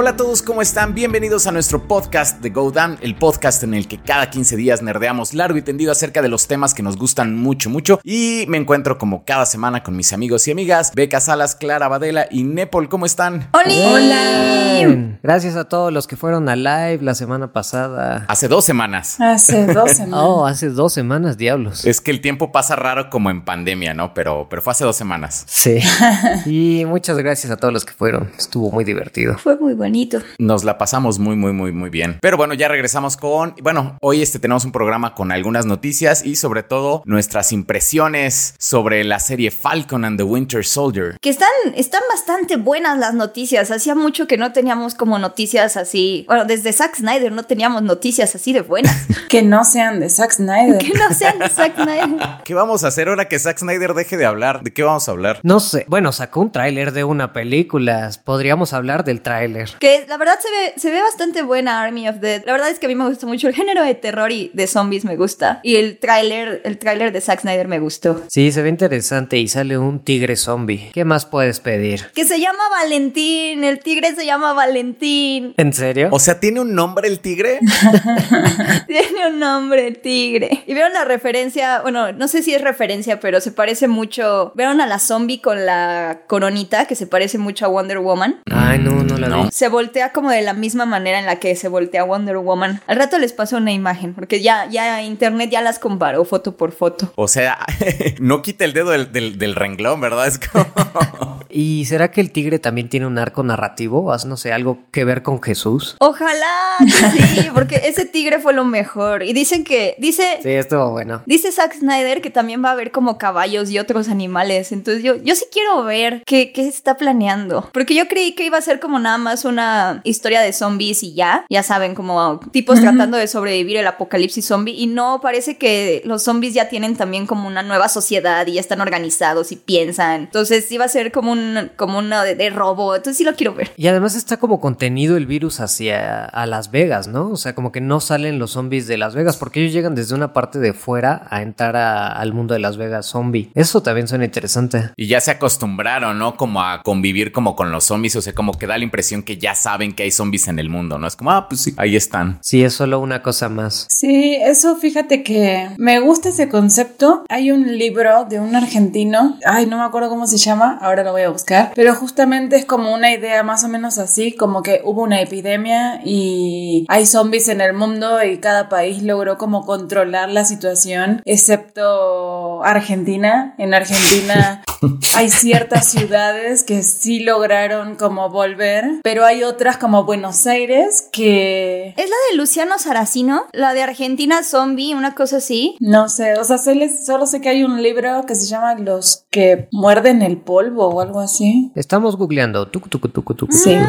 Hola a todos, ¿cómo están? Bienvenidos a nuestro podcast de Go Down, el podcast en el que cada 15 días nerdeamos largo y tendido acerca de los temas que nos gustan mucho, mucho. Y me encuentro como cada semana con mis amigos y amigas, Beca Salas, Clara Badela y Nepal. ¿Cómo están? ¡Hola! Gracias a todos los que fueron a live la semana pasada. Hace dos semanas. Hace dos semanas. Oh, hace dos semanas, diablos. Es que el tiempo pasa raro como en pandemia, ¿no? Pero, pero fue hace dos semanas. Sí. y muchas gracias a todos los que fueron. Estuvo muy divertido. Fue muy bonito. Nos la pasamos muy, muy, muy, muy bien. Pero bueno, ya regresamos con. Bueno, hoy este tenemos un programa con algunas noticias y sobre todo nuestras impresiones sobre la serie Falcon and the Winter Soldier. Que están, están bastante buenas las noticias. Hacía mucho que no teníamos como noticias así. Bueno, desde Zack Snyder no teníamos noticias así de buenas. que no sean de Zack Snyder. que no sean de Zack Snyder. ¿Qué vamos a hacer ahora que Zack Snyder deje de hablar? ¿De qué vamos a hablar? No sé. Bueno, sacó un tráiler de una película. Podríamos hablar del tráiler. Que la verdad se ve, se ve bastante buena Army of Dead. La verdad es que a mí me gusta mucho el género de terror y de zombies me gusta. Y el tráiler, el tráiler de Zack Snyder me gustó. Sí, se ve interesante y sale un tigre zombie. ¿Qué más puedes pedir? Que se llama Valentín. El tigre se llama Valentín. ¿En serio? O sea, ¿tiene un nombre el tigre? Tiene un nombre el tigre. Y vieron la referencia, bueno, no sé si es referencia, pero se parece mucho. ¿Vieron a la zombie con la coronita que se parece mucho a Wonder Woman? Ay, no, no la No. vi. Se voltea como de la misma manera en la que se voltea Wonder Woman. Al rato les paso una imagen, porque ya, ya internet ya las comparó foto por foto. O sea, no quita el dedo del, del- del renglón, ¿verdad? Es como... ¿Y será que el tigre también tiene un arco narrativo? ¿Haz, no sé, algo que ver con Jesús? Ojalá que sí, porque ese tigre fue lo mejor. Y dicen que, dice, Sí, estuvo bueno. Dice Zack Snyder que también va a haber como caballos y otros animales. Entonces yo, yo sí quiero ver qué, qué está planeando. Porque yo creí que iba a ser como nada más una historia de zombies y ya. Ya saben, como tipos tratando de sobrevivir el apocalipsis zombie. Y no, parece que los zombies ya tienen también como una nueva sociedad y ya están organizados y piensan. Entonces iba a ser como un como una de, de robo. Entonces sí lo quiero ver. Y además está como contenido el virus hacia a Las Vegas, ¿no? O sea, como que no salen los zombies de Las Vegas porque ellos llegan desde una parte de fuera a entrar a- al mundo de Las Vegas zombie. Eso también suena interesante. Y ya se acostumbraron, ¿no? Como a convivir como con los zombies, o sea, como que da la impresión que ya saben que hay zombies en el mundo, ¿no? Es como, ah, pues sí, ahí están. Sí, es solo una cosa más. Sí, eso fíjate que me gusta ese concepto. Hay un libro de un argentino, ay, no me acuerdo cómo se llama, ahora lo voy a buscar, pero justamente es como una idea más o menos así, como que hubo una epidemia y hay zombies en el mundo y cada país logró como controlar la situación, excepto Argentina. En Argentina hay ciertas ciudades que sí lograron como volver, pero hay otras como Buenos Aires que ¿Es la de Luciano Saracino? La de Argentina Zombie, una cosa así. No sé, o sea, solo sé que hay un libro que se llama Los que muerden el polvo o algo así. Estamos googleando. Tucu, tucu, tucu. Sí.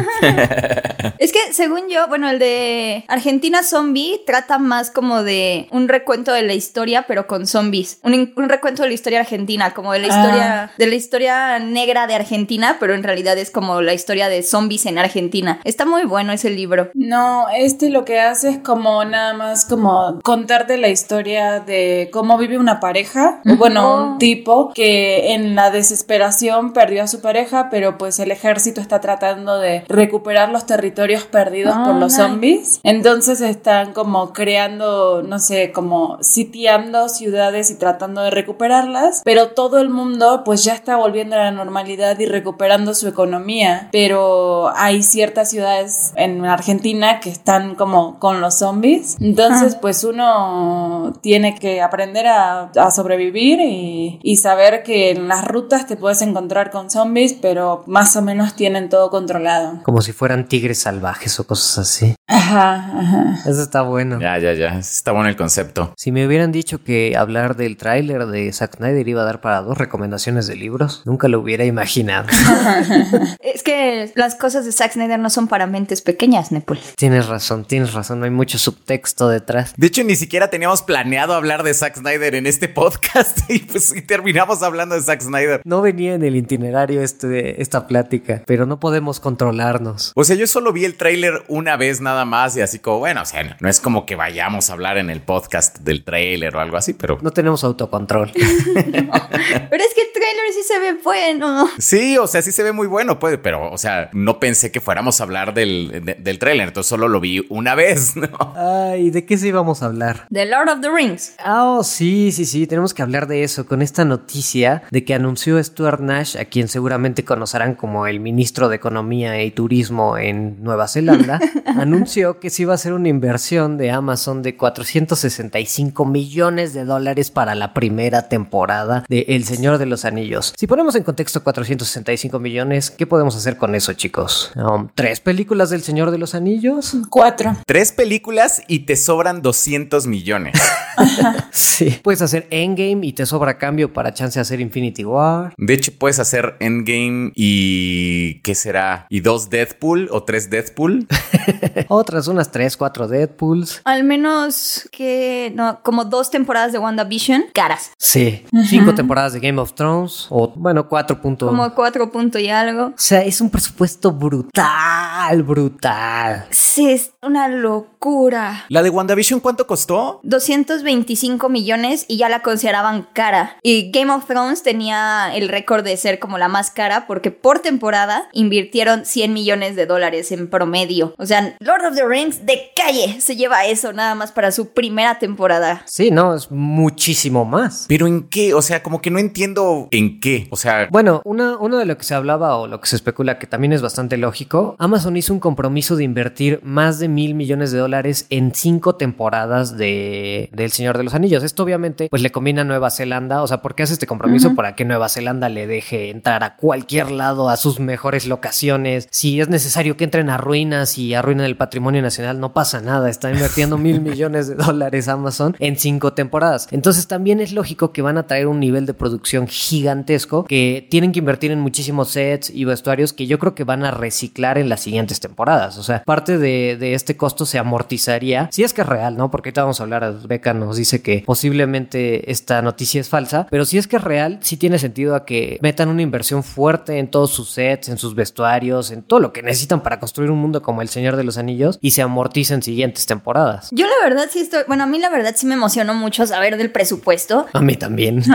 Es que según yo, bueno, el de Argentina Zombie trata más como de un recuento de la historia, pero con zombies. Un, un recuento de la historia argentina, como de la Ah. historia, de la historia negra de Argentina, pero en realidad es como la historia de zombies en Argentina. Está muy bueno ese libro. No, este lo que hace es como nada más como contarte la historia de cómo vive una pareja, bueno, Oh. un tipo que en la desesperación perdió a su pareja, pero pues el ejército está tratando de recuperar los territorios perdidos Oh, por los nice. zombies. Entonces están como creando, no sé, como sitiando ciudades y tratando de recuperarlas, pero todo el mundo pues ya está volviendo a la normalidad y recuperando su economía, pero hay ciertas ciudades en Argentina que están como con los zombies, entonces pues uno tiene que aprender a, a sobrevivir y, y saber que en las rutas te puedes encontrar con zombies, pero más o menos tienen todo controlado. Como si fueran tigres salvajes o cosas así. Ajá, ajá. Eso está bueno. Ya, ya, ya. Está bueno el concepto. Si me hubieran dicho que hablar del tráiler de Zack Snyder iba a dar para dos recomendaciones de libros, nunca lo hubiera imaginado. Es que las cosas de Zack Snyder no son para mentes pequeñas, Nepal. tienes razón, tienes razón, no hay mucho subtexto detrás. De hecho, ni siquiera teníamos planeado hablar de Zack Snyder en este podcast y pues y terminamos hablando de Zack Snyder. No venía en el itinerario este, esta plática, pero no podemos controlarnos. O sea, yo solo vi el tráiler una vez nada más y así como, bueno, o sea, no, no es como que vayamos a hablar en el podcast del tráiler o algo así, pero No tenemos autocontrol. Pero es que el trailer sí se ve bueno. Sí, o sea, sí se ve muy bueno, pues, pero, o sea, no pensé que fuéramos a hablar del, de- del trailer, entonces solo lo vi una vez, ¿no? Ay, ¿de qué sí íbamos a hablar? The Lord of the Rings. Ah, oh, sí, sí, sí, tenemos que hablar de eso con esta noticia de que anunció Stuart Nash, a quien seguramente conocerán como el ministro de Economía y Turismo en Nueva Zelanda, anunció que se iba a hacer una inversión de Amazon de 465 millones de dólares para la primera temporada de El Señor de los Anillos. Si ponemos en contexto 465 millones, ¿qué podemos hacer con eso, chicos? Um, ¿Tres películas del Señor de los Anillos? Cuatro. Tres películas y te sobran 200 millones. Sí. Puedes hacer Endgame y te sobra cambio para chance de hacer Infinity War. De hecho, puedes hacer Endgame y. ¿Qué será? ¿Y dos Deadpool o tres Deadpool? Otras unas 3, 4 Deadpools. Al menos que, no, como dos temporadas de WandaVision, caras. Sí. Cinco temporadas de Game of Thrones. O bueno, 4 puntos. Como cuatro punto y algo. O sea, es un presupuesto brutal, brutal. Sí, es una locura. ¿La de WandaVision cuánto costó? 225 millones y ya la consideraban cara. Y Game of Thrones tenía el récord de ser como la más cara porque por temporada invirtieron 100 millones de dólares en promedio. O sea, Lord of the Rings de calle se lleva eso nada más para su primera temporada. Sí, no, es muchísimo más. ¿Pero en qué? O sea, como que no entiendo en qué. O sea, Bueno, una, uno de lo que se hablaba o lo que se especula que también es bastante lógico, Amazon hizo un compromiso de invertir más de mil millones de dólares en cinco temporadas de, de El Señor de los Anillos. Esto obviamente pues le conviene a Nueva Zelanda, o sea, ¿por qué hace este compromiso? Para que Nueva Zelanda le deje entrar a cualquier lado, a sus mejores locaciones. Si es necesario que entren a ruinas y arruinen el patrimonio nacional, no pasa nada, está invirtiendo mil millones de dólares Amazon en cinco temporadas. Entonces también es lógico que van a traer un nivel de producción gigantesco que tienen que invertir en muchísimos sets y vestuarios que yo creo que van a reciclar en las siguientes temporadas. O sea, parte de, de este costo se amortizaría, si es que es real, ¿no? Porque ahorita vamos a hablar, Beca nos dice que posiblemente esta noticia es falsa, pero si es que es real, sí tiene sentido a que metan una inversión fuerte en todos sus sets, en sus vestuarios, en todo lo que necesitan para construir un mundo como el Señor de los Anillos y se amortiza en siguientes temporadas. Yo la verdad sí estoy, bueno, a mí la verdad sí me emocionó mucho saber del presupuesto. A mí también.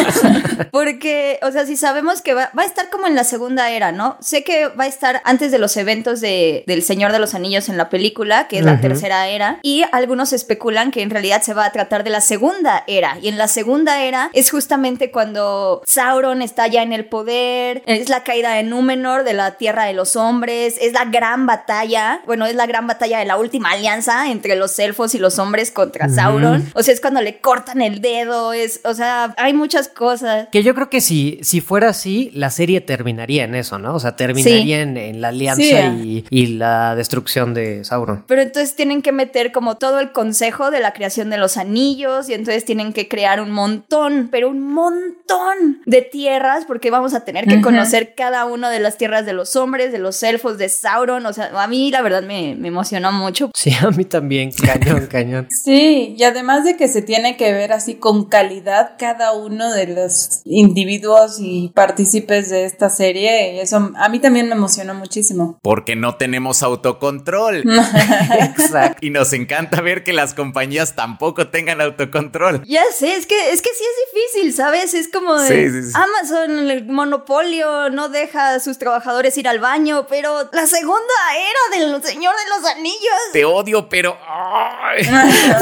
Porque, o sea, si sabemos que va, va a estar como en la segunda era, ¿no? Sé que va a estar antes de los eventos de, del Señor de los Anillos en la película, que es la Ujú. tercera era, y algunos especulan que en realidad se va a tratar de la segunda era. Y en la segunda era es justamente cuando Sauron está ya en el poder, es la caída de Númenor, de la Tierra de los Hombres, es la gran batalla, bueno, es la gran batalla de la última alianza entre los elfos y los hombres contra Sauron. O sea, es cuando le cortan el dedo, es, o sea, hay muchas cosas. Que yo creo que si, si fuera así, la serie terminaría en eso, ¿no? O sea, terminaría en, en la alianza Sí. y, y la destrucción de Sauron. Pero entonces tienen que meter como todo el consejo de la creación de los anillos y entonces tienen que crear un montón, pero un montón de tierras porque vamos a tener que conocer cada una de las tierras de los hombres, de los elfos, de Sauron. O sea, a mí la verdad me, me emocionó mucho. Sí, a mí también, cañón, cañón. Sí, y además de que se tiene que ver así con calidad cada uno de los individuos y partícipes de esta serie, y eso a mí también me emocionó muchísimo. porque no tenemos autocontrol. Exacto. Y nos encanta ver que las compañías tampoco tengan autocontrol. Ya sé, es que, es que sí es difícil, ¿sabes? Es como de Sí, sí, sí. Amazon, el monopolio, no deja a sus trabajadores ir al baño, pero la segunda era del Señor de los Anillos. Te odio, pero... ¡ay!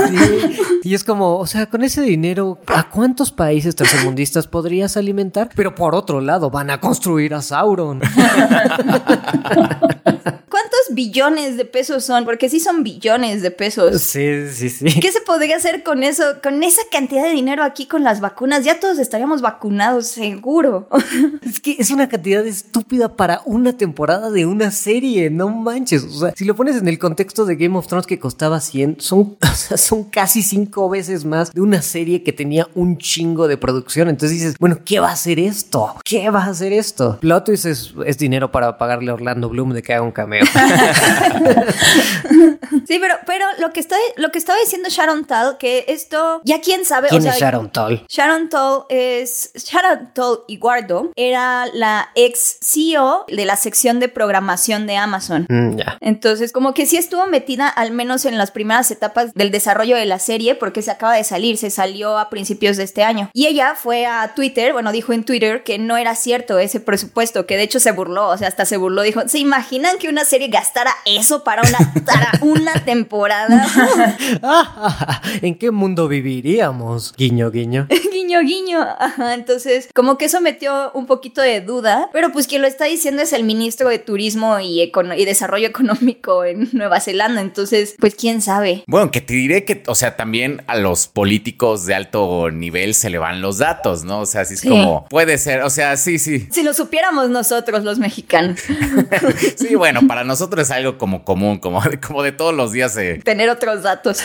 Sí. Y es como, o sea, con ese dinero, ¿a cuántos países tercermundistas podrías alimentar? Pero por otro lado, van a construir a Sauron. ¿Cuántos billones de pesos son? Porque sí son billones de pesos. Sí, sí, sí. ¿Qué se podría hacer con eso? Con esa cantidad de dinero aquí con las vacunas, ya todos estaríamos vacunados, seguro. Es que es una cantidad estúpida para una temporada de una serie, no manches. O sea, si lo pones en el contexto de Game of Thrones que costaba 100, son, o sea, son casi cinco veces más de una serie que tenía un chingo de producción. Entonces dices, bueno, ¿qué va a hacer esto? ¿Qué va a hacer esto? Plot twist es, es dinero para pagarle a Orlando Bloom de que haga un cameo. sí, pero, pero lo que está, lo que estaba diciendo Sharon Tal, que esto, ya quién sabe. ¿Quién o sea, es Sharon Tal? Sharon Tal es. Sharon Tal Iguardo era la ex CEO de la sección de programación de Amazon. Mm, ya. Entonces, como que sí estuvo metida al menos en las primeras etapas del desarrollo de la serie, porque se acaba de salir, se salió a principios de este año. Y ella fue a Twitter, bueno, dijo en Twitter que no era cierto ese presupuesto, que de hecho se burló, o sea, hasta se burló, dijo, ¿se imaginan que una serie gastara eso para una, para una temporada? ¿En qué mundo viviríamos? Guiño, guiño. guiño, guiño. Ajá, entonces, como que eso metió un poquito de duda, pero pues quien lo está diciendo es el ministro de Turismo y, Econo- y Desarrollo Económico en Nueva Zelanda, entonces, pues quién sabe. Bueno, que te diré que, o sea, también a los políticos de alto nivel se le van los datos, ¿no? O sea, así es Sí. como, puede ser, o sea, sí, sí. Si lo supiéramos nosotros, los mexicanos, Sí, bueno, para nosotros es algo como común, como, como de todos los días eh, tener otros datos.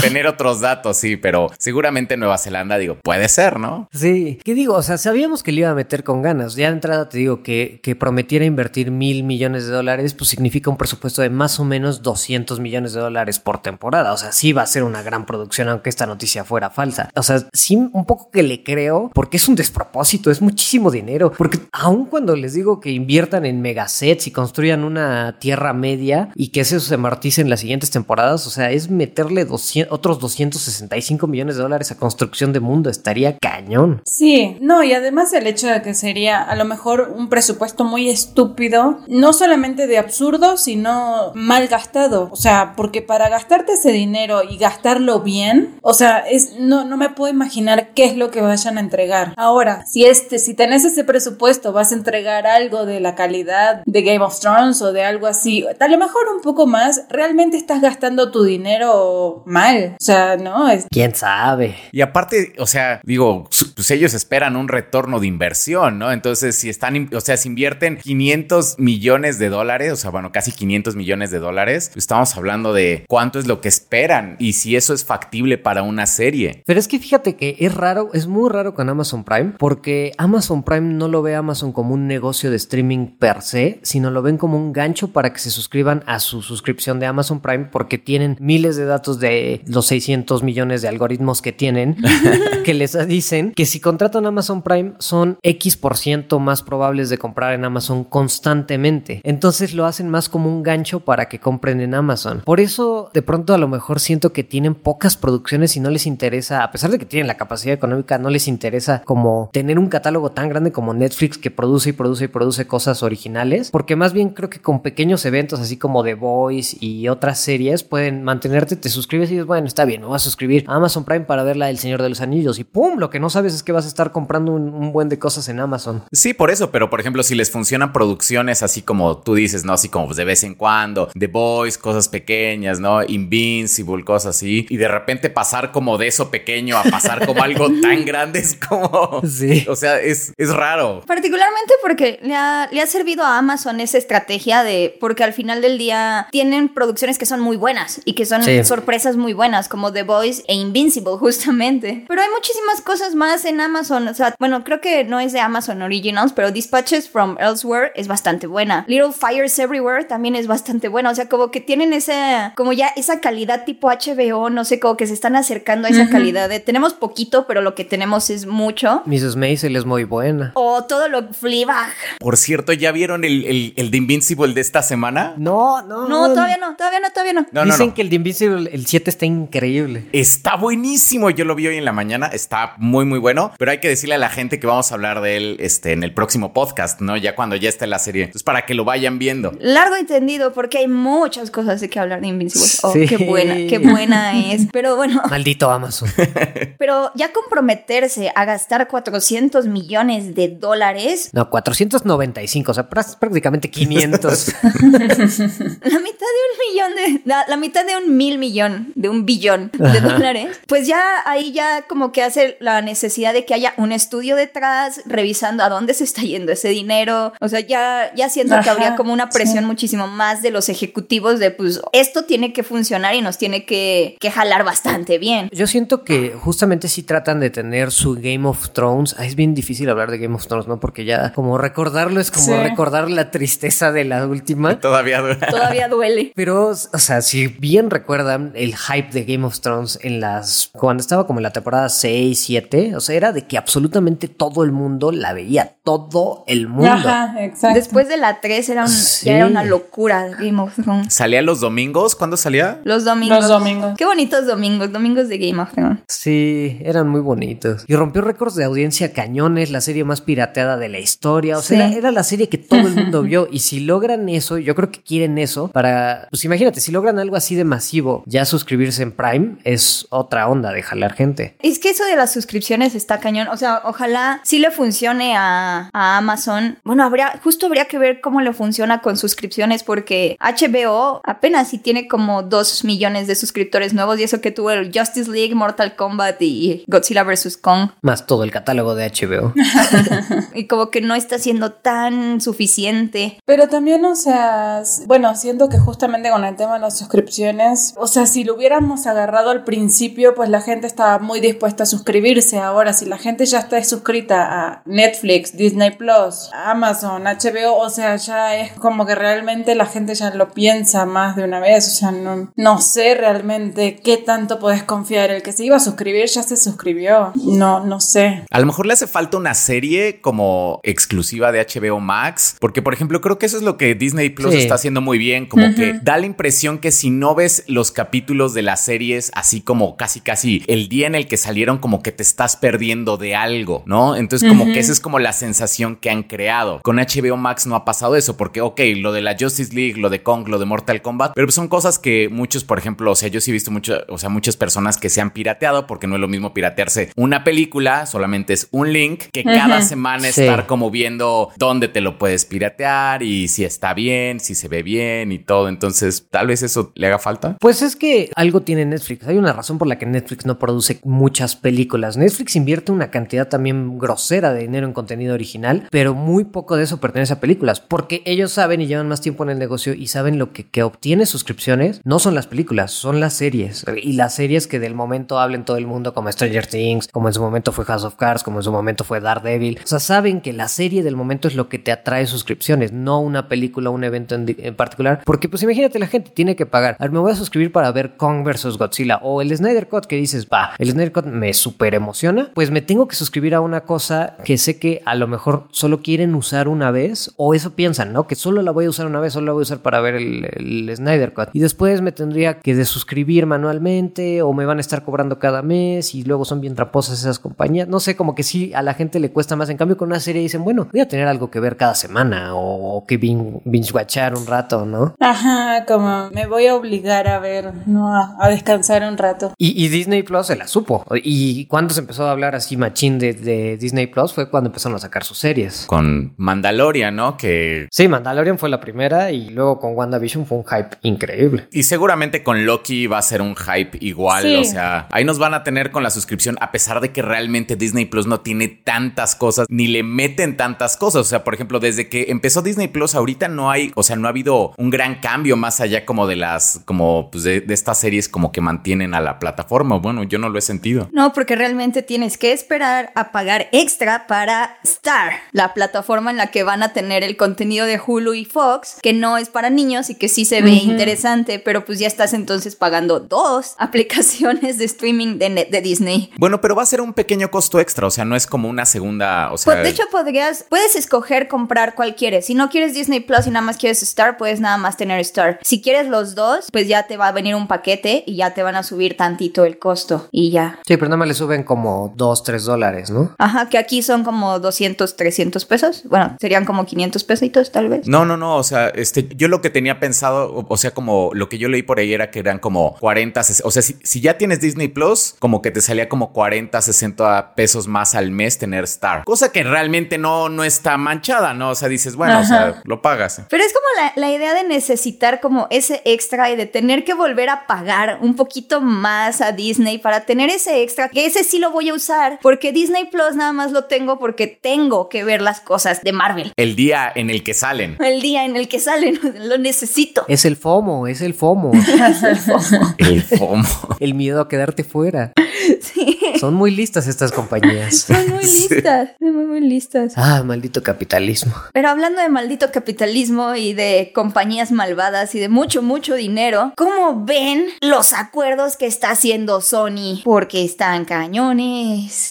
tener otros datos, sí, pero seguramente Nueva Zelanda, digo, puede ser, ¿no? Sí, ¿qué digo? O sea, sabíamos que le iba a meter con ganas. Ya de entrada te digo que, que prometiera invertir mil millones de dólares, pues significa un presupuesto de más o menos 200 millones de dólares por temporada. O sea, sí va a ser una gran producción, aunque esta noticia fuera falsa. O sea, sí, un poco que le creo, porque es un despropósito, es muchísimo dinero. Porque aun cuando les digo que inviertan en megasets y construyan una tierra media y que eso se amortice en las siguientes temporadas, o sea, es meterle 200 otros 265 millones de dólares a construcción de mundo. Estaría cañón. Sí, no, y además el hecho de que sería a lo mejor un presupuesto muy estúpido, no solamente de absurdo, sino mal gastado. O sea, porque para gastarte ese dinero y gastarlo bien, o sea, es, no, no me puedo imaginar qué es lo que vayan a entregar. Ahora, si este, si tenés ese presupuesto, vas a entregar algo de la calidad de Game of Thrones o de algo así, a lo mejor un poco más, realmente estás gastando tu dinero mal. O sea, no, es ¿Quién sabe? Y aparte, o sea, digo, pues ellos esperan un retorno de inversión, ¿no? Entonces, si están, o sea, si invierten 500 millones de dólares, o sea, bueno, casi 500 millones de dólares, estamos hablando de cuánto es lo que esperan y si eso es factible para una serie. Pero es que fíjate que es raro, es muy raro con Amazon Prime, porque Amazon Prime no lo ve Amazon como un negocio de streaming per se, sino lo ven como un gancho para que se suscriban a su suscripción de Amazon Prime, porque tienen miles de datos de los 600 millones de algoritmos que tienen, que les dicen que si contratan Amazon Prime son X por ciento más probables de comprar en Amazon constantemente. Entonces lo hacen más como un gancho para que compren en Amazon. Por eso de pronto a lo mejor siento que tienen pocas producciones y no les interesa, a pesar de que tienen la capacidad económica, no les interesa como tener un catálogo tan grande como Netflix que produce y produce y produce cosas originales, porque más bien creo que con pequeños eventos así como The Voice y otras series pueden mantenerte, te suscribes y dices, bueno, está bien, me voy a suscribir a Amazon Prime para ver la del Señor de los Anillos y pum, lo que no sabes es que vas a estar comprando un, un buen de cosas en Amazon. Sí, por eso, pero por ejemplo, si les funcionan producciones así como tú dices, ¿no? Así como pues, de vez en cuando, The Boys, cosas pequeñas, ¿no? Invincible, cosas así, y de repente pasar como de eso pequeño a pasar como algo tan grande es como... Sí. O sea, es, es raro. Particularmente porque le ha, le ha servido a Amazon esa estrategia de, porque al final del día tienen producciones que son muy buenas y que son Sí. sorpresas muy buenas, como The Boys e Invincible, justamente. Pero hay muchísimas cosas más en Amazon. O sea, bueno, creo que no es de Amazon Originals, pero Dispatches from Elsewhere es bastante buena. Little Fires Everywhere también es bastante buena. O sea, como que tienen esa, como ya esa calidad tipo HBO, no sé, como que se están acercando a esa calidad de tenemos poquito, pero lo que tenemos es mucho. Mrs. Maisel es muy buena. O todo lo Fleabag. Por cierto, ¿ya vieron el, el, el de Invincible de esta semana? No, no. No, todavía no, todavía no, todavía no. No, no, Dicen no. que el de Invincible, el 7 está increíble. Está buenísimo. Yo lo vi hoy en la mañana. Está muy, muy bueno. Pero hay que decirle a la gente que vamos a hablar de él este, en el próximo podcast, ¿no? Ya cuando ya esté la serie. Entonces, para que lo vayan viendo. Largo entendido, porque hay muchas cosas de que hablar de Invincible. Oh, Sí. qué buena, qué buena es. Pero bueno, Maldito Amazon. pero ya comprometerse a gastar 400 millones de dólares, No, 495, o sea, prá- prácticamente 500. la mitad de un millón de, la, la mitad de un mil millón, de un billón de dólares, pues ya ahí ya como que hace, la necesidad de que haya un estudio detrás revisando a dónde se está yendo ese dinero. O sea, ya, ya siento que habría como una presión muchísimo más de los ejecutivos de, pues, esto tiene que funcionar y nos tiene que, que jalar bastante bien. Yo siento que justamente si tratan de tener su Game of Thrones. es bien difícil hablar de Game of Thrones, ¿no? Porque ya como recordarlo es como recordar la tristeza de la última. Todavía duele. Todavía duele. Pero, o sea, si bien recuerdan el hype de Game of Thrones en las... Cuando estaba como en la temporada 6, 7, o sea, era de que absolutamente todo el mundo la veía. Todo el mundo. Ajá, exacto. Después de la 3 era, ya era una locura Game of Thrones. ¿Salía los domingos? ¿Cuándo salía? Los domingos. Los domingos. Qué bonitos domingos, domingos de Game of Thrones. Sí, eran muy bonitos. Y rompió récords de audiencia cañones, la serie más pirateada de la historia. O sea, era, la serie que todo el mundo vio. Y si logran eso, yo creo que quieren eso para. Pues imagínate, si logran algo así de masivo, ya suscribirse en Prime es otra onda de jalar gente. Es que eso de las suscripciones está cañón. O sea, ojalá sí le funcione a, a Amazon. Bueno, habría, justo habría que ver cómo le funciona con suscripciones porque HBO apenas si tiene como 2 millones de suscriptores nuevos y eso que tuvo el Justice League, Mortal Kombat y Godzilla vs. Kong. Más todo el catálogo de HBO. y como que no está siendo tan suficiente. Pero también, o sea, bueno, siento que justamente con el tema de las suscripciones, o sea, si lo hubiéramos agarrado al principio, pues la gente estaba muy dispuesta a suscribirse. Ahora, si la gente ya está suscrita a Netflix, Disney Plus, Amazon, HBO, o sea, ya es como que realmente la gente ya lo piensa más de una vez. O sea, no, no sé realmente qué tanto puedes confiar. El que se iba a suscribir ya se suscribió. No, no sé. A lo mejor le hace falta una serie como exclusiva de HBO Max, porque por ejemplo creo que eso es lo que Disney Plus está haciendo muy bien, como que da la impresión que si no ves los capítulos de las series así como casi casi el día en el que salieron como que te estás perdiendo de algo, ¿no? Entonces como que esa es como la sensación que han creado. Con HBO Max no ha pasado eso, porque ok, lo de la Justice League, lo de Kong, lo de Mortal Kombat, pero son cosas que muchos, por ejemplo, o sea, yo sí he visto mucho, o sea, muchas personas que se han pirateado porque no es lo mismo piratearse una película, solamente es un link, que cada semana estar como viendo dónde te lo puedes piratear y si está bien, si se ve bien y todo. Entonces, tal vez eso le haga falta. Pues es que algo tiene Netflix. Hay una razón por la que Netflix no produce muchas películas. Netflix invierte una cantidad también grosera de dinero en contenido original, pero muy poco de eso pertenece a películas, porque ellos saben y llevan más tiempo en el negocio y saben lo que, obtiene suscripciones no son las películas, son las series. Y las series que del momento hablen todo el mundo, como Stranger Things, como en su momento fue House of Cards, como en su momento fue Daredevil. O sea, saben que la serie del momento es lo que te atrae suscripciones, no una película, un evento en, particular. Porque, pues imagínate, la gente tiene que pagar. Me voy a suscribir para ver Kong vs. Godzilla o el Snyder Cut que dices, va, el Snyder Cut me super emociona. Pues me tengo que suscribir a una cosa que sé que a lo mejor solo quieren usar una vez o eso piensan, ¿no? Que solo la voy a usar una vez, solo la voy a usar para ver el, el Snyder Cut. Y después me tendría que desuscribir manualmente o me van a estar cobrando cada mes y luego son bien traposas esas compañías. No sé, como que sí a la gente le cuesta más. En cambio, con una serie dicen, bueno, voy a tener algo que ver cada semana o, que binge-watchar un rato, ¿no? Ajá, como me voy a obligar a ver, ¿no? A, descansar un rato. Y, Disney Plus se la supo. Y cuando se empezó a hablar así machín de, de, Disney Plus fue cuando empezaron a sacar sus series. Con Mandalorian, ¿no? Que... Sí, Mandalorian fue la primera y luego con WandaVision fue un hype increíble. Y seguramente con Loki va a ser un hype igual. O sea, ahí nos van a tener con la suscripción a pesar de que realmente Disney Plus no tiene tantas cosas ni le meten tantas cosas. O sea, por ejemplo, desde que empezó Disney Plus, ahorita no hay, o sea, no ha habido un gran cambio más allá como de las, como pues de, estas series como que mantienen a la plataforma. Bueno, yo no lo he sentido. No, porque realmente tienes que esperar a pagar extra para Star, la plataforma en la que van a tener el contenido de Hulu y Fox, que no es para niños y que sí se ve interesante, pero pues ya estás entonces pagando dos aplicaciones de streaming de, de Disney. Bueno, pero va a ser un pequeño costo extra, o sea, no es como una segunda, o sea... Pues, de hecho, podrías, puedes escoger comprar cuál quieres. Si no quieres Disney Plus y nada más quieres Star, puedes nada más tener Star. Si quieres los dos, pues ya te va a venir un paquete y ya te van a subir tantito el costo y ya. Sí, pero no me le como 2, 3 dólares, ¿no? Ajá, que aquí son como 200, 300 pesos. Bueno, serían como 500 pesitos tal vez. No, no, no, o sea, este, yo lo que tenía pensado, o, sea, como lo que yo leí por ahí era que eran como 40, o sea, si, si ya tienes Disney Plus, como que te salía como 40, 60 pesos más al mes tener Star. Cosa que realmente no, no está manchada, ¿no? O sea, dices, bueno, o sea, lo pagas. Pero es como la, la, idea de necesitar como ese extra y de tener que volver a pagar un poquito más a Disney para tener ese extra, que ese sí lo voy a usar porque Disney Plus nada más lo tengo porque tengo que ver las cosas de Marvel. El día en el que salen. El día en el que salen, lo necesito. Es el FOMO, es el FOMO. El FOMO. el miedo a quedarte fuera. Sí. Son muy listas estas compañías. Son muy listas, son muy, muy listas. Ah, maldito capitalismo. Pero hablando de maldito capitalismo y de compañías malvadas y de mucho, mucho dinero, ¿cómo ven los acuerdos que está haciendo Sony? Porque están cañones.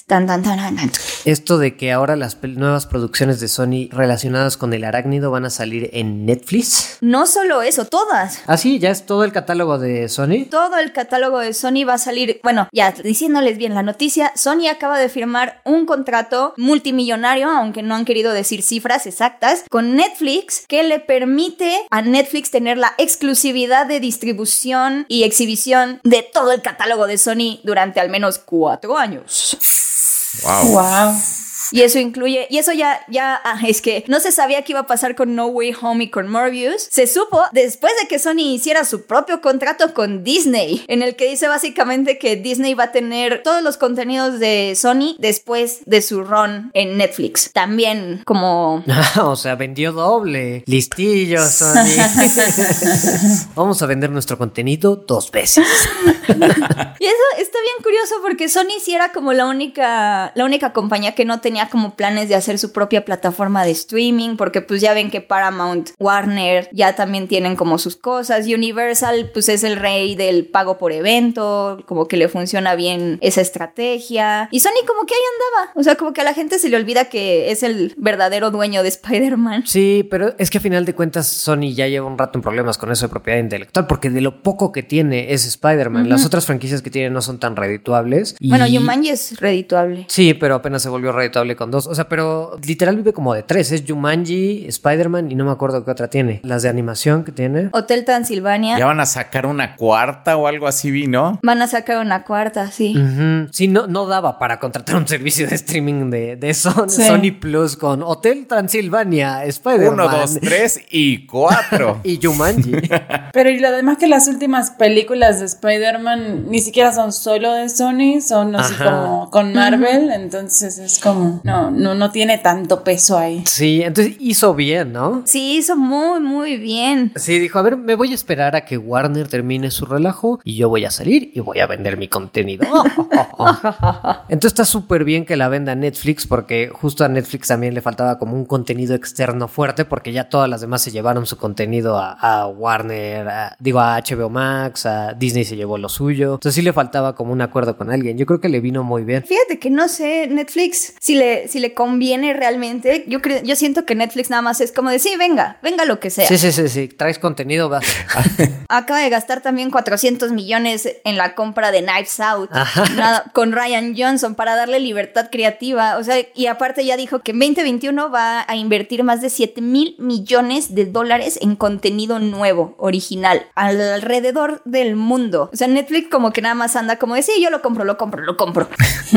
Tan, tan, tan, tan, tan. Esto de que ahora las nuevas producciones de Sony relacionadas con el arácnido van a salir en Netflix. No solo eso, todas. Ah, sí, ya es todo el catálogo de Sony. Todo el catálogo de Sony va a salir, bueno, ya diciéndoles bien la noticia, Sony acaba de firmar un contrato multimillonario, aunque no han querido decir cifras exactas, con Netflix que le permite a Netflix tener la exclusividad de distribución y exhibición de todo el catálogo de Sony durante al menos cuatro años. Wow. Wow. Y eso incluye, y eso ya, ya, ah, es que no se sabía qué iba a pasar con No Way Home y con Morbius. Se supo después de que Sony hiciera su propio contrato con Disney, en el que dice básicamente que Disney va a tener todos los contenidos de Sony después de su run en Netflix. También como... Ah, o sea, vendió doble. Listillo, Sony. Vamos a vender nuestro contenido dos veces. Y eso está bien curioso porque Sony sí era como la única, la única compañía que no tenía como planes de hacer su propia plataforma de streaming, porque pues ya ven que Paramount, Warner ya también tienen como sus cosas, Universal pues es el rey del pago por evento, como que le funciona bien esa estrategia, y Sony como que ahí andaba, o sea, como que a la gente se le olvida que es el verdadero dueño de Spider-Man. Sí, pero es que a final de cuentas Sony ya lleva un rato en problemas con eso de propiedad intelectual, porque de lo poco que tiene es Spider-Man. Las otras franquicias que tiene no son tan redituables. y- Bueno, Jumanji es redituable. Sí, pero apenas se volvió redituable con dos. O sea, pero literal vive como de tres. Es Jumanji, Spider-Man y no me acuerdo qué otra tiene. Las de animación que tiene. Hotel Transilvania. Ya van a sacar una cuarta o algo así, vi, ¿no? Van a sacar una cuarta, sí. Ujú. Sí, no, no daba para contratar un servicio de streaming de, de Son- Sí. Sony Plus con Hotel Transilvania, Spider-Man. Uno, dos, tres y cuatro. Y Jumanji. Pero y lo demás que las últimas películas de Spider-Man ni siquiera son solo de Sony, son así Ajá. como con Marvel, entonces es como, no, no, no tiene tanto peso ahí. sí, entonces hizo bien, ¿no? Sí, hizo muy, muy bien. Sí, dijo, a ver, me voy a esperar a que Warner termine su relajo y yo voy a salir y voy a vender mi contenido. Entonces está súper bien que la venda Netflix porque justo a Netflix también le faltaba como un contenido externo fuerte porque ya todas las demás se llevaron su contenido a, a Warner, a- digo a HBO Max, a Disney se llevó lo suyo. Entonces sí le faltaba como un acuerdo con alguien. Yo creo que le vino muy bien. Fíjate que no sé, Netflix, si le, si le conviene realmente. Yo creo, yo siento que Netflix nada más es como de sí, venga, venga lo que sea. Sí, sí, sí, sí. Traes contenido, vas. Acaba de gastar también 400 millones en la compra de Knives Out nada, con Ryan Johnson para darle libertad creativa. O sea, y aparte ya dijo que en 2021 va a invertir más de 7 mil millones de dólares en contenido nuevo, original, alrededor del mundo. O sea, Netflix como que nada más anda como de sí, yo lo compro, lo compro, lo compro.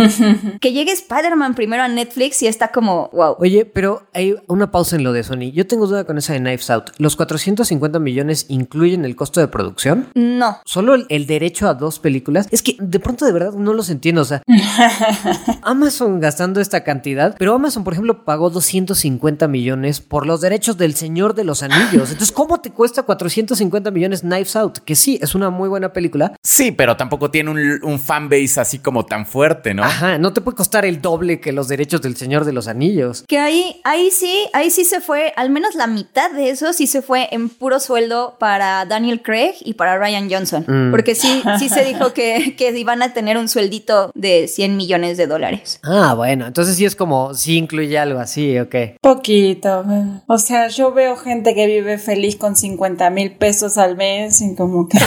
que llegue Spider-Man primero a Netflix y está como, wow. Oye, pero hay una pausa en lo de Sony. Yo tengo duda con esa de Knives Out. ¿Los 450 millones incluyen el costo de producción? No. ¿Solo el, el derecho a dos películas? Es que de pronto de verdad no los entiendo. O sea, Amazon gastando esta cantidad, pero Amazon, por ejemplo, pagó 250 millones por los derechos del Señor de los Anillos. Entonces, ¿cómo te cuesta 450 millones Knives Out? Que sí, es una muy buena película. Sí, pero tampoco tiene un, un fanbase así como tan fuerte, ¿no? Ajá, no te puede costar el doble que los derechos del Señor de los Anillos. Que ahí, ahí sí, ahí sí se fue, al menos la mitad de eso sí se fue en puro sueldo para Daniel Craig y para Ryan Johnson. Mm. Porque sí, sí se dijo que, que iban a tener un sueldito de 100 millones de dólares. Ah, bueno, entonces sí es como, sí incluye algo así, ok. Poquito. O sea, yo veo gente que vive feliz con 50 mil pesos al mes y como que...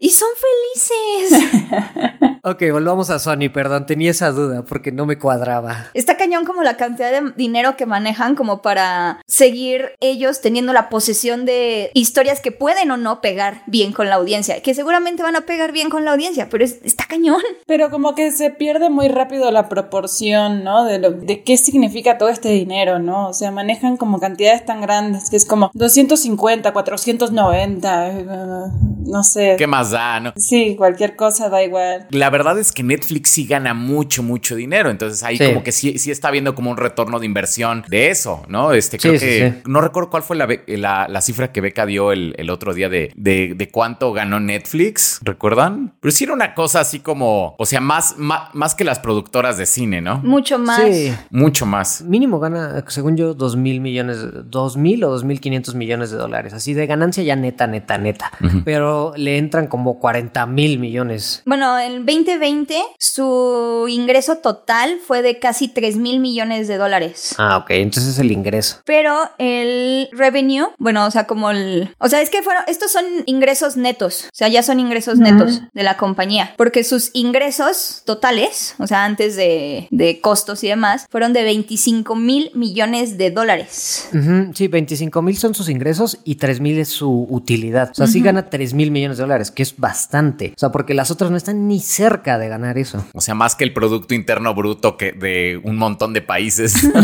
Y son felices. Ok, volvamos a Sony, perdón, tenía esa duda porque no me cuadraba. Está cañón como la cantidad de dinero que manejan como para seguir ellos teniendo la posesión de historias que pueden o no pegar bien con la audiencia. Que seguramente van a pegar bien con la audiencia, pero es- está cañón. Pero como que se pierde muy rápido la proporción, ¿no? De, lo, de qué significa todo este dinero, ¿no? O sea, manejan como cantidades tan grandes que es como 250, 490, eh, no sé. ¿Qué más da, no? Sí, cualquier cosa da igual. La la verdad es que Netflix sí gana mucho, mucho dinero. Entonces ahí Sí. como que sí, sí está viendo como un retorno de inversión de eso, ¿no? Este, creo Sí, que sí. no recuerdo cuál fue la, la, la cifra que Beca dio el, el otro día de, de, de cuánto ganó Netflix. ¿Recuerdan? Pero sí era una cosa así como, o sea, más, más, más que las productoras de cine, ¿no? Mucho más. Sí. Mucho más. Mínimo gana, según yo, dos mil millones, dos mil o dos mil quinientos millones de dólares. Así de ganancia ya neta, neta, neta. Pero le entran como 40 mil millones. Bueno, en 2020 su ingreso total fue de casi 3 mil millones de dólares. Ah, ok. Entonces es el ingreso. Pero el revenue, bueno, o sea, como el... O sea, es que fueron... Estos son ingresos netos. O sea, ya son ingresos netos de la compañía. Porque sus ingresos totales, o sea, antes de, de costos y demás, fueron de 25 mil millones de dólares. Sí, 25 mil son sus ingresos y 3 mil es su utilidad. O sea, sí gana 3 mil millones de dólares, que es bastante. O sea, porque las otras no están ni cerca de ganar eso. O sea, más que el Producto Interno Bruto que de un montón de países.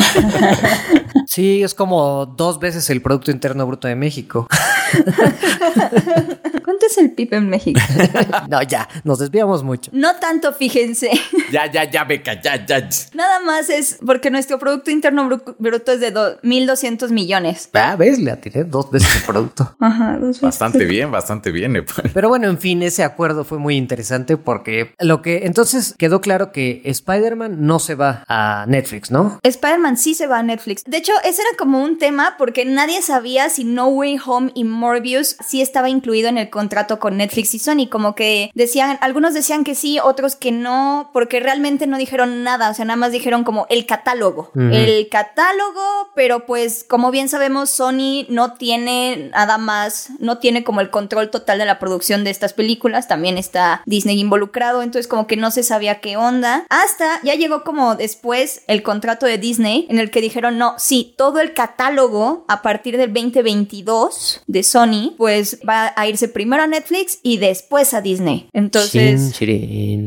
Sí, es como dos veces el Producto Interno Bruto de México. ¿Cuánto es el PIB en México? no, ya, nos desviamos mucho. No tanto, fíjense. ya, ya, ya, Beca, ya, ya. Nada más es porque nuestro Producto Interno Bru- Bruto es de do- 1.200 millones. Ah, ves, le atiré dos veces el producto. Ajá, dos veces. Bastante bien, bastante bien. Pero bueno, en fin, ese acuerdo fue muy interesante porque lo que entonces quedó claro que Spider-Man no se va a Netflix, ¿no? Spider-Man sí se va a Netflix. De hecho, ese era como un tema porque nadie sabía si No Way Home y Morbius sí estaba incluido en el contrato con Netflix y Sony. Como que decían, algunos decían que sí, otros que no, porque realmente no dijeron nada. O sea, nada más dijeron como el catálogo. El catálogo, pero pues como bien sabemos, Sony no tiene nada más, no tiene como el control total de la producción de estas películas. También está Disney involucrado, entonces como que no se sabía qué onda. Hasta ya llegó como después el contrato de Disney en el que dijeron, no, sí, todo el catálogo a partir del 2022 de Sony, pues va a irse primero a Netflix y después a Disney. Entonces...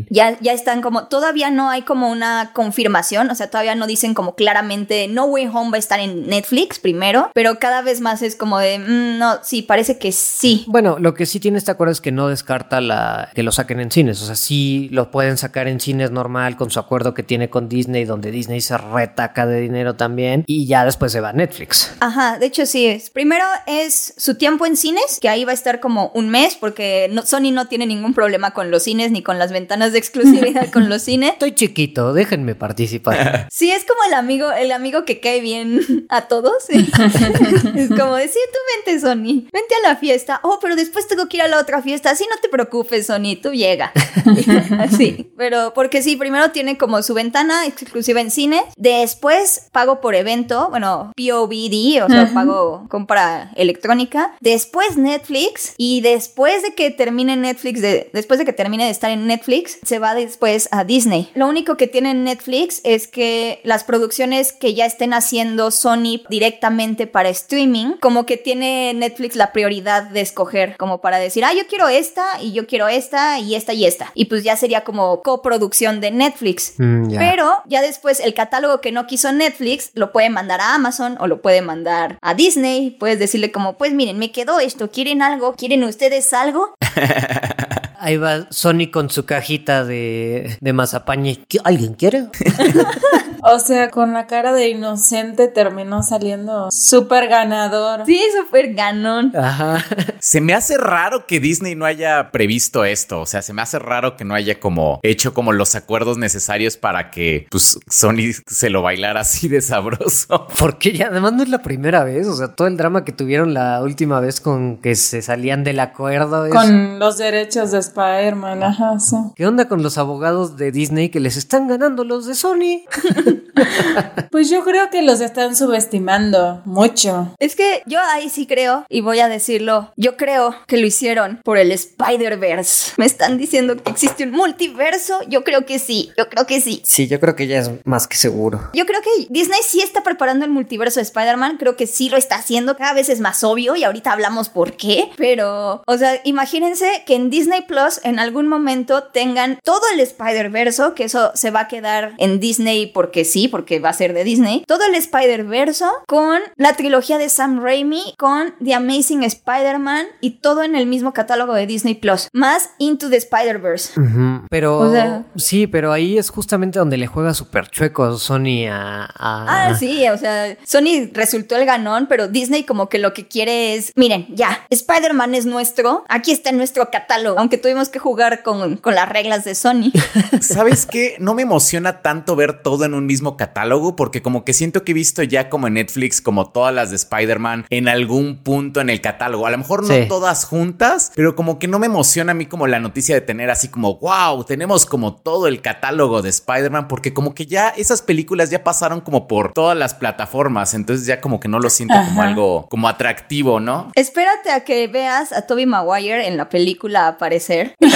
Ya, ya están como, todavía no hay como una confirmación, o sea, todavía no dicen como claramente No Way Home va a estar en Netflix primero, pero cada vez más es como de, "Mm, no, sí, parece que sí. Bueno, lo que sí tiene este acuerdo es que no descarta la que lo saquen en cines. O sea, sí lo pueden sacar en cines normal con su acuerdo que tiene con Disney, donde Disney se retaca de dinero también. Y ya después se va a Netflix. Ajá, de hecho sí es. Primero es su tiempo en cines, que ahí va a estar como un mes, porque no- Sony no tiene ningún problema con los cines ni con las ventanas de exclusividad con los cines. Estoy chiquito, déjenme participar. Sí, es como el amigo, el amigo que cae bien a todos. es como decir, tú vente, Sony, vente a la fiesta. Oh, pero después tengo que ir a la otra fiesta. Así no te preocupes, Sony, tú llega. Así. Pero porque sí, primero tiene como su ventana exclusiva en cine. Después pago por evento, bueno, POVD, o sea, pago compra electrónica. Después Netflix. Y después de que termine Netflix, de, después de que termine de estar en Netflix, se va después a Disney. Lo único que tiene Netflix es que las producciones que ya estén haciendo Sony directamente para streaming, como que tiene Netflix la prioridad de escoger, como para decir, ah, yo quiero esta y yo quiero esta y esta y esta. Y pues ya sería como coproducción de Netflix. Mm. Pero ya después el catálogo que no quiso Netflix lo puede mandar a Amazon o lo puede mandar a Disney. Puedes decirle como, pues miren, me quedó esto, ¿quieren algo? ¿Quieren ustedes algo? Ahí va Sony con su cajita de, de ¿qué- ¿Alguien quiere? O sea, con la cara de inocente terminó saliendo súper ganador. Sí, súper ganón. Ajá. Se me hace raro que Disney no haya previsto esto. O sea, se me hace raro que no haya como hecho como los acuerdos necesarios para que pues Sony se lo bailara así de sabroso. Porque ya además no es la primera vez, o sea, todo el drama que tuvieron la última vez con que se salían del acuerdo. es- Con los derechos de Spider-Man, ajá, sí. ¿Qué onda con los abogados de Disney que les están ganando los de Sony? Pues yo creo que los están subestimando mucho. Es que yo ahí sí creo, y voy a decirlo, yo creo que lo hicieron por el Spider-Verse. Me están diciendo que existe un multiverso. Yo creo que sí, yo creo que sí. Sí, yo creo que ya es más que seguro. Yo creo que Disney sí está preparando el multiverso de Spider-Man, creo que sí lo está haciendo, cada vez es más obvio y ahorita hablamos por qué, pero, o sea, imagínense que en Disney Plus en algún momento tengan todo el Spider-Verso, que eso se va a quedar en Disney porque sí, porque va a ser de Disney, todo el Spider-Verse con la trilogía de Sam Raimi, con The Amazing Spider-Man y todo en el mismo catálogo de Disney Plus, más Into the Spider-Verse. Pero O sea- sí, pero ahí es justamente donde le juega súper chueco Sony a, a- Ah, sí, o sea, Sony resultó el ganón, pero Disney como que lo que quiere es, miren, ya, Spider-Man es nuestro, aquí está en nuestro catálogo, aunque tuvimos que jugar con, con las reglas de Sony. ¿Sabes qué? No me emociona tanto ver todo en un mismo catálogo porque como que siento que he visto ya como en Netflix como todas las de Spider-Man en algún punto en el catálogo. A lo mejor no Sí. todas juntas, pero como que no me emociona a mí como la noticia de tener así como, wow, tenemos como todo el catálogo de Spider-Man porque como que ya esas películas ya pasaron como por todas las plataformas, entonces ya como que no lo siento como algo como atractivo, ¿no? Espérate a que veas a Toby Maguire en la película aparecer.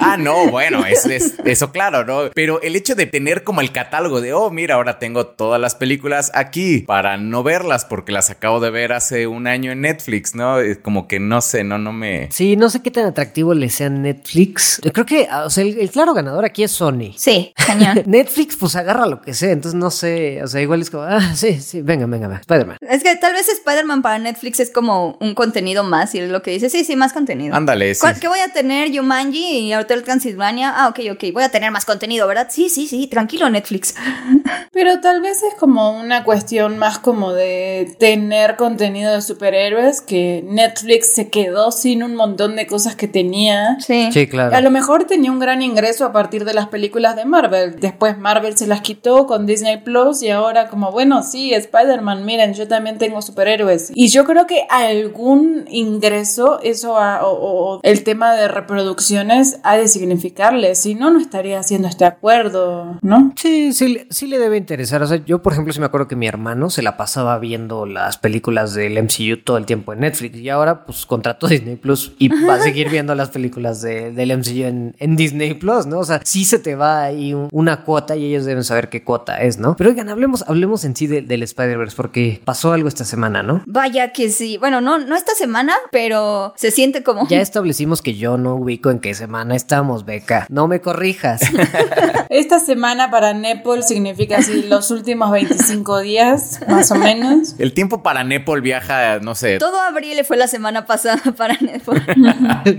Ah, no, bueno, es, es- eso claro, ¿no? Pero el hecho de tener como el catálogo de, oh, mira, ahora tengo todas las películas aquí para no verlas porque las acabo de ver hace un año en Netflix, ¿no? Es Como que no sé, no, no me... Sí, no sé qué tan atractivo le sea Netflix. Yo creo que, o sea, el, el claro ganador aquí es Sony. Sí, cañón. Netflix pues agarra lo que sea, entonces no sé, o sea, igual es como, ah, sí, sí, venga, venga, venga, Spider-Man. Es que tal vez Spider-Man para Netflix es como un contenido más y es lo que dice, sí, sí, más contenido. Ándale, sí. ¿Cuál- ¿Qué voy a tener? Yumanji y Hotel Transilvania. Ah, ok, ok. Voy a tener más contenido, ¿verdad? Sí, sí, sí. Tranquilo, Netflix. Pero tal vez es como una cuestión más como de tener contenido de superhéroes que Netflix se quedó sin un montón de cosas que tenía. Sí. Sí, claro. A lo mejor tenía un gran ingreso a partir de las películas de Marvel. Después Marvel se las quitó con Disney Plus y ahora como, bueno, sí, Spider-Man, miren, yo también tengo superhéroes. Y yo creo que algún ingreso, eso ha- o, o el tema de reproducciones ha de significarle. Si no, no estaría haciendo este acuerdo, ¿no? Sí, sí, sí le debe interesar. O sea, yo, por ejemplo, sí me acuerdo que mi hermano se la pasaba viendo las películas del MCU todo el tiempo en Netflix y ahora, pues, contrató Disney Plus y va a seguir viendo las películas de- del MCU en, en Disney Plus, ¿no? O sea, sí se te va ahí un- una cuota y ellos deben saber qué cuota es, ¿no? Pero oigan, hablemos, hablemos en sí de- del Spider-Verse porque pasó algo esta semana, ¿no? Vaya que sí. Bueno, no, no esta semana, pero se siente como. Ya establecimos que yo no ubico en qué semana estamos, Beca. No me corrijas. Esta semana para Nepal significa así los últimos 25 días, más o menos. El tiempo para Nepal viaja, no sé. Todo abril fue la semana pasada para Netflix.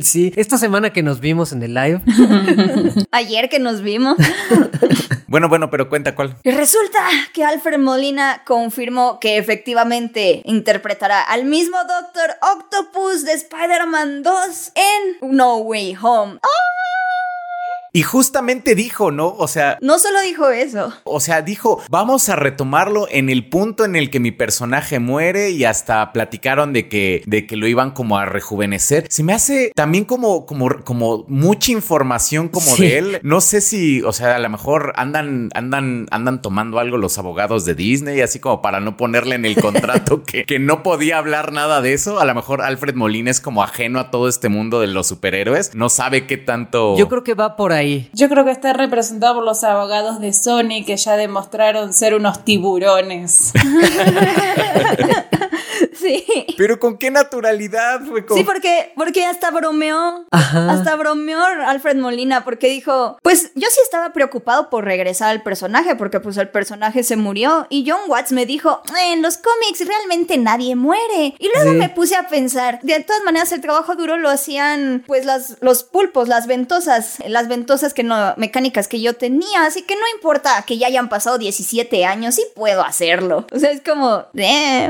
sí, esta semana que nos vimos en el live. Ayer que nos vimos. Bueno, bueno, pero cuenta cuál. Y resulta que Alfred Molina confirmó que efectivamente interpretará al mismo Doctor Octopus de Spider-Man 2 en No Way Home. ¡Ah! Y justamente dijo, ¿no? O sea, No solo dijo eso. O sea, dijo, vamos a retomarlo en el punto en el que mi personaje muere y hasta platicaron de que, de que lo iban como a rejuvenecer. Se me hace también como, como, como mucha información como Sí. de él. No sé si, o sea, a lo mejor andan, andan, andan tomando algo los abogados de Disney, así como para no ponerle en el contrato que, que no podía hablar nada de eso. A lo mejor Alfred Molina es como ajeno a todo este mundo de los superhéroes. No sabe qué tanto... Yo creo que va por ahí. Yo creo que está representado por los abogados de Sony que ya demostraron ser unos tiburones. Sí. Pero con qué naturalidad fue como... Sí, porque, porque hasta bromeó. Ajá. Hasta bromeó Alfred Molina porque dijo, pues yo sí estaba preocupado por regresar al personaje porque pues el personaje se murió y John Watts me dijo, en los cómics realmente nadie muere. Y luego Sí. me puse a pensar, de todas maneras el trabajo duro lo hacían pues las, los pulpos, las ventosas, las ventosas que no, mecánicas que yo tenía, así que no importa que ya hayan pasado 17 años, sí puedo hacerlo. O sea, es como.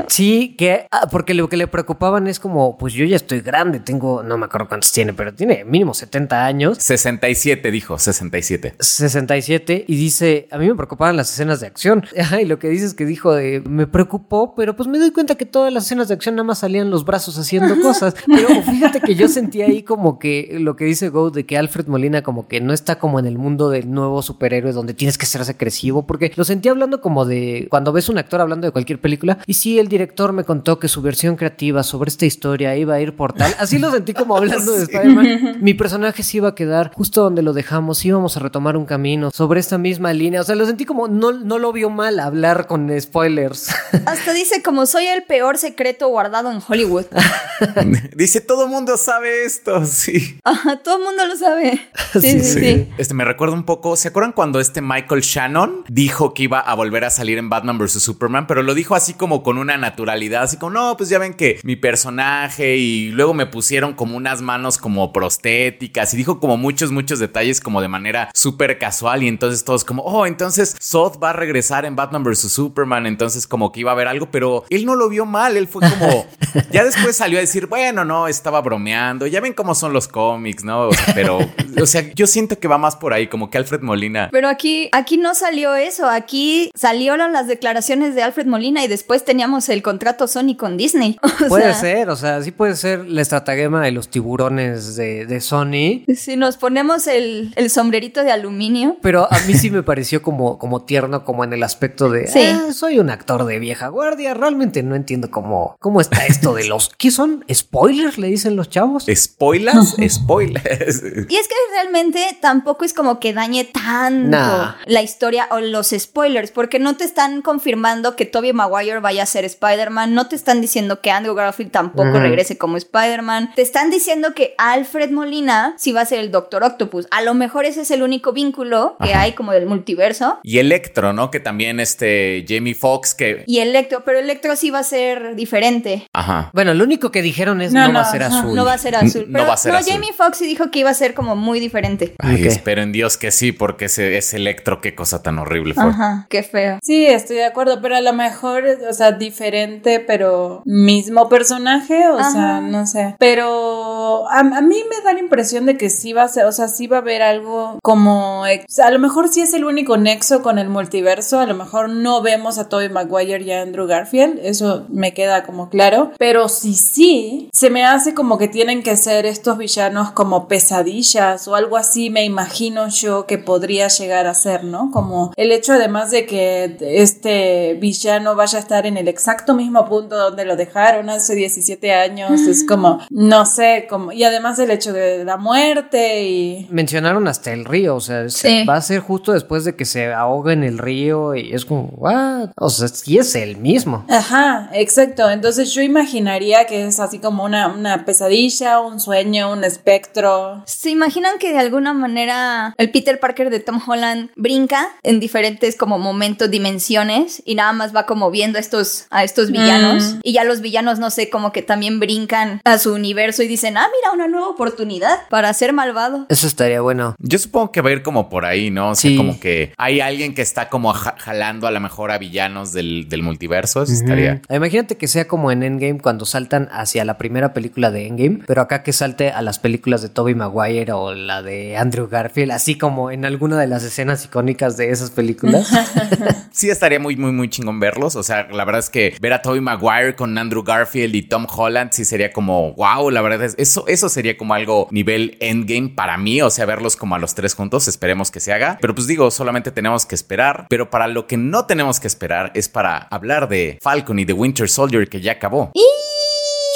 Sí, que ah, porque lo que le preocupaban es como, pues yo ya estoy grande, tengo, no me acuerdo cuántos tiene, pero tiene mínimo 70 años. 67, dijo, 67. 67 y dice, a mí me preocupaban las escenas de acción. Ajá, y lo que dice es que dijo de, me preocupó, pero pues me doy cuenta que todas las escenas de acción nada más salían los brazos haciendo cosas. Pero fíjate que yo sentí ahí como que lo que dice Go de que Alfred Molina como que no está como en el mundo del nuevo superhéroe donde tienes que ser agresivo, porque lo sentí hablando como de cuando ves un actor hablando de cualquier película y sí, el director me contó que su versión creativa sobre esta historia iba a ir por tal. Así lo sentí como hablando de Sí. Spider-Man. Mi personaje se iba a quedar justo donde lo dejamos, íbamos a retomar un camino sobre esta misma línea. O sea, lo sentí como no, no lo vio mal hablar con spoilers. Hasta dice como soy el peor secreto guardado en Hollywood. Dice, todo mundo sabe esto, sí. Ajá, todo el mundo lo sabe. Sí, sí. Sí. Este me recuerda un poco, ¿se acuerdan cuando este Michael Shannon dijo que iba a volver a salir en Batman vs Superman, pero lo dijo así como con una naturalidad, así como, "No, pues ya ven que mi personaje y luego me pusieron como unas manos como prostéticas y dijo como muchos muchos detalles como de manera súper casual y entonces todos como, "Oh, entonces Zod va a regresar en Batman vs Superman", entonces como que iba a haber algo, pero él no lo vio mal, él fue como ya después salió a decir, "Bueno, no, estaba bromeando." Ya ven cómo son los cómics, ¿no? O sea, pero o sea, yo siento que va más por ahí, como que Alfred Molina Pero aquí, aquí no salió eso. Aquí salieron las declaraciones de Alfred Molina y después teníamos el contrato Sony con Disney. O Puede sea, ser, o sea, sí puede ser la estratagema de los tiburones de, de Sony. Si nos ponemos el, el sombrerito de aluminio. Pero a mí sí me pareció como, como tierno, como en el aspecto de Sí. "Ah, soy un actor de vieja guardia. Realmente no entiendo cómo, cómo está esto de los. ¿Qué son? ¿Spoilers? Le dicen los chavos. Spoilers, spoilers. Y es que realmente tampoco es como que dañe tanto Nah. la historia o los spoilers, porque no te están confirmando que Tobey Maguire vaya a ser Spider-Man, no te están diciendo que Andrew Garfield tampoco regrese como Spider-Man, te están diciendo que Alfred Molina sí va a ser el Doctor Octopus. A lo mejor ese es el único vínculo que Ajá. hay como del multiverso. Y Electro, ¿no? Que también este Jamie Foxx que Y Electro, pero Electro sí va a ser diferente. ajá. Bueno, lo único que dijeron es No, no, va a no, ser azul. No va a ser azul. No Pero va a ser azul. Jamie Foxx sí dijo que iba a ser como muy diferente. Ay, Ok. espero en Dios que sí, porque ese, ese Electro, qué cosa tan horrible fue. Ajá, qué feo. Sí, estoy de acuerdo, pero a lo mejor, o sea, diferente, pero mismo personaje, o Ajá. sea, no sé. Pero a, a mí me da la impresión de que sí va a ser, o sea, sí va a haber algo como, a lo mejor sí es el único nexo con el multiverso, a lo mejor no vemos a Tobey Maguire y a Andrew Garfield, eso me queda como claro, pero sí sí, se me hace como que tienen que ser estos villanos como pesadillas o algo así, me imagino yo que podría llegar a ser, ¿no? Como el hecho además de que este villano vaya a estar en el exacto mismo punto donde lo dejaron hace 17 años, es como, no sé, como, y además el hecho de la muerte y... Mencionaron hasta el río, o sea, Sí. va a ser justo después de que se ahoga en el río y es como, ¿what? O sea, sí es el mismo. Ajá, exacto. Entonces yo imaginaría que es así como una, una pesadilla, un sueño, un espectro. ¿Se imaginan que de alguna manera el Peter Parker de Tom Holland brinca en diferentes como momentos, dimensiones y nada más va como viendo a estos, a estos villanos Mm. y ya los villanos no sé como que también brincan a su universo y dicen, ah, mira, una nueva oportunidad para ser malvado. Eso estaría bueno. Yo supongo que va a ir como por ahí, ¿no? O sea, Sí. como que hay alguien que está como ja- jalando a lo mejor a villanos del, del multiverso. Eso estaría. Imagínate que sea como en Endgame cuando saltan hacia la primera película de Endgame, pero acá que salte a las películas de Tobey Maguire o la de Andrew Garfield, así como en alguna de las escenas icónicas de esas películas. Sí, estaría muy, muy, muy chingón verlos. O sea, la verdad es que ver a Tobey Maguire con Andrew Garfield y Tom Holland sí sería como wow. La verdad es eso, eso sería como algo nivel endgame para mí. O sea, verlos como a los tres juntos. Esperemos que se haga. Pero pues digo, solamente tenemos que esperar. Pero para lo que no tenemos que esperar es para hablar de Falcon y de Winter Soldier que ya acabó.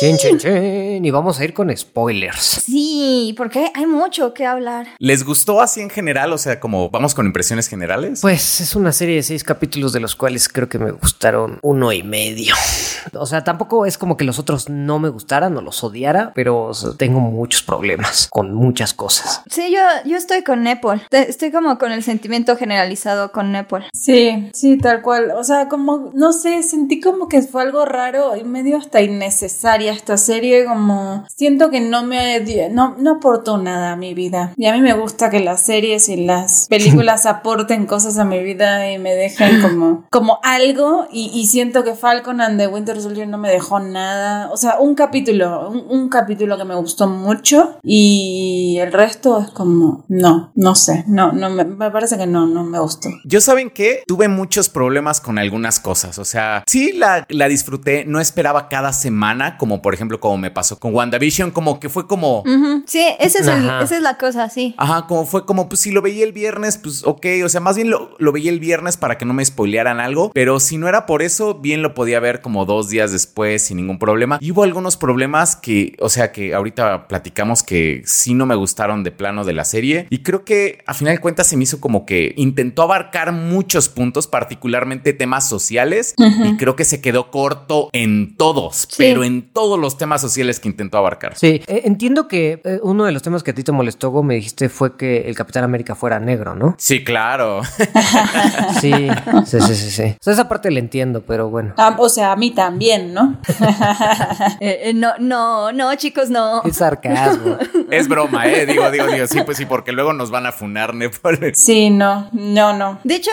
Chin, chin, chin. Y vamos a ir con spoilers. Sí, porque hay mucho que hablar. ¿Les gustó así en general? O sea, como vamos con impresiones generales. Pues es una serie de seis capítulos de los cuales creo que me gustaron uno y medio. O sea, tampoco es como que los otros no me gustaran o los odiara, pero o sea, tengo muchos problemas con muchas cosas. Sí, yo, yo estoy con Nepal. Estoy como con el sentimiento generalizado con Nepal. Sí, sí, tal cual. O sea, como, no sé, sentí como que fue algo raro y medio hasta innecesaria esta serie, como siento que no me no, no aportó nada a mi vida. Y a mí me gusta que las series y las películas aporten cosas a mi vida y me dejen como, como algo y, y siento que Falcon and the Winter Soldier no me dejó nada. O sea, un capítulo, un, un capítulo que me gustó mucho y el resto es como, no, no sé, no, no me, me parece que no, no me gustó. Yo saben que tuve muchos problemas con algunas cosas. O sea, sí la, la disfruté. No esperaba cada semana, como por ejemplo, como me pasó con WandaVision, como que fue como. Sí, ese es el- Ajá. esa es la cosa, sí. Ajá, como fue como, pues si lo veía el viernes, pues ok, o sea, más bien lo, lo veía el viernes para que no me spoilearan algo, pero si no era por eso, bien lo podía ver como dos días después sin ningún problema. Y hubo algunos problemas que, o sea, que ahorita platicamos que sí no me gustaron de plano de la serie y creo que a final de cuentas se me hizo como que intentó abarcar muchos puntos, particularmente temas sociales, y creo que se quedó corto en todos, Sí. pero en todos todos los temas sociales que intentó abarcar. Sí, eh, entiendo que eh, uno de los temas que a ti te molestó, Go, me dijiste, fue que el Capitán América fuera negro, ¿no? Sí, claro. Sí, sí, sí, sí. sí. O sea, esa parte la entiendo, pero bueno. Ah, o sea, a mí también, ¿no? Eh, eh, no, no, no, chicos, no. Es sarcasmo. es broma, ¿eh? Digo, digo, digo, sí, pues sí, porque luego nos van a funar, ¿ne? Por- Sí, no, no, no. De hecho,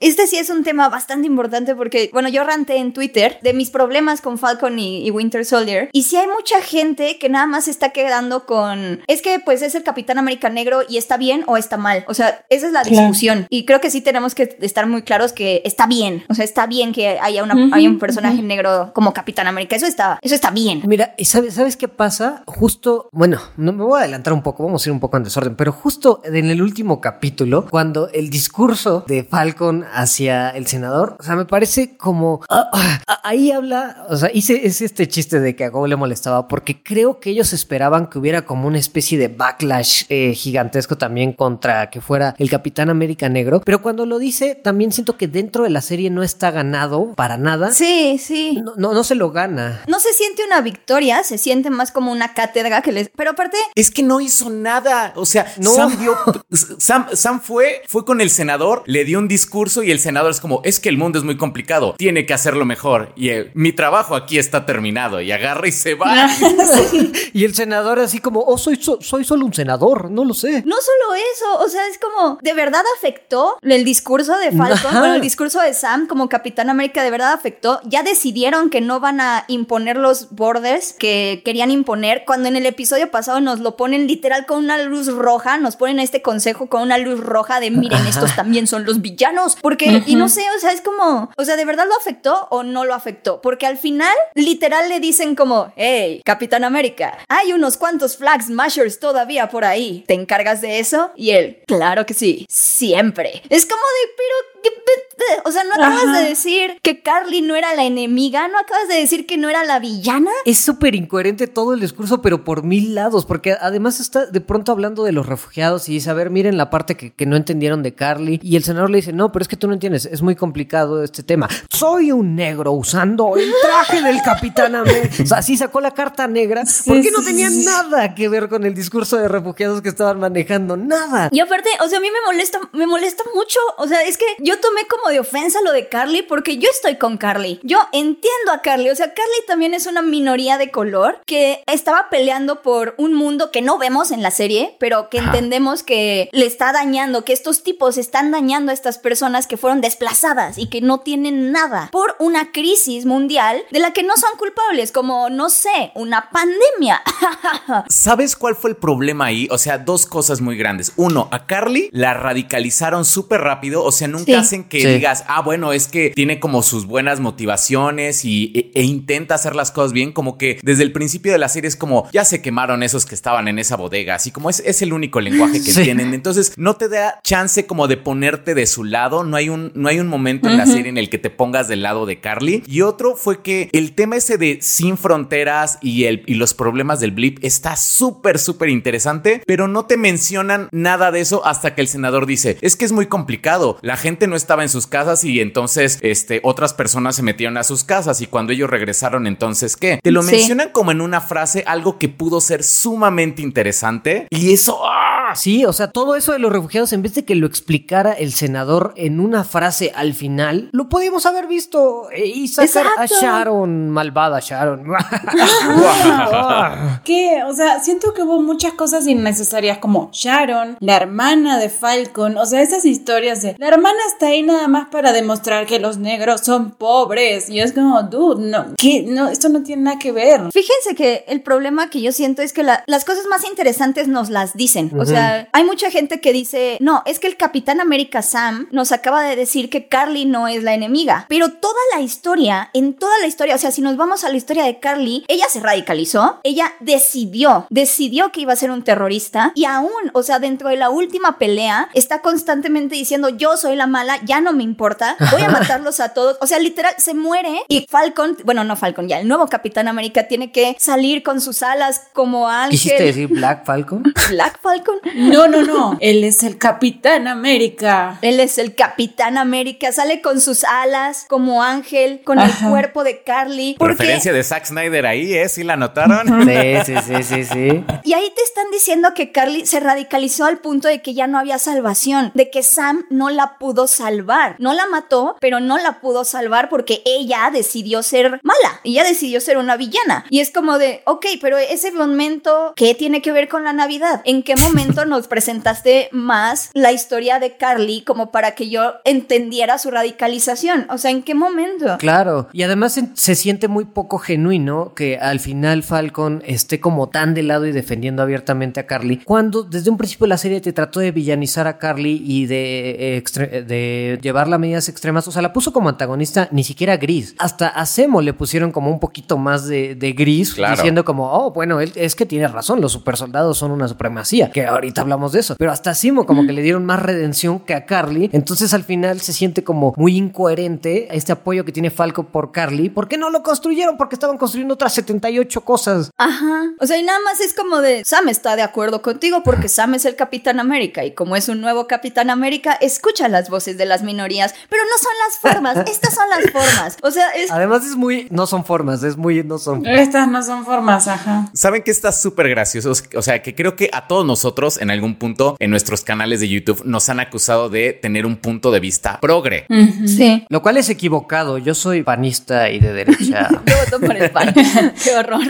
este sí es un tema bastante importante porque, bueno, yo ranté en Twitter de mis problemas con Falcon y, y Winter Soldier. Y sí hay mucha gente que nada más está quedando con. Es que, pues, es el Capitán América Negro y está bien o está mal. O sea, esa es la Claro. discusión. Y creo que sí tenemos que estar muy claros que está bien. O sea, está bien que haya, una, haya un personaje negro como Capitán América. Eso está, eso está bien. Mira, ¿y ¿sabes, ¿sabes qué pasa? Justo, bueno, no me voy a adelantar un poco, vamos a ir un poco en desorden, pero justo en el último capítulo, cuando el discurso de Falcon hacia el senador, o sea, me parece como... ah, ah, ahí habla, o sea, hice, es este chiste de que a Go le molestaba, porque creo que ellos esperaban que hubiera como una especie de backlash eh, gigantesco también contra que fuera el Capitán América Negro, pero cuando lo dice, también siento que dentro de la serie no está ganado para nada. Sí, sí. No, no, no se lo gana. No se siente una victoria, se siente más como una cátedra que les. Pero aparte, Es que no hizo nada. O sea, No. Sam dio. Sam, Sam fue, fue con el senador, le dio un discurso y el senador es como: Es que el mundo es muy complicado, tiene que hacerlo mejor. Y eh, mi trabajo aquí está terminado. Y agarra y se va. Y el senador así como, oh, soy, so- soy solo un senador, no lo sé. No solo eso, o sea, es como, ¿de verdad afectó el discurso de Falcon? Ajá. Bueno, el discurso de Sam como Capitán América, ¿de verdad afectó? Ya decidieron que no van a imponer los borders que querían imponer, cuando en el episodio pasado nos lo ponen literal con una luz roja, nos ponen a este consejo con una luz roja de, miren, Ajá. estos también son los villanos, porque, y no sé, o sea, es como, o sea, ¿de verdad lo afectó o no lo afectó? Porque al final, literal le dicen como, hey, Capitán América, hay unos cuantos flag smashers todavía por ahí, ¿te encargas de eso? Y él, claro que sí, siempre. Es como de, pero, ¿qué pe- o sea, ¿no acabas Ajá. de decir que Carly no era la enemiga? ¿No acabas de decir que no era la villana? Es súper incoherente todo el discurso, pero por mil lados, porque además está de pronto hablando de los refugiados y dice, a ver, miren la parte que, que no entendieron de Carly. Y el senador le dice, no, pero es que tú no entiendes, es muy complicado este tema. Soy un negro usando el traje del Capitán América. Sea, sí sacó la carta negra, porque no sí, tenía sí. nada que ver con el discurso de refugiados que estaban manejando, nada. Y aparte, o sea, a mí me molesta, me molesta mucho. O sea, es que yo tomé como de ofensa lo de Carly porque yo estoy con Carly. Yo entiendo a Carly. O sea, Carly también es una minoría de color que estaba peleando por un mundo que no vemos en la serie, pero que entendemos que le está dañando, que estos tipos están dañando a estas personas que fueron desplazadas y que no tienen nada por una crisis mundial de la que no son culpables, como, no sé, una pandemia. ¿Sabes cuál fue el problema ahí? O sea, dos cosas muy grandes. Uno, a Carly la radicalizaron súper rápido. O sea, nunca Sí. hacen que Sí. digas, ah, bueno, es que tiene como sus buenas motivaciones y, e, e intenta hacer las cosas bien. Como que desde el principio de la serie es como, ya se quemaron esos que estaban en esa bodega. Así como es, es el único lenguaje que Sí. tienen. Entonces, no te da chance como de ponerte de su lado. No hay un, no hay un momento en la serie en el que te pongas del lado de Carly. Y otro fue que el tema ese de sin fronteras y, el, y los problemas del blip está súper, súper interesante, pero no te mencionan nada de eso hasta que el senador dice, es que es muy complicado, la gente no estaba en sus casas y entonces este, otras personas se metieron a sus casas y cuando ellos regresaron, entonces, ¿qué? Te lo Sí. mencionan como en una frase, algo que pudo ser sumamente interesante y eso... ¡ah! Sí, o sea, todo eso de los refugiados, en vez de que lo explicara el senador en una frase al final, lo podíamos haber visto eh, y sacar a. Sharon, malvada Sharon. Que, o sea, siento que hubo muchas cosas innecesarias como Sharon, la hermana de Falcon, o sea, esas historias de la hermana está ahí nada más para demostrar que los negros son pobres y es como, dude, no, que no, esto no tiene nada que ver. Fíjense que el problema que yo siento es que la- las cosas más interesantes nos las dicen. O sea, hay mucha gente que dice, no, es que el Capitán América Sam nos acaba de decir que Carly no es la enemiga. Pero toda la historia, en toda la historia, o sea, si nos vamos a la historia de Carly, ella se radicalizó, ella decidió, decidió que iba a ser un terrorista y aún, o sea, dentro de la última pelea, está constantemente diciendo, yo soy la mala, ya no me importa, voy a matarlos a todos. O sea, literal, se muere y Falcon, bueno, no Falcon, ya el nuevo Capitán América tiene que salir con sus alas como ángel. ¿Quisiste decir Black Falcon? Black Falcon. No, no, no. Él es el Capitán América. Él es el Capitán América. Sale con sus alas como ángel, con el cuerpo de Carly. Referencia de Zack Snyder ahí, ¿eh? ¿Sí la notaron? Sí, sí, sí, sí, sí. Y ahí te están diciendo que Carly se radicalizó al punto de que ya no había salvación, de que Sam no la pudo salvar. No la mató, pero no la pudo salvar porque ella decidió ser mala. Ella decidió ser una villana. Y es como de, ok, pero ese momento, ¿qué tiene que ver con la Navidad? ¿En qué momento nos presentaste más la historia de Carly como para que yo entendiera su radicalización? O sea, ¿en qué momento? Claro, y además se siente muy poco genuino que al final Falcon esté como tan de lado y defendiendo abiertamente a Carly, cuando desde un principio la serie te trató de villanizar a Carly y de, eh, de llevarla a medidas extremas, o sea, la puso como antagonista ni siquiera gris. Hasta a Semo le pusieron como un poquito más de, gris, diciendo como, oh, bueno, él, es que tiene razón, los supersoldados son una supremacía, que ahorita hablamos de eso, pero hasta Simo como que le dieron más redención que a Carly, entonces al final se siente como muy incoherente este apoyo que tiene Falco por Carly, ¿por qué no lo construyeron? Porque estaban construyendo otras 78 cosas. Ajá, o sea, y nada más es como de, Sam está de acuerdo contigo porque Sam es el Capitán América y como es un nuevo Capitán América, escucha las voces de las minorías, pero no son las formas, estas son las formas. O sea, es... Además es muy, no son formas, es muy, no son. Estas no son formas, ajá. ¿Saben que está súper gracioso? O sea, que creo que a todos nosotros en algún punto en nuestros canales de YouTube nos han acusado de tener un punto de vista progre. Sí. Lo cual es equivocado. Yo soy panista y de derecha. Yo voto por el pan. Qué horror.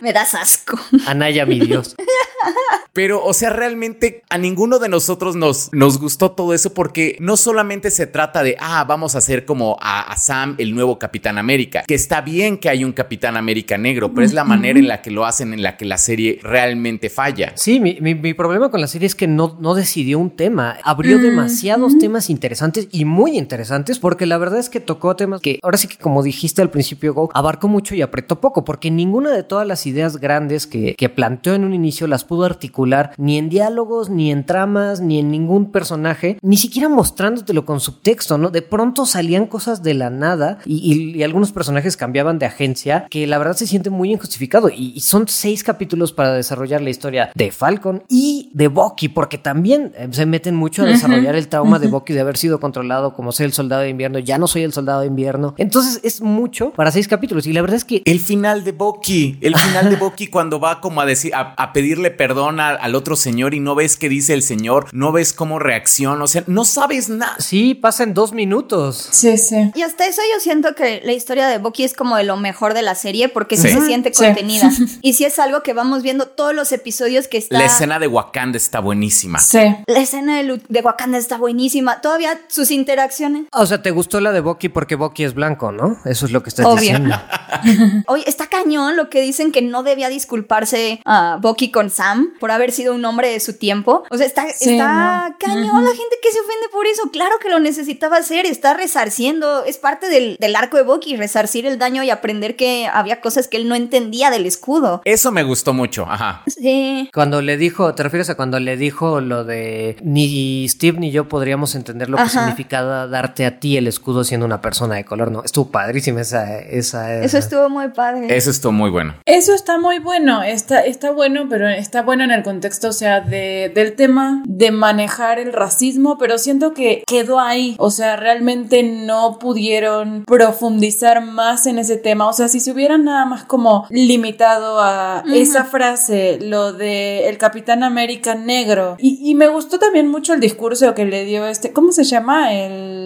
Me das asco. Anaya, mi Dios. Pero, o sea, realmente a ninguno de nosotros nos, nos gustó todo eso porque no solamente se trata de, ah, vamos a hacer como a, Sam el nuevo Capitán América, que está bien que hay un Capitán América negro, pero es la manera en la que lo hacen en la que la serie realmente falla. Sí, mi, problema con la serie es que no, no decidió un tema, abrió demasiados temas interesantes y muy interesantes porque la verdad es que tocó temas que ahora sí que como dijiste al principio, Go, abarcó mucho y apretó poco porque ninguna de todas las ideas grandes que, que planteó en un inicio las pudo articular ni en diálogos, ni en tramas, ni en ningún personaje, ni siquiera mostrándotelo con subtexto, ¿no? De pronto salían cosas de la nada y, algunos personajes cambiaban de agencia que la verdad se siente muy injustificado. Y, y, son seis capítulos para desarrollar la historia de Falcon y de Bucky, porque también eh, se meten mucho a desarrollar el trauma de Bucky de haber sido controlado como ser el soldado de invierno. Ya no soy el soldado de invierno. Entonces es mucho para seis capítulos. Y la verdad es que. El final de Bucky, el final de Bucky cuando va como a decir, a pedirle perdón al otro señor y no ves qué dice el señor, no ves cómo reacciona, o sea, no sabes nada. Sí, pasa en dos minutos. Sí, sí. Y hasta eso yo siento que la historia de Bucky es como de lo mejor de la serie porque sí, se siente contenida. y si es algo que vamos viendo todos los episodios que está... La escena de Wakanda está buenísima. Sí. La escena de, de Wakanda está buenísima. Todavía sus interacciones. O sea, ¿te gustó la de Bucky porque Bucky es blanco, no? Eso es lo que estás diciendo. Oye, está cañón lo que dicen que no debía disculparse a Bucky con Sam por haber sido un hombre de su tiempo. O sea, está, está cañón la gente que se ofende por eso. Claro que lo necesitaba hacer, está resarciendo. Es parte del, del arco de Bucky, resarcir el daño y aprender que había cosas que él no entendía del escudo. Eso me gustó mucho, ajá. Sí. Cuando le dijo, ¿te refieres a cuando le dijo lo de ni Steve ni yo podríamos entender lo que significaba darte a ti el escudo siendo una persona de color? No, estuvo padrísima esa. esa Eso estuvo muy padre. Eso estuvo muy bueno. Eso está muy bueno, está, está bueno, pero está bueno en el contexto, o sea, de, del tema de manejar el racismo, pero siento que quedó ahí, o sea, realmente no pudieron profundizar más en ese tema, o sea, si se hubieran nada más como limitado a esa frase, lo de el Capitán América negro, y, me gustó también mucho el discurso que le dio este, ¿cómo se llama? El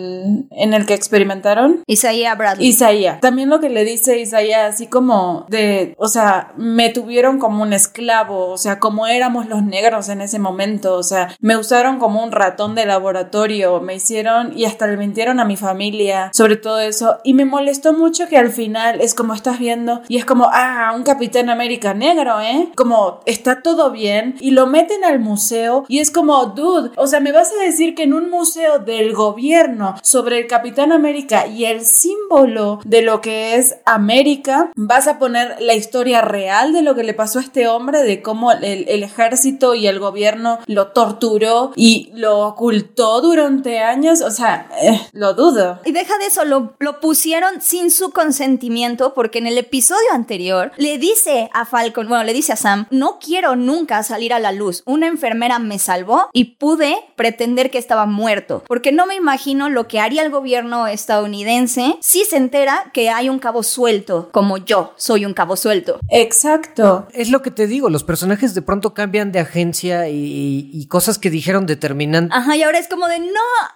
en el que experimentaron. Isaías Bradley. Isaías. También lo que le dice Isaías, así como de, o sea, me tuvieron como un esclavo, o sea, como éramos los negros en ese momento, o sea, me usaron como un ratón de laboratorio, me hicieron y hasta le mintieron a mi familia sobre todo eso y me molestó mucho que al final es como estás viendo y es como, ah, un Capitán América negro, ¿eh? Como está todo bien y lo meten al museo y es como, dude, o sea, me vas a decir que en un museo del gobierno sobre el Capitán América y el símbolo de lo que es América, América, vas a poner la historia real de lo que le pasó a este hombre, de cómo el, ejército y el gobierno lo torturó y lo ocultó durante años, o sea, eh, lo dudo. Y deja de eso, lo, lo pusieron sin su consentimiento porque en el episodio anterior le dice a Falcon, bueno, le dice a Sam, no quiero nunca salir a la luz. Una enfermera me salvó y pude pretender que estaba muerto, porque no me imagino lo que haría el gobierno estadounidense si se entera que hay un cabo suelto, como yo soy un cabo suelto. Exacto. Es lo que te digo, los personajes de pronto cambian de agencia y, y cosas que dijeron determinan. Ajá, y ahora es como de, no,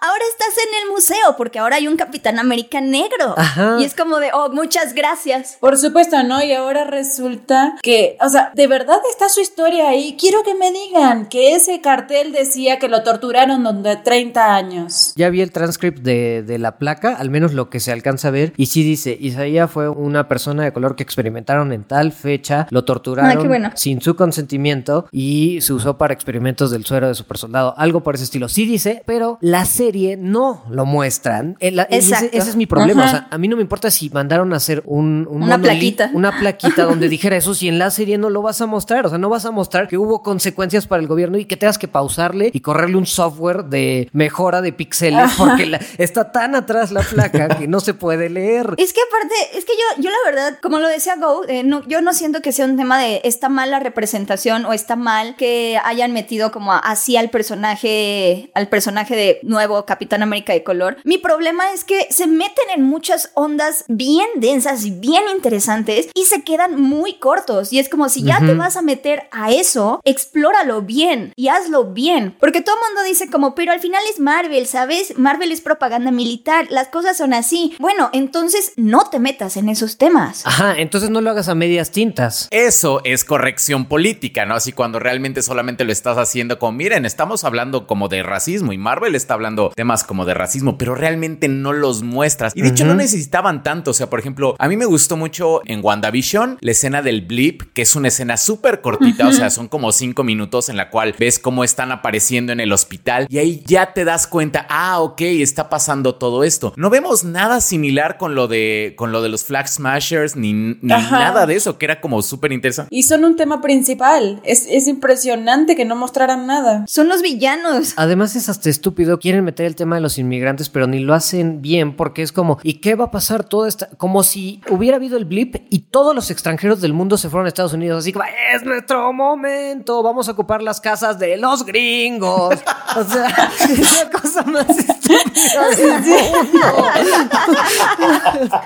ahora estás en el museo, porque ahora hay un Capitán América negro. Ajá. Y es como de, oh, muchas gracias. Por supuesto, ¿no? Y ahora resulta que, o sea, de verdad está su historia ahí. Quiero que me digan que ese cartel decía que lo torturaron donde 30 años. Ya vi el transcript de, de la placa, al menos lo que se alcanza a ver, y sí dice, Isaías fue una persona de color que experimentaron en tal fecha, lo torturaron Ah, bueno. sin su consentimiento y se usó para experimentos del suero de super soldado, algo por ese estilo. Sí dice, pero la serie no lo muestran. Eh, ese, es mi problema. Ajá. O sea, a mí no me importa si mandaron a hacer un, un Una plaquita. una plaquita donde dijera eso, si en la serie no lo vas a mostrar. O sea, no vas a mostrar que hubo consecuencias para el gobierno y que tengas que pausarle y correrle un software de mejora de píxeles porque la- está tan atrás la placa que no se puede leer. Es que aparte, es que yo, yo la verdad, como lo decía Go, eh, no, yo no siento que sea un tema de está mal la representación o está mal que hayan metido como así al personaje, al personaje de nuevo Capitán América de color. Mi problema es que se meten en muchas ondas bien densas y bien interesantes y se quedan muy cortos. Y es como si ya te vas a meter a eso, explóralo bien y hazlo bien. Porque todo el mundo dice como, pero al final es Marvel, ¿sabes? Marvel es propaganda militar, las cosas son así. Bueno, entonces no te metas en esos temas. Ajá, entonces no lo hagas a medias tintas. Eso es corrección política, ¿no? Así cuando realmente solamente lo estás haciendo como, miren, estamos hablando como de racismo y Marvel está hablando temas como de racismo, pero realmente no los muestras. Y de hecho no necesitaban tanto, o sea, por ejemplo, a mí me gustó mucho en WandaVision la escena del blip, que es una escena súper cortita, o sea, son como cinco minutos en la cual ves cómo están apareciendo en el hospital y ahí ya te das cuenta, ah, ok, está pasando todo esto. No vemos nada similar con lo de, con lo de los Flag Smashers ni, ni nada de eso, que era como súper interesante. Y son un tema principal. Es, es impresionante que no mostraran nada. Son los villanos. Además es hasta estúpido, quieren meter el tema de los inmigrantes, pero ni lo hacen bien porque es como, ¿y qué va a pasar todo esta? Como si hubiera habido el blip y todos los extranjeros del mundo se fueron a Estados Unidos, así como, es nuestro momento, vamos a ocupar las casas de los gringos. O sea, es la cosa más.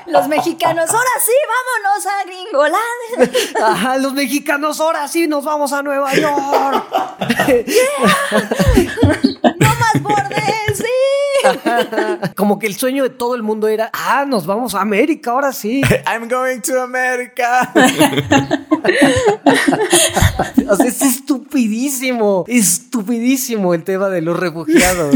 Los mexicanos, ahora sí, vámonos a Gringolandia. Ajá, los mexicanos, ahora sí nos vamos a Nueva York. No más bordes, sí. Como que el sueño de todo el mundo era, ah, nos vamos a América, ahora sí. I'm going to America. O sea, es estupidísimo, estupidísimo el tema de los refugiados.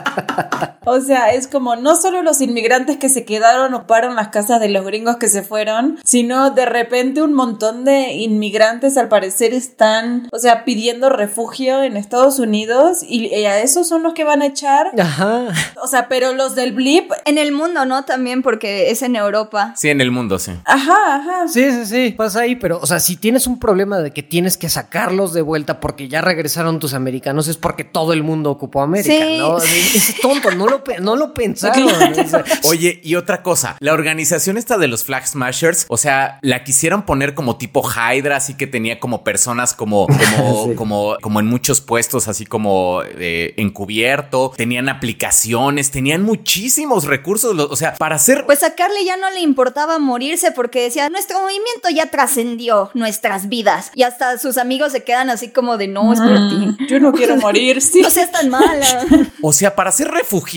O sea, es como no solo los inmigrantes que se quedaron ocuparon las casas de los gringos que se fueron, sino de repente un montón de inmigrantes al parecer están, o sea, pidiendo refugio en Estados Unidos y, y a esos son los que van a echar. Ajá. O sea, pero los del blip, En el mundo, ¿no? También porque es en Europa. Sí, en el mundo, sí. ajá, ajá. Sí, sí, sí, pasa ahí, pero, o sea, si tienes un problema de que tienes que sacarlos de vuelta porque ya regresaron tus americanos, es porque todo el mundo ocupó América, Sí. ¿no? Es, es tonto, no lo, no lo pensaron. Oye, y otra cosa, la organización esta de los Flag Smashers, o sea, la quisieron poner como tipo Hydra, así que tenía como personas como, como, Sí. como, como en muchos puestos, así como eh, encubierto, tenían aplicaciones, tenían muchísimos recursos, o sea, para hacer Pues a Carly ya no le importaba morirse porque decía, nuestro movimiento ya trascendió nuestras vidas. Y hasta sus amigos se quedan así como de, no, es por ti. Yo no quiero morir, sí. No seas tan mala. O sea, para ser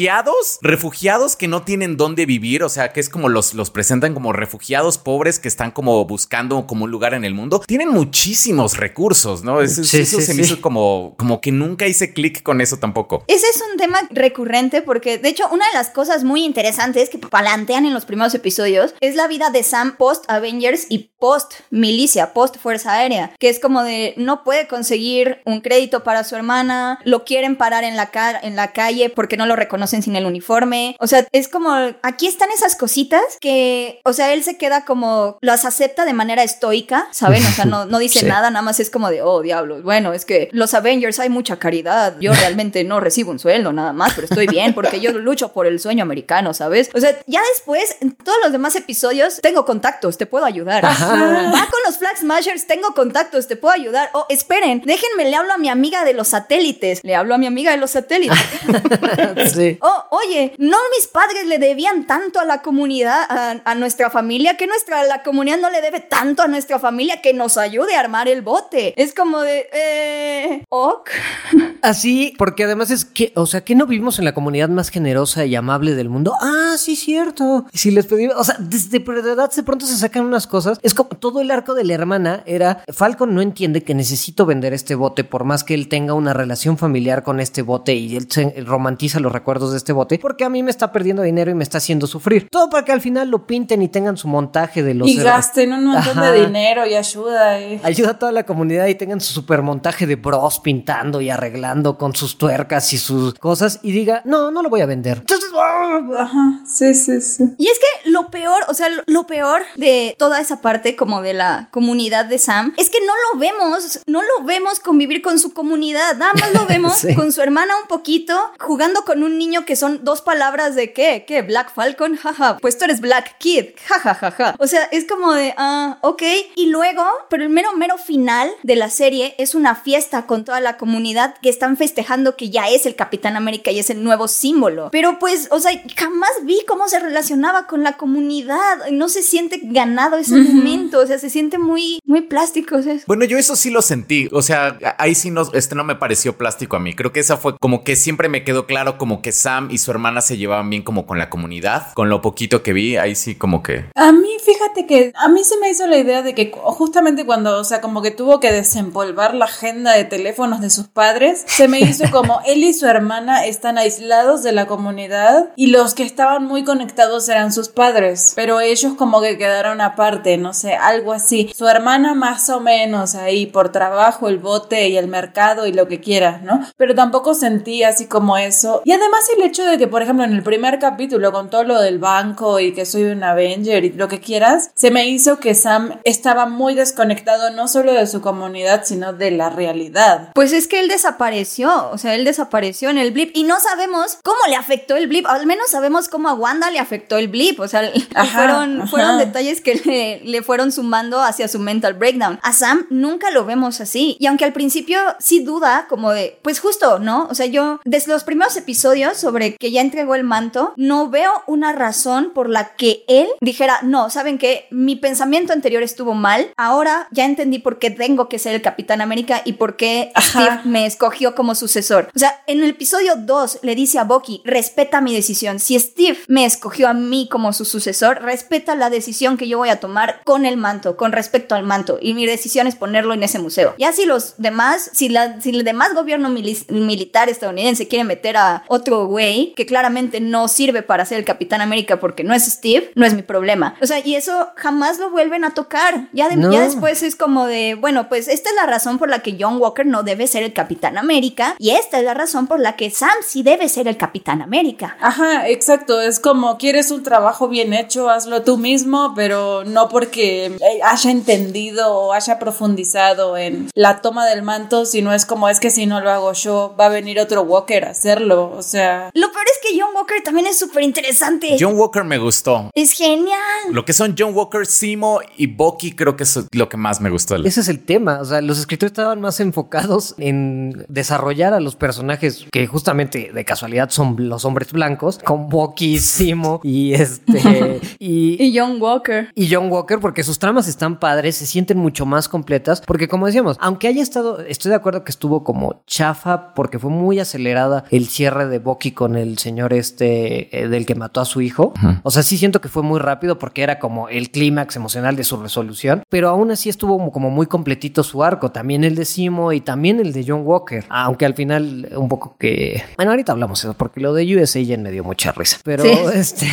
refugiados, refugiados que no tienen dónde vivir, o sea, que es como los, los presentan como refugiados pobres que están como buscando como un lugar en el mundo, tienen muchísimos recursos, ¿no? Eso, Sí, eso sí, se me hizo como, como que nunca hice clic con eso tampoco. Ese es un tema recurrente porque, de hecho, una de las cosas muy interesantes que plantean en los primeros episodios es la vida de Sam post Avengers y post milicia, post Fuerza Aérea, que es como de no puede conseguir un crédito para su hermana, lo quieren parar en la, ca- en la calle porque no lo reconoce sin el uniforme. O sea, es como, aquí están esas cositas que, o sea, él se queda como, las acepta de manera estoica, ¿saben? O sea, no, no dice Sí. nada, nada más es como de, oh, diablos, bueno, es que los Avengers hay mucha caridad, yo realmente no recibo un sueldo nada más, pero estoy bien porque yo lucho por el sueño americano, ¿sabes? O sea, ya después, en todos los demás episodios, tengo contactos, te puedo ayudar. Va con los Flag Smashers, tengo contactos, te puedo ayudar. Oh, esperen, déjenme, le hablo a mi amiga de los satélites, le hablo a mi amiga de los satélites. Sí. Oh, oye, no mis padres le debían tanto a la comunidad, a, nuestra familia, que nuestra, la comunidad no le debe tanto a nuestra familia que nos ayude a armar el bote. Es como de, eh, ok. Así, porque además es que, o sea, que no vivimos en la comunidad más generosa y amable del mundo. Ah, sí, cierto. Si les pedimos, o sea, desde de verdad de pronto se sacan unas cosas. Es como todo el arco de la hermana era, Falcon no entiende que necesito vender este bote por más que él tenga una relación familiar con este bote y él se romantiza los recuerdos de este bote, porque a mí me está perdiendo dinero y me está haciendo sufrir. Todo para que al final lo pinten y tengan su montaje de los Y gasten un montón Ajá. de dinero y ayuda. y- Ayuda a toda la comunidad y tengan su super montaje de bros pintando y arreglando con sus tuercas y sus cosas y diga, no, no lo voy a vender. Entonces, ¡ah! Ajá, sí, sí, sí. Y es que lo peor, o sea, lo- lo peor de toda esa parte como de la comunidad de Sam es que no lo vemos, no lo vemos convivir con su comunidad, nada más lo vemos Sí. con su hermana un poquito, jugando con un niño que son dos palabras de qué, qué, Black Falcon, jaja, pues tú eres Black Kid, jajajaja. O sea, es como de, ah, ok. Y luego, pero el mero, mero final de la serie es una fiesta con toda la comunidad que están festejando que ya es el Capitán América y es el nuevo símbolo. Pero pues, o sea, jamás vi cómo se relacionaba con la comunidad. No se siente ganado ese momento. O sea, se siente muy, muy plástico. O sea, es- Bueno, yo eso sí lo sentí. O sea, ahí sí no, este no me pareció plástico a mí. Creo que esa fue como que siempre me quedó claro como que Sam y su hermana se llevaban bien como con la comunidad. Con lo poquito que vi, ahí sí como que... A mí, fíjate que a mí se me hizo la idea de que justamente cuando, o sea, como que tuvo que desempolvar la agenda de teléfonos de sus padres, se me hizo como él y su hermana están aislados de la comunidad y los que estaban muy conectados eran sus padres, pero ellos como que quedaron aparte, no sé, algo así. Su hermana más o menos ahí por trabajo, el bote y el mercado y lo que quieras, ¿no? Pero tampoco sentí así como eso. Y además el hecho de que, por ejemplo, en el primer capítulo con todo lo del banco y que soy un Avenger y lo que quieras, se me hizo que Sam estaba muy desconectado no solo de su comunidad, sino de la realidad. Pues es que él desapareció, o sea, él desapareció en el blip y no sabemos cómo le afectó el blip, al menos sabemos cómo a Wanda le afectó el blip, o sea, Ajá, fueron, ajá. fueron detalles que le, le fueron sumando hacia su mental breakdown. A Sam nunca lo vemos así y aunque al principio sí duda como de, pues justo, ¿no? O sea, yo desde los primeros episodios sobre que ya entregó el manto, no veo una razón por la que él dijera, no, ¿saben qué? Mi pensamiento anterior estuvo mal, ahora ya entendí por qué tengo que ser el Capitán América y por qué Ajá. Steve me escogió como sucesor. O sea, en el episodio 2 le dice a Bucky, respeta mi decisión. Si Steve me escogió a mí como su sucesor, respeta la decisión que yo voy a tomar con el manto, con respecto al manto. Y mi decisión es ponerlo en ese museo. Ya si los demás, si, la, si el demás gobierno mili- militar estadounidense quiere meter a otro güey que claramente no sirve para ser el Capitán América porque no es Steve, no es mi problema. O sea, y eso jamás lo vuelven a tocar. Ya, de- No. ya después es como de, bueno, pues esta es la razón por la que John Walker no debe ser el Capitán América y esta es la razón por la que Sam sí debe ser el Capitán América. Ajá, exacto. Es como quieres un trabajo bien hecho, hazlo tú mismo, pero no porque eh, haya entendido o haya profundizado en la toma del manto, sino es como es que si no lo hago yo, va a venir otro Walker a hacerlo. O sea, Lo peor es que John Walker también es súper interesante. John Walker me gustó. Es genial. Lo que son John Walker, Simo y Bucky creo que es lo que más me gustó. Ese es el tema. O sea, los escritores estaban más enfocados en desarrollar a los personajes que justamente de casualidad son los hombres blancos, con Bucky, Simo y este y, Y John Walker. y John Walker, porque sus tramas están padres, se sienten mucho más completas, porque como decíamos, aunque haya estado, estoy de acuerdo que estuvo como chafa, porque fue muy acelerada el cierre de Bucky con el señor este eh, del que mató a su hijo. O sea, sí siento que fue muy rápido porque era como el clímax emocional de su resolución, pero aún así estuvo como- como muy completito su arco, también el de Simo y también el de John Walker, aunque al final un poco que... Bueno, ahorita hablamos de eso, porque lo de USA Agent me dio mucha risa, pero Sí. este...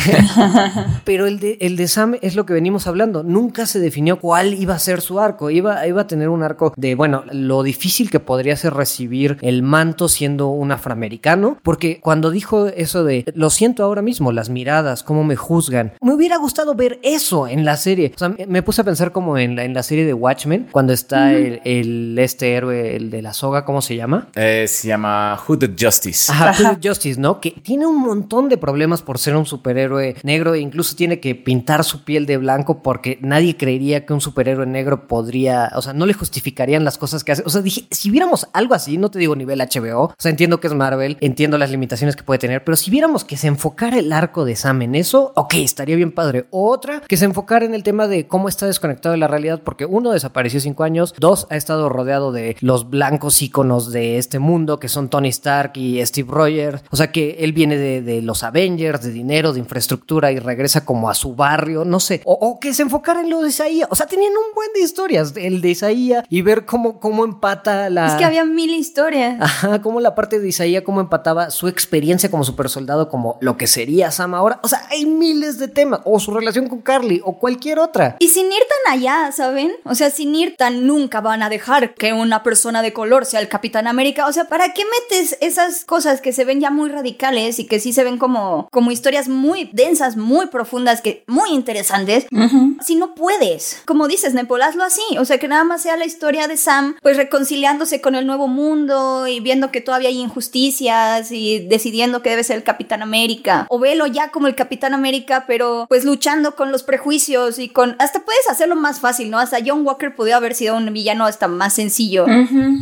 Pero el de, el de Sam es lo que venimos hablando. Nunca se definió cuál iba a ser su arco. Iba, iba a tener un arco de, bueno, lo difícil que podría ser recibir el manto siendo un afroamericano. Porque cuando dijo eso de, lo siento ahora mismo, las miradas, cómo me juzgan, me hubiera gustado ver eso en la serie. O sea, me puse a pensar como en la, en la serie de Watchmen, cuando está el, el, este héroe, el de la soga, ¿cómo se llama? Eh, se llama Hooded Justice. Ajá, Hooded Justice, ¿no? Que tiene un montón de problemas por ser un superhéroe negro e incluso tiene que pintar su piel de blanco porque nadie creería que un superhéroe negro podría, o sea, no le justificarían las cosas que hace. O sea, dije, si viéramos algo así, no te digo nivel HBO, o sea, entiendo que es Marvel, entiendo las limitaciones que puede tener, pero si viéramos que se enfocara el arco de Sam en eso, ok, estaría bien padre. Otra, que se enfocara en el tema de cómo está desconectado de la realidad, porque uno desapareció cinco años, dos ha estado rodeado de los blancos íconos de este mundo, que son Tony Stark y Steve Rogers, o sea que él viene de, de los Avengers, de dinero, de infraestructura y regresa como a su barrio, no sé, o, o que se enfocara en lo de Isaías, o sea, tenían un buen de historias, el de Isaías y ver cómo, cómo empata la... Es que había mil historias. Ajá, cómo la parte de Isaías, cómo empataba su experiencia como super soldado, como lo que sería Sam ahora. O sea, hay miles de temas. O su relación con Carly, o cualquier otra. Y sin ir tan allá, ¿saben? O sea, sin ir tan nunca van a dejar que una persona de color sea el Capitán América. O sea, ¿para qué metes esas cosas que se ven ya muy radicales y que sí se ven como, como historias muy densas, muy profundas, que muy interesantes? Si no puedes. Como dices, Nepal, hazlo así. O sea, que nada más sea la historia de Sam, pues reconciliándose con el nuevo mundo y viendo que todavía hay injusticias y decidiendo que debe ser el Capitán América. O velo ya como el Capitán América, pero pues luchando con los prejuicios y con... Hasta puedes hacerlo más fácil, ¿no? Hasta John Walker pudo haber sido un villano hasta más sencillo.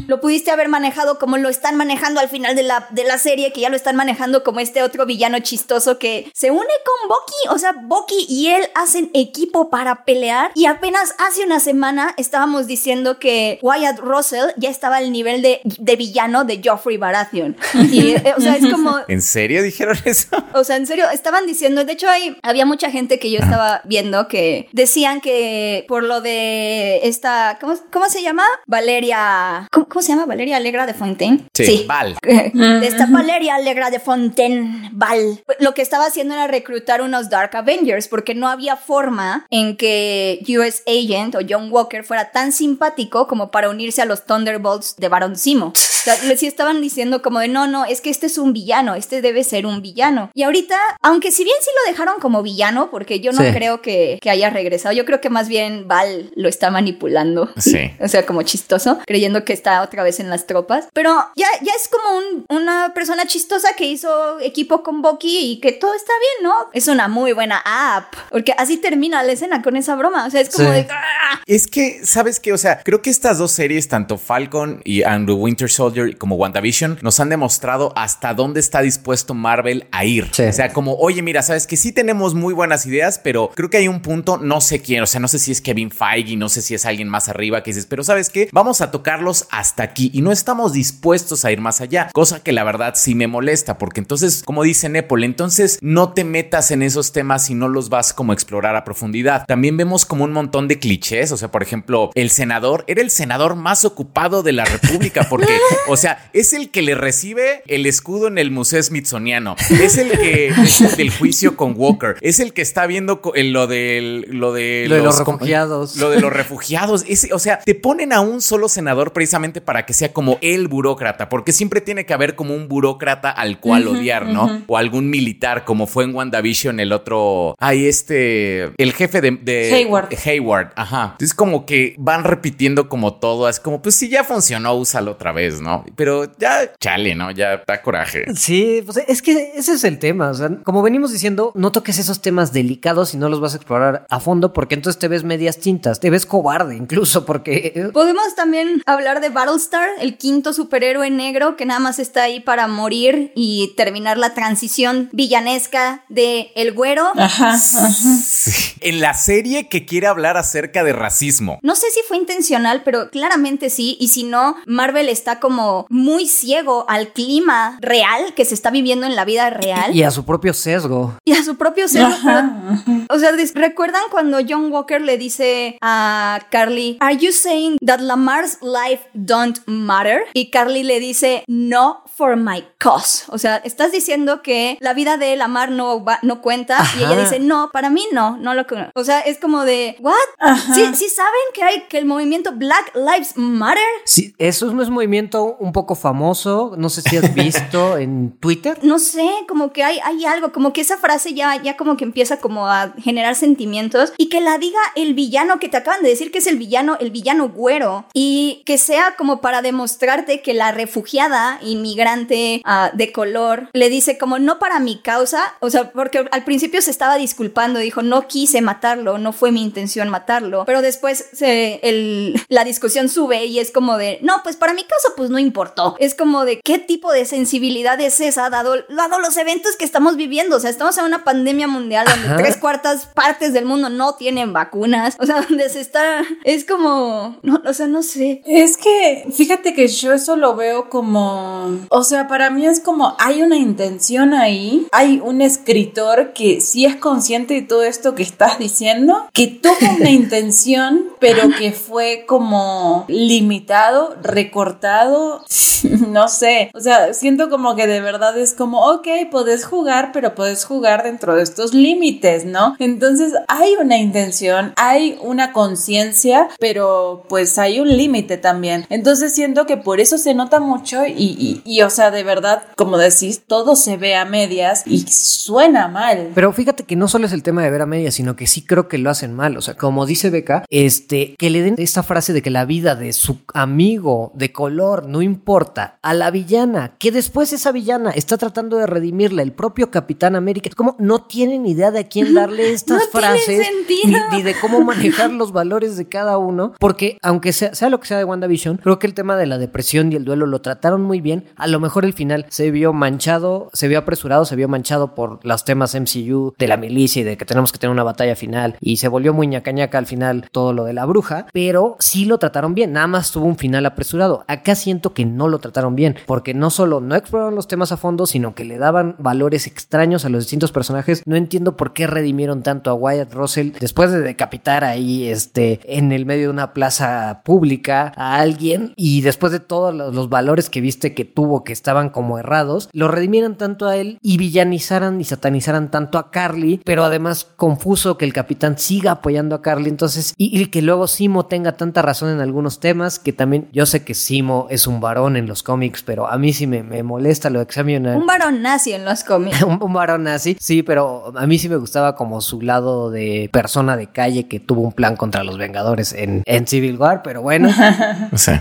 Lo pudiste haber manejado como lo están manejando al final de la, de la serie, que ya lo están manejando como este otro villano chistoso que se une con Bucky. O sea, Bucky y él hacen equipo para pelear y apenas hace una semana estábamos diciendo que Wyatt Russell ya estaba al nivel de, de villano de Joffrey Baratheon. Y, eh, o sea, es como... ¿En serio dijeron eso? O sea, en serio, estaban diciendo, de hecho hay, había mucha gente que yo estaba viendo que decían que por lo de esta, ¿cómo, cómo se llama? Valeria, ¿cómo, cómo se llama? Valeria Alegra de Fontaine. Sí, Val. De esta Valeria Alegra de Fontaine, Val. Lo que estaba haciendo era reclutar unos Dark Avengers porque no había forma en que US Agent o John Walker fuera tan simpático como para unirse a los Thunderbolts de Baron Simo. O sea, estaban diciendo como de no, no, es que este es un villano, este debe ser un villano. Y ahorita, aunque si bien sí lo dejaron como villano, porque yo no Sí. creo que, que haya regresado, yo creo que más bien Val lo está manipulando. Sí. O sea, como chistoso, creyendo que está otra vez en las tropas. Pero ya, ya es como un- una persona chistosa que hizo equipo con Bucky y que todo está bien, ¿no? Es una muy buena app. Porque así termina la escena con esa broma. O sea, es como Sí. de... ¡ah! Es que, ¿sabes qué? O sea, creo que estas dos series, tanto Falcon y and the Winter Soldier como WandaVision, nos han demostrado hasta dónde está dispuesto Marvel a ir. Sí. O sea, como, oye, mira, sabes que sí tenemos muy buenas ideas, pero creo que hay un punto, no sé quién, o sea, no sé si es Kevin Feige, no sé si es alguien más arriba que dices, pero ¿sabes qué? Vamos a tocarlos hasta aquí y no estamos dispuestos a ir más allá, cosa que la verdad sí me molesta, porque entonces, como dice Nepal, entonces no te metas en esos temas y no los vas como a explorar a profundidad. También vemos como un montón de clichés, o sea, por ejemplo, el senador era el senador más ocupado de la República, porque, o sea, es el que le recibe el escudo en el Museo Smithsoniano, es el que del juicio con Walker, es el que está viendo en lo del lo de Lo de los refugiados. lo de los refugiados, ese- o sea, te ponen a un solo senador precisamente para que sea como el burócrata, porque siempre tiene que haber como un burócrata al cual odiar, ¿no? O algún militar, como fue en WandaVision el otro, ay, este, el jefe de, de Hayward. Hayward, ajá. Entonces como que van repitiendo como todo, es como, pues si ya funcionó, úsalo otra vez, ¿no? Pero ya, chale, ¿no? Ya da coraje. Sí, pues es que ese es el tema. O sea, como venimos diciendo, no toques esos temas delicados y no los vas a explorar a fondo porque entonces te ves medias tintas, te ves cobarde incluso porque... Podemos también hablar de Battlestar, el quinto superhéroe negro que nada más está ahí para morir y terminar la transición villanesca de el güero. Ajá. ajá. Sí. En la serie que quiere hablar acerca de racismo. No sé si fue intencional, pero claramente sí. Y si no, Marvel está como muy ciego al clima real que se está viviendo en la vida real. Y a su propio sesgo. Y a su propio sesgo. o sea, ¿recuerdan cuando John Walker le dice a Carly, ¿Are you saying that Lamar's life don't matter? Y Carly le dice, No, for my cause. O sea, estás diciendo que la vida de Lamar no, va, no cuenta. Y ella dice, No, para mí no, no lo O sea, es como de, ¿what? ¿Sí, ¿Sí, saben que hay que el movimiento Black Lives Matter? Sí, eso no es un movimiento un poco famoso. No sé si has visto en Twitter. No sé, como que hay, hay algo, como que esa frase ya, ya como que empieza como a generar sentimientos y que la diga el villano que te acaban de decir que es el villano, el villano güero y que sea como para demostrarte que la refugiada inmigrante uh, de color le dice como no para mi causa, o sea, porque al principio se estaba disculpando, dijo no quise matarlo, no fue mi intención matarlo, pero después se, el, la discusión sube y es como de no, pues para mi causa pues no importó, es como de qué tipo de sensibilidad es esa dado, dado los eventos que estamos viviendo, o sea, estamos en una pandemia mundial donde tres cuartas partes del mundo no tienen vacunas, o sea, donde se está, es como, no, o sea, no sé. Es que, fíjate que yo eso lo veo como, o sea, para mí es como, hay una intención ahí, hay un escritor que sí es consciente de todo esto que estás diciendo, que tuvo una intención, pero que fue como limitado, recortado, no sé, o sea, siento como que de verdad es como, ok, puedes jugar, pero puedes jugar dentro de estos límites, ¿no? Entonces hay una intención, hay una conciencia, pero pues hay un límite también. Entonces siento que por eso se nota mucho y, y, o sea, de verdad, como decís, todo se ve a medias y suena mal. Pero fíjate que no solo es el tema de ver a medias, sino que sí creo que lo hacen mal. O sea, como dice Beca, este, que le den esta frase de que la vida de su amigo de color no importa a la villana, que después esa villana está tratando de redimirla, el propio Capitán América, como no tienen idea de a quién darle estas frases ni, de cómo manejar los valores de cada uno, porque aunque sea, sea, lo que sea de WandaVision, creo que el tema de la depresión y el duelo lo trataron muy bien. A lo mejor el final se vio manchado, se vio apresurado, se vio manchado por los temas MCU de la milicia y de que tenemos que tener una batalla final y se volvió muy ñacañaca al final todo lo de la bruja, pero sí lo trataron bien, nada más tuvo un final apresurado. Acá siento que no lo trataron bien, porque no solo no exploraron los temas a fondo, sino que le daban valores extraños a los distintos personajes. No entiendo por qué redimieron tanto a Wyatt Russell después de decapitar ahí este en el medio de una plaza pública a alguien y después de todos los, valores que viste que tuvo que estaban como errados, lo redimieran tanto a él y villanizaran y satanizaran tanto a Carly, pero además confuso que el capitán siga apoyando a Carly, entonces y, que luego Simo tenga tanta razón en algunos temas que también yo sé que Simo es un varón en los cómics, pero a mí sí me, molesta lo Un varón nazi en los cómics. un, varón nazi, sí, pero a mí sí me gustaba como su lado de persona de calle que tuvo un plan contra los Vengadores en, en Civil War, pero bueno.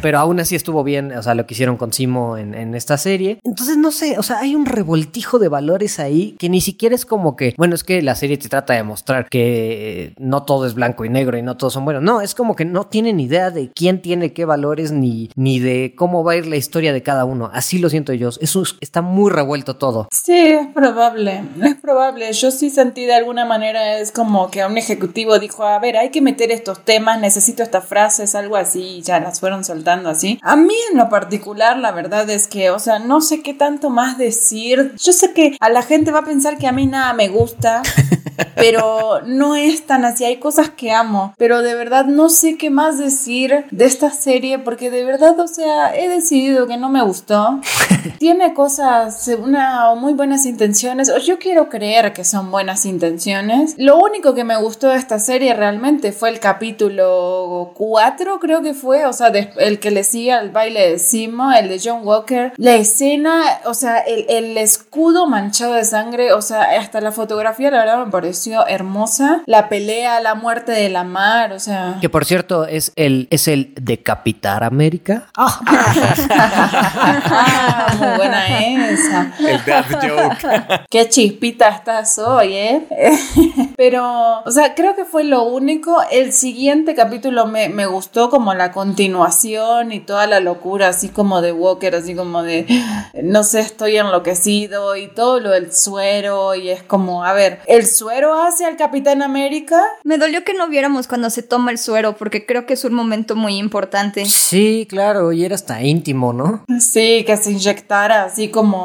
Pero aún así estuvo bien, o sea, lo que hicieron con Simo en, en, esta serie. Entonces, no sé, o sea, hay un revoltijo de valores ahí que ni siquiera es como que, bueno, es que la serie te trata de mostrar que no todo es blanco y negro y no todos son buenos. No, es como que no tienen idea de quién tiene qué valores ni, ni de cómo va a ir la historia de cada uno. Así lo siento yo. Eso está muy revuelto todo. Sí, es probable. Es probable. Yo sí sentí de alguna manera es como que un ejecutivo dijo, a ver, hay que meter estos temas, necesito estas frases, algo así, y ya las fueron soltando así. A mí en lo particular, la verdad es que, o sea, no sé qué tanto más decir. Yo sé que a la gente va a pensar que a mí nada me gusta. pero no es tan así. Hay cosas que amo, pero de verdad no sé qué más decir de esta serie porque de verdad, o sea, he decidido que no me gustó. Tiene cosas, una muy buenas intenciones, o yo quiero creer que son buenas intenciones. Lo único que me gustó de esta serie realmente fue el capítulo 4, creo que fue, o sea, el que le sigue al baile de Simo, el de John Walker. La escena, o sea, el, el escudo manchado de sangre, o sea, hasta la fotografía, la verdad me pareció hermosa. La pelea, la muerte de la mar, o sea. Que por cierto es el, es el decapitar América. Ah, muy buena esa. El death joke. Qué chispita estás hoy, ¿eh? Pero, o sea, creo que fue lo único. El siguiente capítulo me, me gustó como la continuación y toda la locura, así como de Walker, así como de, no sé, estoy enloquecido y todo lo del suero y es como, a ver, el suero hace al Capitán América? Me dolió que no viéramos cuando se toma el suero, porque creo que es un momento muy importante. Sí, claro, y era hasta íntimo, ¿no? Sí, que se inyectara así como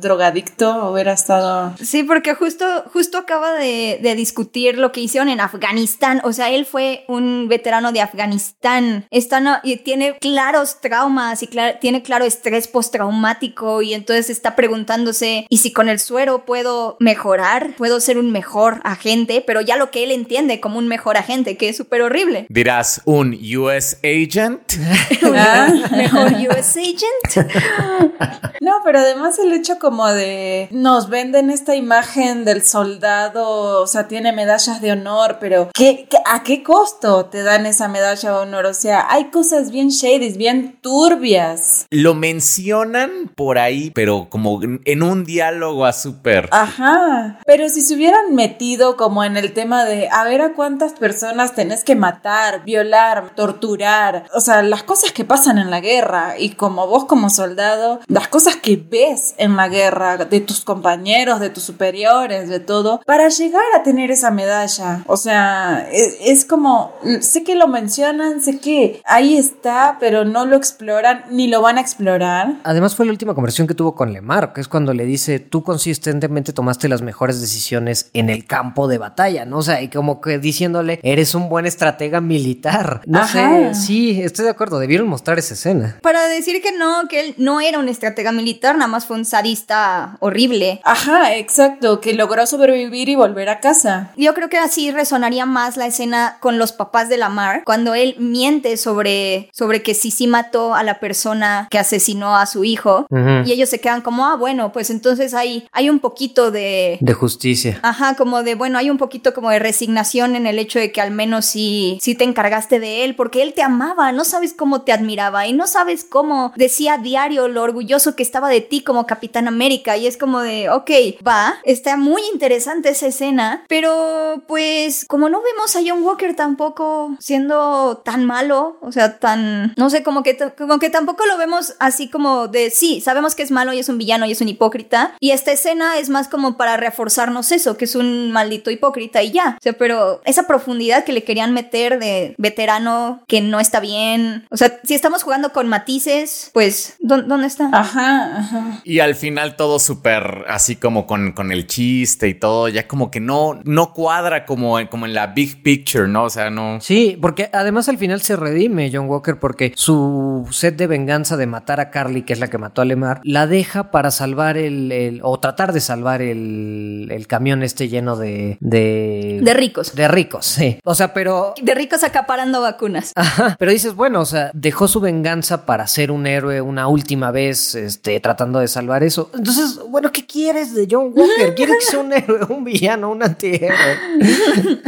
drogadicto, hubiera estado... Sí, porque justo, justo acaba de, de discutir lo que hicieron en Afganistán. O sea, él fue un veterano de Afganistán. Está, no- y tiene claros traumas y tiene claro estrés postraumático y entonces está preguntándose, ¿y si con el suero puedo mejorar? ¿Puedo ser un mejor agente? Pero ya lo que él entiende como un mejor agente, que es súper horrible. Dirás, un US agent. Ah. ¿Mejor US agent? No, pero además el hecho como de nos venden esta imagen del soldado, o sea, tiene medallas de honor, pero ¿qué, qué- a qué costo te dan esa medalla de honor? O sea, hay cosas bien shady, bien turbias. Lo mencionan por ahí, pero como en un diálogo a súper. Ajá, pero si se hubieran metido como en el tema de a ver a cuántas personas tenés que matar, violar, torturar, o sea, las cosas que pasan en la guerra y como vos como soldado, las cosas que ves en la guerra de tus compañeros, de tus superiores, de todo, para llegar a tener esa medalla. O sea, es, es como, sé que lo mencionan, sé que ahí está, pero no lo exploran ni lo van a explorar. Además fue la última conversación que tuvo con Lemar, que es cuando le dice, tú consistentemente tomaste las mejores decisiones en el campo de batalla, ¿no? O sea, y como que diciéndole, eres un buen estratega militar. No Ajá. sé, sí, estoy de acuerdo, debieron mostrar esa escena. Para decir que no, que él no era un estratega militar, nada más fue un sadista horrible. Ajá, exacto, que logró sobrevivir y volver a casa. Yo creo que así resonaría más la escena con los papás de Lamar, cuando él miente sobre, sobre que sí sí mató a la persona que asesinó a su hijo. Y ellos se quedan como, ah, bueno, pues entonces hay, hay un poquito de... De justicia. Ajá, como de, bueno, hay un poquito como de resignación en el hecho de que al menos sí, sí te encargaste de él, porque él te amaba, no sabes cómo te admiraba y no sabes cómo decía a diario lo orgulloso que estaba de ti como Capitán América. Y es como de, ok, va, está muy interesante esa escena, pero pues como no vemos a John Walker tampoco siendo tan malo, o sea, tan, no sé, como que, como que tampoco lo vemos así como de, sí, sabemos que es malo y es un villano y es un hipócrita. Y esta escena es más como para reforzarnos eso, que es un maldito hipócrita y ya. O sea, pero esa profundidad que le querían meter de veterano que no está bien. O sea, si estamos jugando con matices, pues, ¿dó- ¿dónde está? Ajá, ajá. Y al final todo súper así como con, con el chiste y todo, ya como que no, no cuadra como, en- como en la big picture, ¿no? O sea, no. Sí, porque además al final se redime John Walker porque su sed de venganza de matar a Carly, que es la que mató a Lemar, la deja para salvar el, el- o tratar de salvar el, el camión este lleno de, de... De ricos. De ricos, sí. O sea, pero... De ricos acaparando vacunas. Ajá, pero dices, bueno, o sea, dejó su venganza para ser un héroe una última vez, este, tratando de salvar eso. Entonces, bueno, ¿qué quieres de John Walker? ¿Quieres que sea un héroe, un villano, un antihéroe?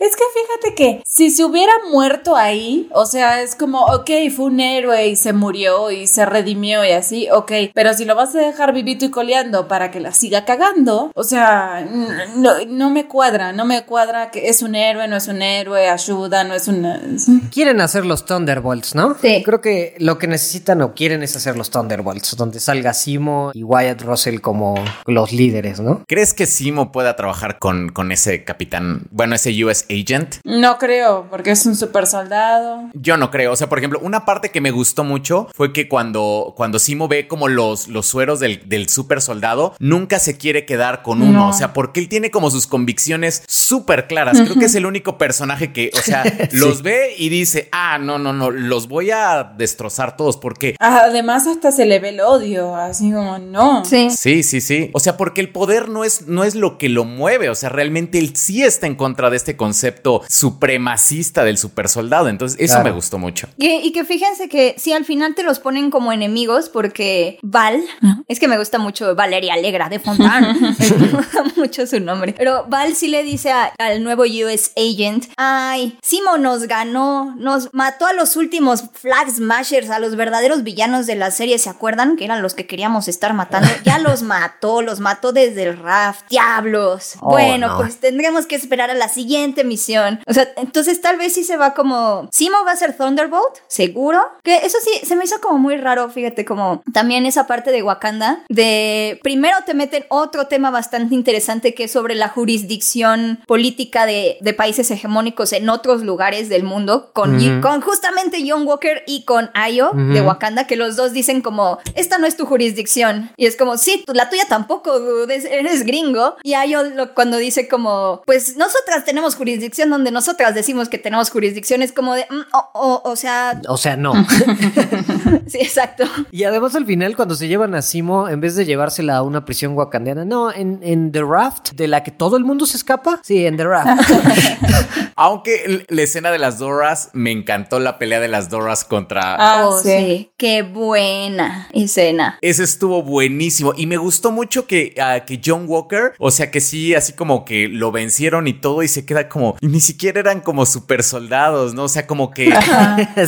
Es que fíjate que si se hubiera muerto ahí, o sea, es como, ok, fue un héroe y se murió y se redimió y así, ok, pero si lo vas a dejar vivito y coleando para que la siga cagando, o sea, no, no me cuadra, no me cuadra que es un héroe, no es un héroe, ayuda, no es una... Quieren hacer los Thunderbolts, ¿no? Sí. Creo que lo que necesitan o quieren es hacer los Thunderbolts, donde salga Simo y Wyatt Russell como los líderes, ¿no? ¿Crees que Simo pueda trabajar con, con ese capitán, bueno, ese US agent? No creo, porque es un super soldado. Yo no creo. O sea, por ejemplo, una parte que me gustó mucho fue que cuando, cuando Simo ve como los, los sueros del, del super soldado, nunca se quiere quedar con uno. No. O sea, porque él tiene como sus convicciones súper claras. Creo que es el único personaje que, o sea, los ve y dice, ah, no, no, no, los voy a destrozar todos. Porque Además hasta se le ve el odio, así como, no. Sí. Sí, sí, sí. O sea, porque el poder no es, no es lo que lo mueve. O sea, realmente él sí está en contra de este concepto supremacista del super soldado. Entonces, eso Claro. me gustó mucho. Y, y que fíjense que si al final te los ponen como enemigos porque Val, es que me gusta mucho Valeria Alegra de Fontana, me gusta mucho su nombre, pero Val sí le dice a- al nuevo US Agent, ay, Simo nos ganó, nos mató a los últimos Flag Smashers, a los verdaderos villanos de la serie, ¿se acuerdan? Que eran los que queríamos estar matando, ya los mató, los mató desde el raft, diablos. Oh, bueno, no. pues tendremos que esperar a la siguiente misión. O sea, entonces tal vez sí se va como. Simo va a ser Thunderbolt, seguro. Que eso sí, se me hizo como muy raro, fíjate, como también esa parte de Wakanda. De primero te meten otro tema bastante interesante que es sobre la jurisdicción política de, de países hegemónicos en otros lugares del mundo, con, con justamente John Walker y con Ayo de. Wakanda, que los dos dicen como, esta no es tu jurisdicción. Y es como, sí, tú- la tuya tampoco, dude, es- eres gringo. Y Ayo lo- cuando dice como, pues nosotras tenemos jurisdicción donde nosotras decimos que tenemos jurisdicción, es como de, mm, o, o- o sea, O sea, no. sí, exacto. Y además al final cuando se llevan a Simo, en vez de llevársela a una prisión wakandiana, no, en, en The Raft, de la que todo el mundo se escapa. Sí, en The Raft. Aunque la escena de las Doras, me encantó la pelea de las Doras contra... Ah, oh, sí. sí. Qué buena escena. Ese estuvo buenísimo y me gustó mucho que, ah, que John Walker, o sea que sí, así como que lo vencieron y todo y se queda como, y ni siquiera eran como super soldados, ¿no? O sea, como que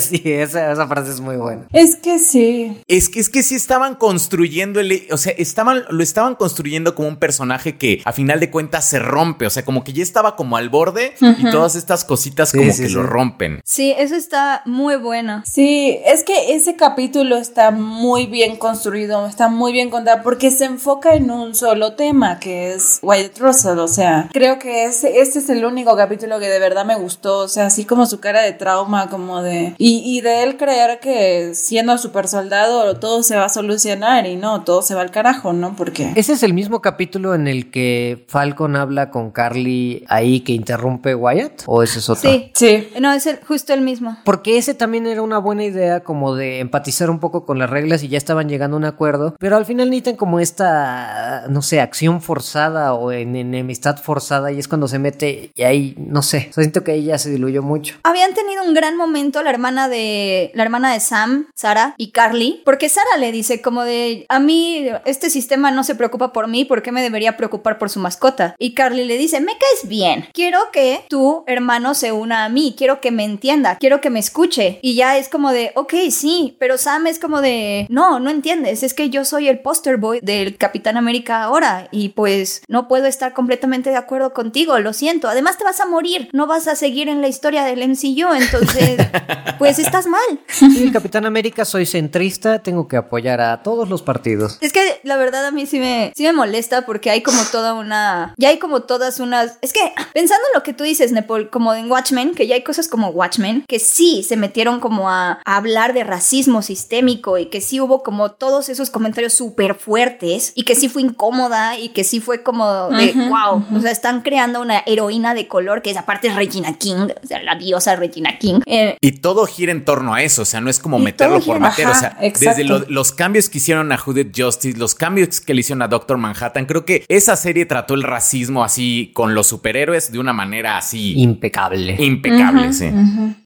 sí, esa, esa frase es muy buena. Es que sí. es que es que sí estaban construyendo el, o sea, estaban lo estaban construyendo como un personaje que a final de cuentas se rompe, o sea, como que ya estaba como al borde y todas estas cositas Sí, como sí, que sí. lo rompen. Sí, eso está muy bueno. Sí, es que ese capítulo está muy bien construido, está muy bien contado, porque se enfoca en un solo tema, que es Wyatt Russell, o sea, creo que ese, este es el único capítulo que de verdad me gustó, o sea, así como su cara de trauma, como de... Y, y de él creer que siendo super soldado todo se va a solucionar y no, todo se va al carajo, ¿no? Porque... ¿Ese es el mismo capítulo en el que Falcon habla con Carly ahí que interrumpe Wyatt? ¿O ese es otro? Sí. Sí. No, es el- justo el mismo. Porque ese también era una buena idea como de empatizar un poco con las reglas y ya estaban llegando a un acuerdo, pero al final necesitan como esta, no sé, acción forzada o en enemistad forzada y es cuando se mete y ahí, no sé, o sea, siento que ahí ya se diluyó mucho. Habían tenido un gran momento la hermana de la hermana de Sam, Sara y Carly, porque Sara le dice como de a mí este sistema no se preocupa por mí, ¿por qué me debería preocupar por su mascota? Y Carly le dice, "Me caes bien. Quiero que tu hermano se una a mí, quiero que me entienda, quiero que me escuche." Y ya es como de, "Ok, sí", pero Sam es como de, "No, no entiendes, es que yo soy el poster boy del Capitán América ahora y pues no puedo estar completamente de acuerdo contigo, lo siento. Además te vas a morir, no vas a seguir en la historia del MCU, entonces pues estás mal. Y el Capitán América soy centrista, tengo que apoyar a todos los partidos. Es que la verdad a mí sí me, sí me molesta porque hay como toda una, ya hay como todas unas, es que pensando en lo que tú dices, Nepal, como en Watchmen, que ya hay cosas como Watchmen, que sí se metieron como a, a hablar de racismo sistémico y que sí hubo como todos esos comentarios súper fuertes y que sí fue incómoda y que sí fue como de, wow, o sea, están creando una heroína de color que es aparte es Regina King, o sea, la diosa Regina King. Eh, Y todo gira en torno a eso, o sea, no es como meterlo por meter, o Ajá, sea, exacto. desde lo- los cambios que hicieron a Judith Justice, los cambios que le hicieron a Doctor Manhattan, creo que esa serie trató el racismo así con los superhéroes de una manera así Impecable. impecable, sí.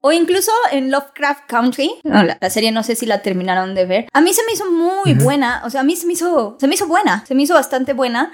O incluso en Lovecraft Country, no, la, la serie no sé si la terminaron de ver. A mí se me hizo muy buena, o sea, a mí se me hizo, se me hizo buena, se me hizo bastante buena.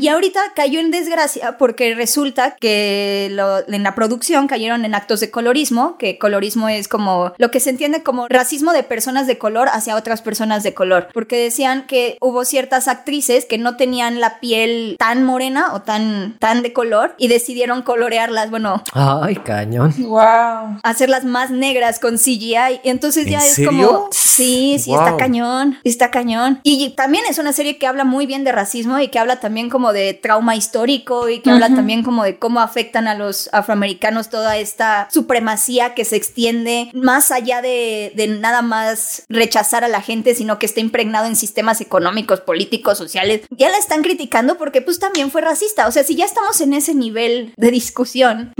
Y ahorita cayó en desgracia porque resulta que lo- en la producción cayeron en actos de colorismo, que colorismo es como lo que se entiende como racismo de personas de color hacia otras personas de color, porque decían que hubo ciertas actrices que no tenían la piel tan morena o tan, tan de color y decidieron colorearlas, bueno, Ay, cañón. Wow. hacerlas más negras con CGI. Y entonces ya ¿En es serio? como. Sí, sí, está Wow. cañón. Está cañón. Y también es una serie que habla muy bien de racismo y que habla también como de trauma histórico y que habla también como de cómo afectan a los afroamericanos toda esta supremacía que se extiende más allá de, de nada más rechazar a la gente, sino que está impregnado en sistemas económicos, políticos, sociales. Ya la están criticando porque pues también fue racista. O sea, si ya estamos en ese nivel de discusión,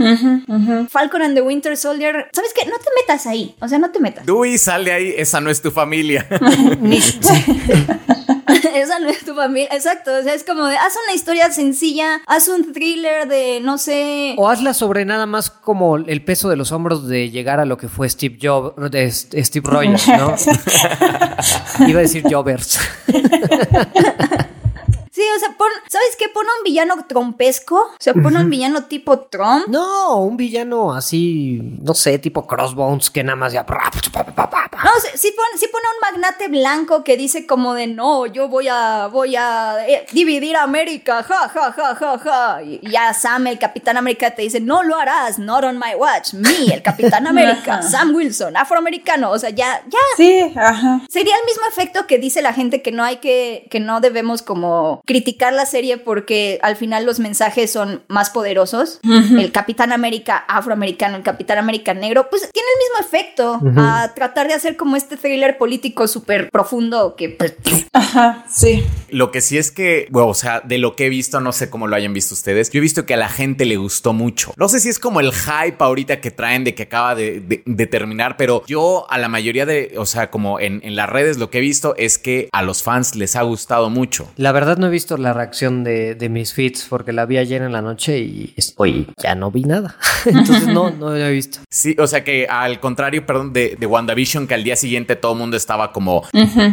Falcon and the Winter Soldier, ¿sabes qué? No te metas ahí. O sea, no te metas. Dewey, sale ahí, esa no es tu familia. Esa no es tu familia. Exacto. O sea, es como de, haz una historia sencilla, haz un thriller de, no sé. O hazla sobre nada más como el peso de los hombros de llegar a lo que fue Steve Jobs, de Steve Rogers, ¿no? Iba a decir Jobers. O sea, pon, ¿sabes qué? Pon un villano trompesco. O sea, pon un villano tipo Trump. No, un villano así, no sé, tipo Crossbones que nada más ya. No, sí, sí pone, sí pone un magnate blanco que dice como de no, yo voy a, voy a eh, dividir América, ja, ja, ja, ja, ja. Y ya Sam, el Capitán América, te dice, no lo harás, not on my watch. Me, el Capitán América, Sam Wilson, afroamericano. O sea, ya, ya. Sí, ajá. Sería el mismo efecto que dice la gente que no hay que, que no debemos como criticar la serie porque al final los mensajes son más poderosos. El Capitán América afroamericano, el Capitán América negro, pues tiene el mismo efecto a tratar de hacer como este thriller político súper profundo que pues, Ajá, sí. Lo que sí es que, bueno, o sea, de lo que he visto, no sé cómo lo hayan visto ustedes, yo he visto que a la gente le gustó mucho. No sé si es como el hype ahorita que traen de que acaba de, de- de terminar, pero yo a la mayoría de, o sea, como en, en las redes lo que he visto es que a los fans les ha gustado mucho. La verdad no he visto la reacción de, de mis feeds porque la vi ayer en la noche y hoy ya no vi nada. Entonces no, no lo he visto. Sí, o sea que al contrario, perdón, de, de WandaVision, que al día siguiente todo el mundo estaba como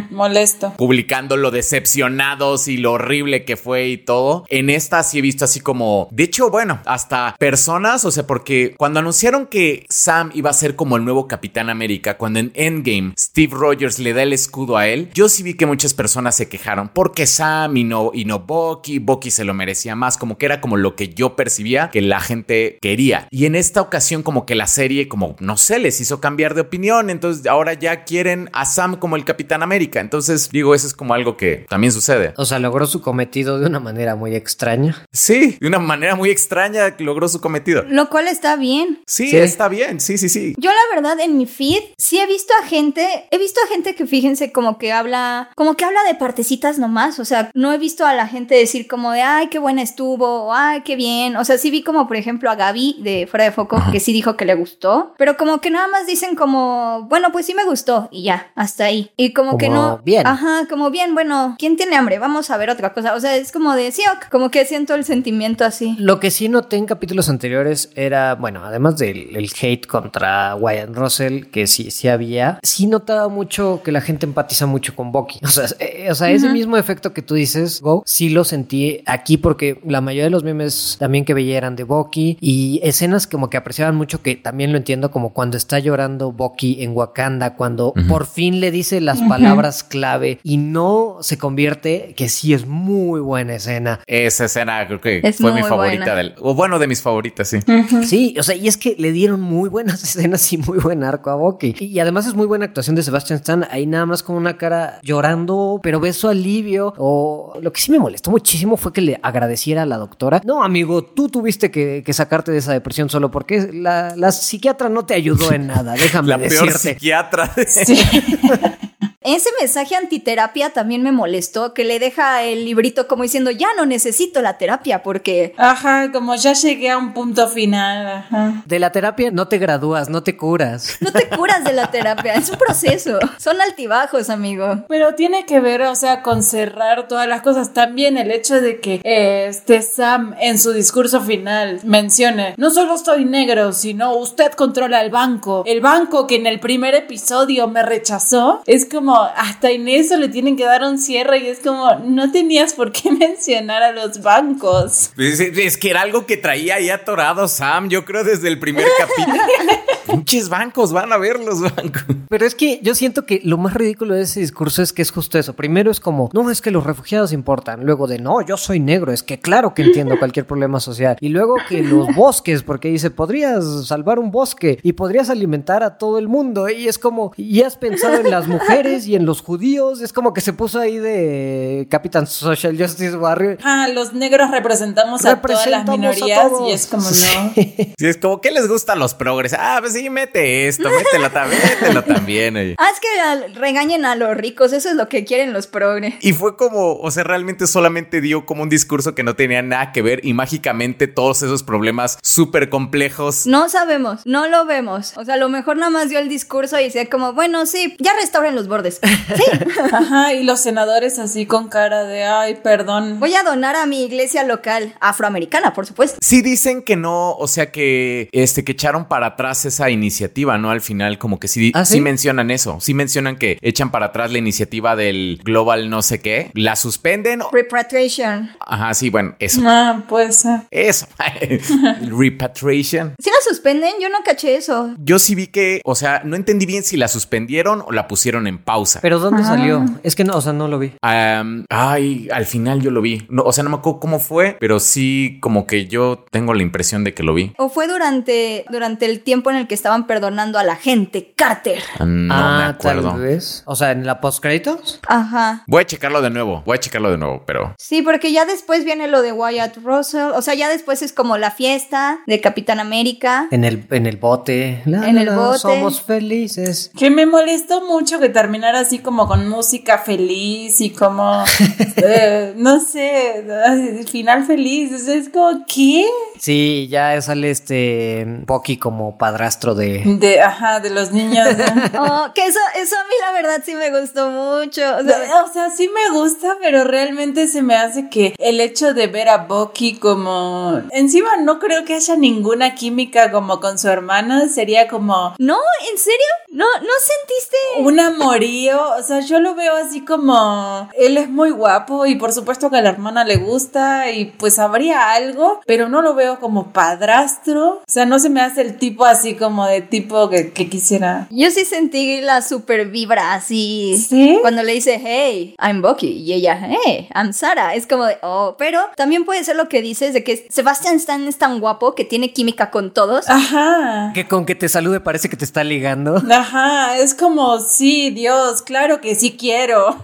Molesto. publicando lo decepcionados y lo horrible que fue y todo. En esta sí he visto así como, de hecho, bueno, hasta personas, o sea, porque cuando anunciaron que Sam iba a ser como el nuevo Capitán América, cuando en Endgame Steve Rogers le da el escudo a él, yo sí vi que muchas personas se quejaron porque Sam y no y no Bucky, Bucky se lo merecía más, como que era como lo que yo percibía que la gente quería. Y en esta ocasión como que la serie como no sé, les hizo cambiar de opinión, entonces ahora ya quieren a Sam como el Capitán América. Entonces, digo, eso es como algo que también sucede. O sea, logró su cometido de una manera muy extraña. Sí, de una manera muy extraña logró su cometido. lo cual está bien. Sí, Sí. está bien, sí, sí, sí. Yo la verdad en mi feed sí he visto a gente, he visto a gente que fíjense como que habla, como que habla de partecitas nomás, o sea, no he visto a la gente decir como de, ay, qué buena estuvo, o, ay, qué bien, o sea, sí vi como por ejemplo a Gaby de Fuera de Foco, que sí dijo que le gustó, pero como que nada más dicen como, bueno, pues sí me gustó y ya, hasta ahí. Y como, que no, bien. ajá, como bien, bueno, ¿quién tiene hambre? Vamos a ver otra cosa, o sea, es como de, sí, ok, como que siento el sentimiento así. Lo que sí noté en capítulos anteriores era, bueno, además del el hate contra Wyatt Russell, que sí, sí había, sí notaba mucho que la gente empatiza mucho con Bucky. O sea, eh, o sea ese mismo efecto que tú dices, Go, sí lo sentí aquí porque la mayoría de los memes también que veía eran de Bucky y escenas como que apreciaban mucho que también lo entiendo como cuando está llorando Bucky en Wakanda, cuando por fin le dice las palabras clave y no se convierte, que sí es muy buena escena. Esa escena creo que Es fue mi favorita buena. del, o bueno, de mis favoritas, sí. Sí, o sea, y es que le dieron muy buenas escenas y muy buen arco a Bucky. Y además es muy buena actuación de Sebastian Stan, ahí nada más con una cara llorando, pero ves su alivio. O lo que sí me molestó muchísimo fue que le agradeciera a la doctora. No, amigo, tú tuviste que, que sacarte de esa depresión solo porque la, la psiquiatra no te ayudó en nada, déjame La peor decirte. psiquiatra. de- Sí. Ese mensaje antiterapia también me molestó, que le deja el librito como diciendo, ya no necesito la terapia porque... Ajá, como ya llegué a un punto final. Ajá. De la terapia no te gradúas, no te curas. No te curas de la terapia, es un proceso. Son altibajos, amigo. Pero tiene que ver, o sea, con cerrar todas las cosas. También el hecho de que eh, este Sam en su discurso final mencione, no solo soy negro, sino usted controla el banco. El banco que en el primer episodio me rechazó. Es como, hasta en eso le tienen que dar un cierre y es como, no tenías por qué mencionar a los bancos. Es, es que era algo que traía ahí atorado Sam, yo creo desde el primer capítulo. Pinches bancos, van a ver los bancos. Pero es que yo siento que lo más ridículo de ese discurso es que es justo eso. Primero es como, no, es que los refugiados importan. Luego de, no, yo soy negro, es que claro que entiendo cualquier problema social. Y luego que los bosques, porque dice, podrías salvar un bosque y podrías alimentar a todo el mundo. Y es como, y has pensado en las mujeres y en los judíos. Es como que se puso ahí de Capitán Social Justice Warrior. Ah, los negros representamos a todas las minorías y es como, no. Sí, es como, ¿qué les gusta a los progres? Ah, pues sí, mete esto, mételo también, mételo también. oye. Ah, es que regañen a los ricos, eso es lo que quieren los progres. Y fue como, o sea, realmente solamente dio como un discurso que no tenía nada que ver y mágicamente todos esos problemas súper complejos. No sabemos, no lo vemos. O sea, a lo mejor nada más dio el discurso y decía como, bueno, sí, ya restauren los bordes. Sí, Ajá, y los senadores así con cara de, ay, perdón. voy a donar a mi iglesia local, afroamericana, por supuesto. Sí dicen que no, o sea que este que echaron para atrás esa iniciativa, ¿no? Al final como que sí, ¿Ah, sí sí? mencionan eso, sí mencionan que echan para atrás la iniciativa del Global no sé qué, la suspenden. Repatriation. Ajá, sí, bueno, eso. Ah, pues. ah. Eso. Repatriation. Si la suspenden, yo no caché eso. Yo sí vi que, o sea, no entendí bien si la suspendieron o la pusieron en pausa. ¿Pero dónde Ah. salió? Es que no, o sea, no lo vi. Ay, al final yo lo vi. No, o sea, no me acuerdo cómo fue, pero sí como que yo tengo la impresión de que lo vi. O fue durante, durante el tiempo en el que estaban perdonando a la gente, Carter. Ah, No ah, me acuerdo. tal vez. O sea, en la post créditos. Ajá. Voy a checarlo de nuevo, voy a checarlo de nuevo, pero... Sí, porque ya después viene lo de Wyatt Russell. O sea, ya después es como la fiesta de Capitán América. En el, en el bote. La, En el bote. Somos felices. Que me molestó mucho que terminara así como con música feliz y como, eh, no sé, final feliz. Es como, ¿qué? Sí, ya sale este Bucky como padrastro de. De, ajá, de los niños. ¿no? Oh, que eso, eso a mí la verdad sí me gustó mucho. O sea, O sea, sí me gusta, pero realmente se me hace que el hecho de ver a Bucky como... Encima no creo que haya ninguna química como con su hermana, sería como no, ¿en serio? ¿No, no sentiste? un amorío, o sea, yo lo veo así como... Él es muy guapo y por supuesto que a la hermana le gusta y pues habría algo, pero no lo veo como padrastro, o sea, no se me hace el tipo así como de tipo que, que quisiera... Yo sí sentí la super vibra así. ¿Sí? Cuando le dice, hey, I'm Bucky. Y ella, hey, I'm Sara. Es como de, oh, pero también puede ser lo que dices de que Sebastian Stan es tan guapo que tiene química con todos. Ajá. Que con que te salude parece que te está ligando. Ajá, es como, sí, Dios, claro que sí quiero.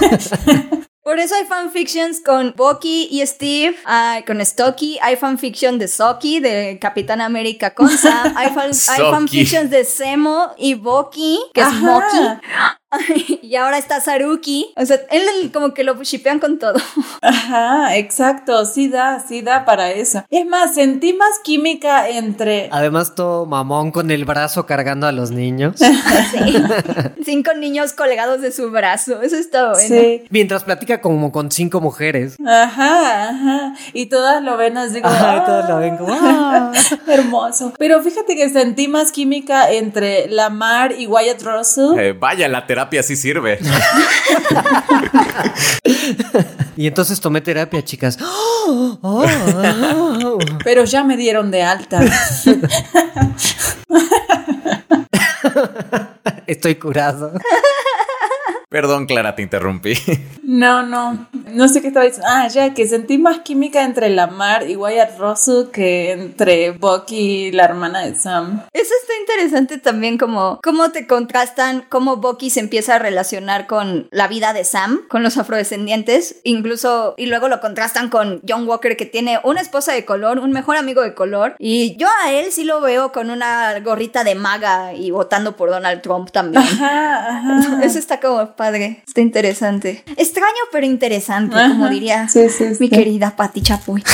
Por eso hay fanfictions con Bucky y Steve, hay con Stocky, hay fanfiction de Socky, de Capitán América con Sam, hay, fan- hay Sokky. fanfictions de Semo y Bucky, que es. Moki, y ahora está Saruki. O sea, él como que lo shipean con todo. Ajá, exacto, sí da, sí da para eso. Es más, sentí más química entre... Además, todo mamón con el brazo cargando a los niños. Sí. Cinco niños colgados de su brazo. Eso está bueno. Sí. Mientras platica como con cinco mujeres. Ajá, ajá. Y todas lo ven así como... Ajá, y todas lo ven como, "Ah". Hermoso. Pero fíjate que sentí más química entre Lamar y Wyatt Russell. Eh, vaya, la terapia sí sirve. Y entonces tomé terapia, chicas. ¡Oh! ¡Oh! ¡Oh! Pero ya me dieron de alta. Estoy curado. Perdón, Clara, te interrumpí. No, no. No sé qué estaba diciendo. Ah, ya, que sentí más química entre Lamar y Wyatt Russell que entre Bucky y la hermana de Sam. Eso está interesante también como cómo te contrastan, cómo Bucky se empieza a relacionar con la vida de Sam, con los afrodescendientes, incluso, y luego lo contrastan con John Walker que tiene una esposa de color, un mejor amigo de color, y yo a él sí lo veo con una gorrita de maga y votando por Donald Trump también. Ajá, ajá. Eso está como padre, está interesante. Extraño pero interesante, como diría Sí, sí, mi querida Patti Chapoy.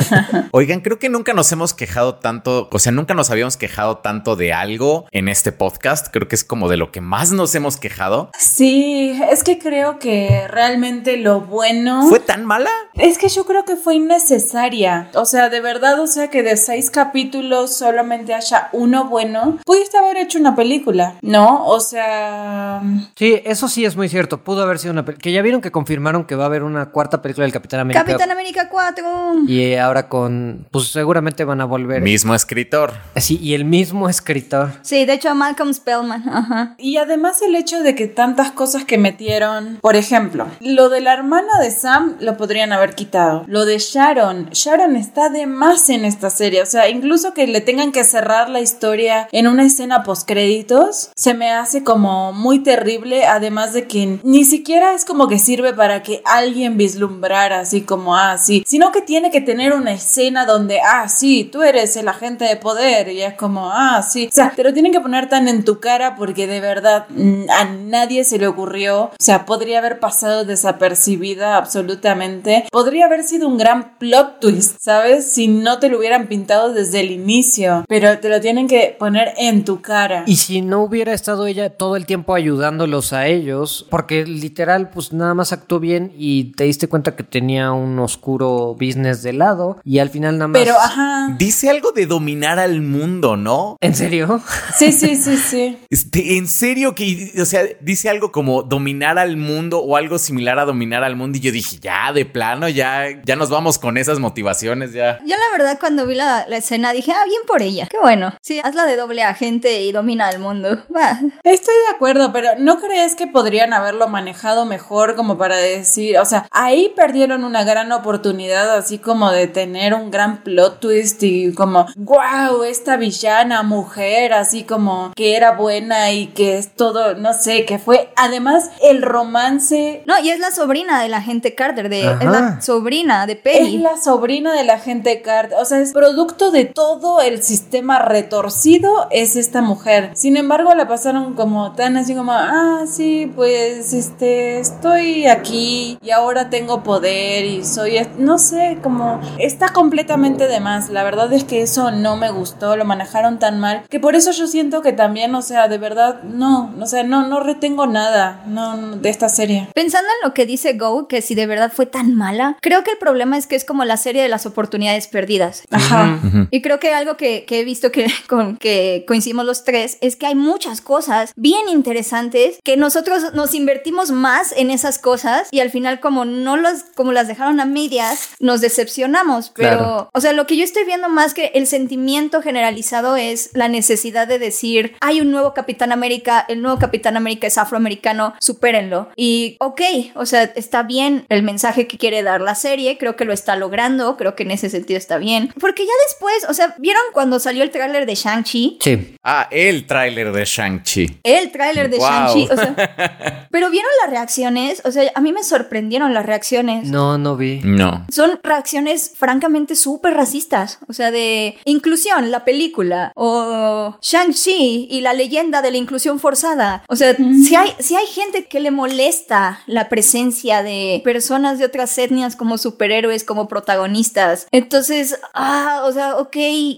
Oigan, creo que nunca nos hemos quejado tanto, o sea, nunca nos habíamos quejado tanto de algo en este podcast. Creo que es como de lo que más nos hemos quejado. Sí, es que creo que realmente lo bueno... ¿Fue tan mala? Es que yo creo que fue innecesaria. O sea, de verdad, o sea, que de seis capítulos solamente haya uno bueno. Pudiste haber hecho una película, ¿no? O sea... Sí, eso sí es muy cierto. Pudo haber sido una película. Que ya vieron que confirmaron que va a haber una cuarta película del Capitán América. Capitán América 4. Y ahora con. Pues seguramente van a volver. Mismo escritor. Sí, y el mismo escritor. Sí, de hecho Malcolm Spellman, ajá. Y además el hecho de que tantas cosas que metieron, por ejemplo, lo de la hermana de Sam lo podrían haber quitado. Lo de Sharon, Sharon está de más en esta serie, o sea, incluso que le tengan que cerrar la historia en una escena post créditos, se me hace como muy terrible, además de que ni siquiera es como que sirve para que alguien vislumbrara así como, ah, sí, sino que tiene que tener una escena donde, ah, sí, tú eres el agente de poder y es como, ah, sí, o sea, te lo tienen que poner tan en tu cara porque de verdad mm, a nadie se le ocurrió, o sea, podría haber pasado desapercibida absolutamente, podría haber sido un gran plot twist, ¿sabes? Si no te lo hubieran pintado desde el inicio, pero te lo tienen que poner en tu cara. Y si no hubiera estado ella todo el tiempo ayudándolos a ellos, porque literal, pues nada más actuó bien y te diste cuenta que tenía un oscuro business de lado y al final nada más. Pero, ajá. Dice algo de dominar al mundo, ¿no? ¿En serio? Sí, sí, sí, sí. Este, en serio que, o sea, dice algo como dominar al mundo o algo similar a dominar al mundo y yo dije, ya, de plano, ya, ya nos vamos con esas motivaciones, ya. Yo la verdad cuando vi la, la escena dije, ah, bien por ella. Qué bueno. Sí, hazla de doble agente y domina el mundo. Va. Estoy de acuerdo, pero ¿no crees que podría podrían haberlo manejado mejor como para decir, o sea, ahí perdieron una gran oportunidad así como de tener un gran plot twist y como, wow, esta villana mujer, así como que era buena y que es todo, no sé, que fue además el romance. No, y es la sobrina de la gente Carter, de, es la sobrina de Peggy. Es la sobrina de la gente Carter, o sea, es producto de todo el sistema retorcido, es esta mujer. Sin embargo, la pasaron como tan así como, ah, sí, pues este, estoy aquí y ahora tengo poder y soy, no sé, como está completamente de más. La verdad es que eso no me gustó, lo manejaron tan mal, que por eso yo siento que también, o sea, de verdad, no, o sea, no, no retengo nada no, de esta serie. Pensando en lo que dice Go, que si de verdad fue tan mala, creo que el problema es que es como la serie de las oportunidades perdidas. Ajá. Y creo que algo que, que he visto que, con, que coincidimos los tres es que hay muchas cosas bien interesantes que nosotros nos invertimos más en esas cosas y al final como no las, como las dejaron a medias, nos decepcionamos. Pero, Claro. o sea, lo que yo estoy viendo más que el sentimiento generalizado es la necesidad de decir, hay un nuevo Capitán América, el nuevo Capitán América es afroamericano, supérenlo. Y ok, o sea, está bien el mensaje que quiere dar la serie, creo que lo está logrando, creo que en ese sentido está bien. Porque ya después, o sea, ¿vieron cuando salió el tráiler de Shang-Chi? Sí. Ah, el tráiler de Shang-Chi. El tráiler de Wow. Shang-Chi, o sea, pero vieron las reacciones, o sea, a mí me sorprendieron las reacciones. No, no vi. No. Son reacciones francamente súper racistas, o sea, de inclusión, la película, o Shang-Chi y la leyenda de la inclusión forzada. O sea, si, hay, si hay gente que le molesta la presencia de personas de otras etnias como superhéroes, como protagonistas, entonces, ah, o sea, ok,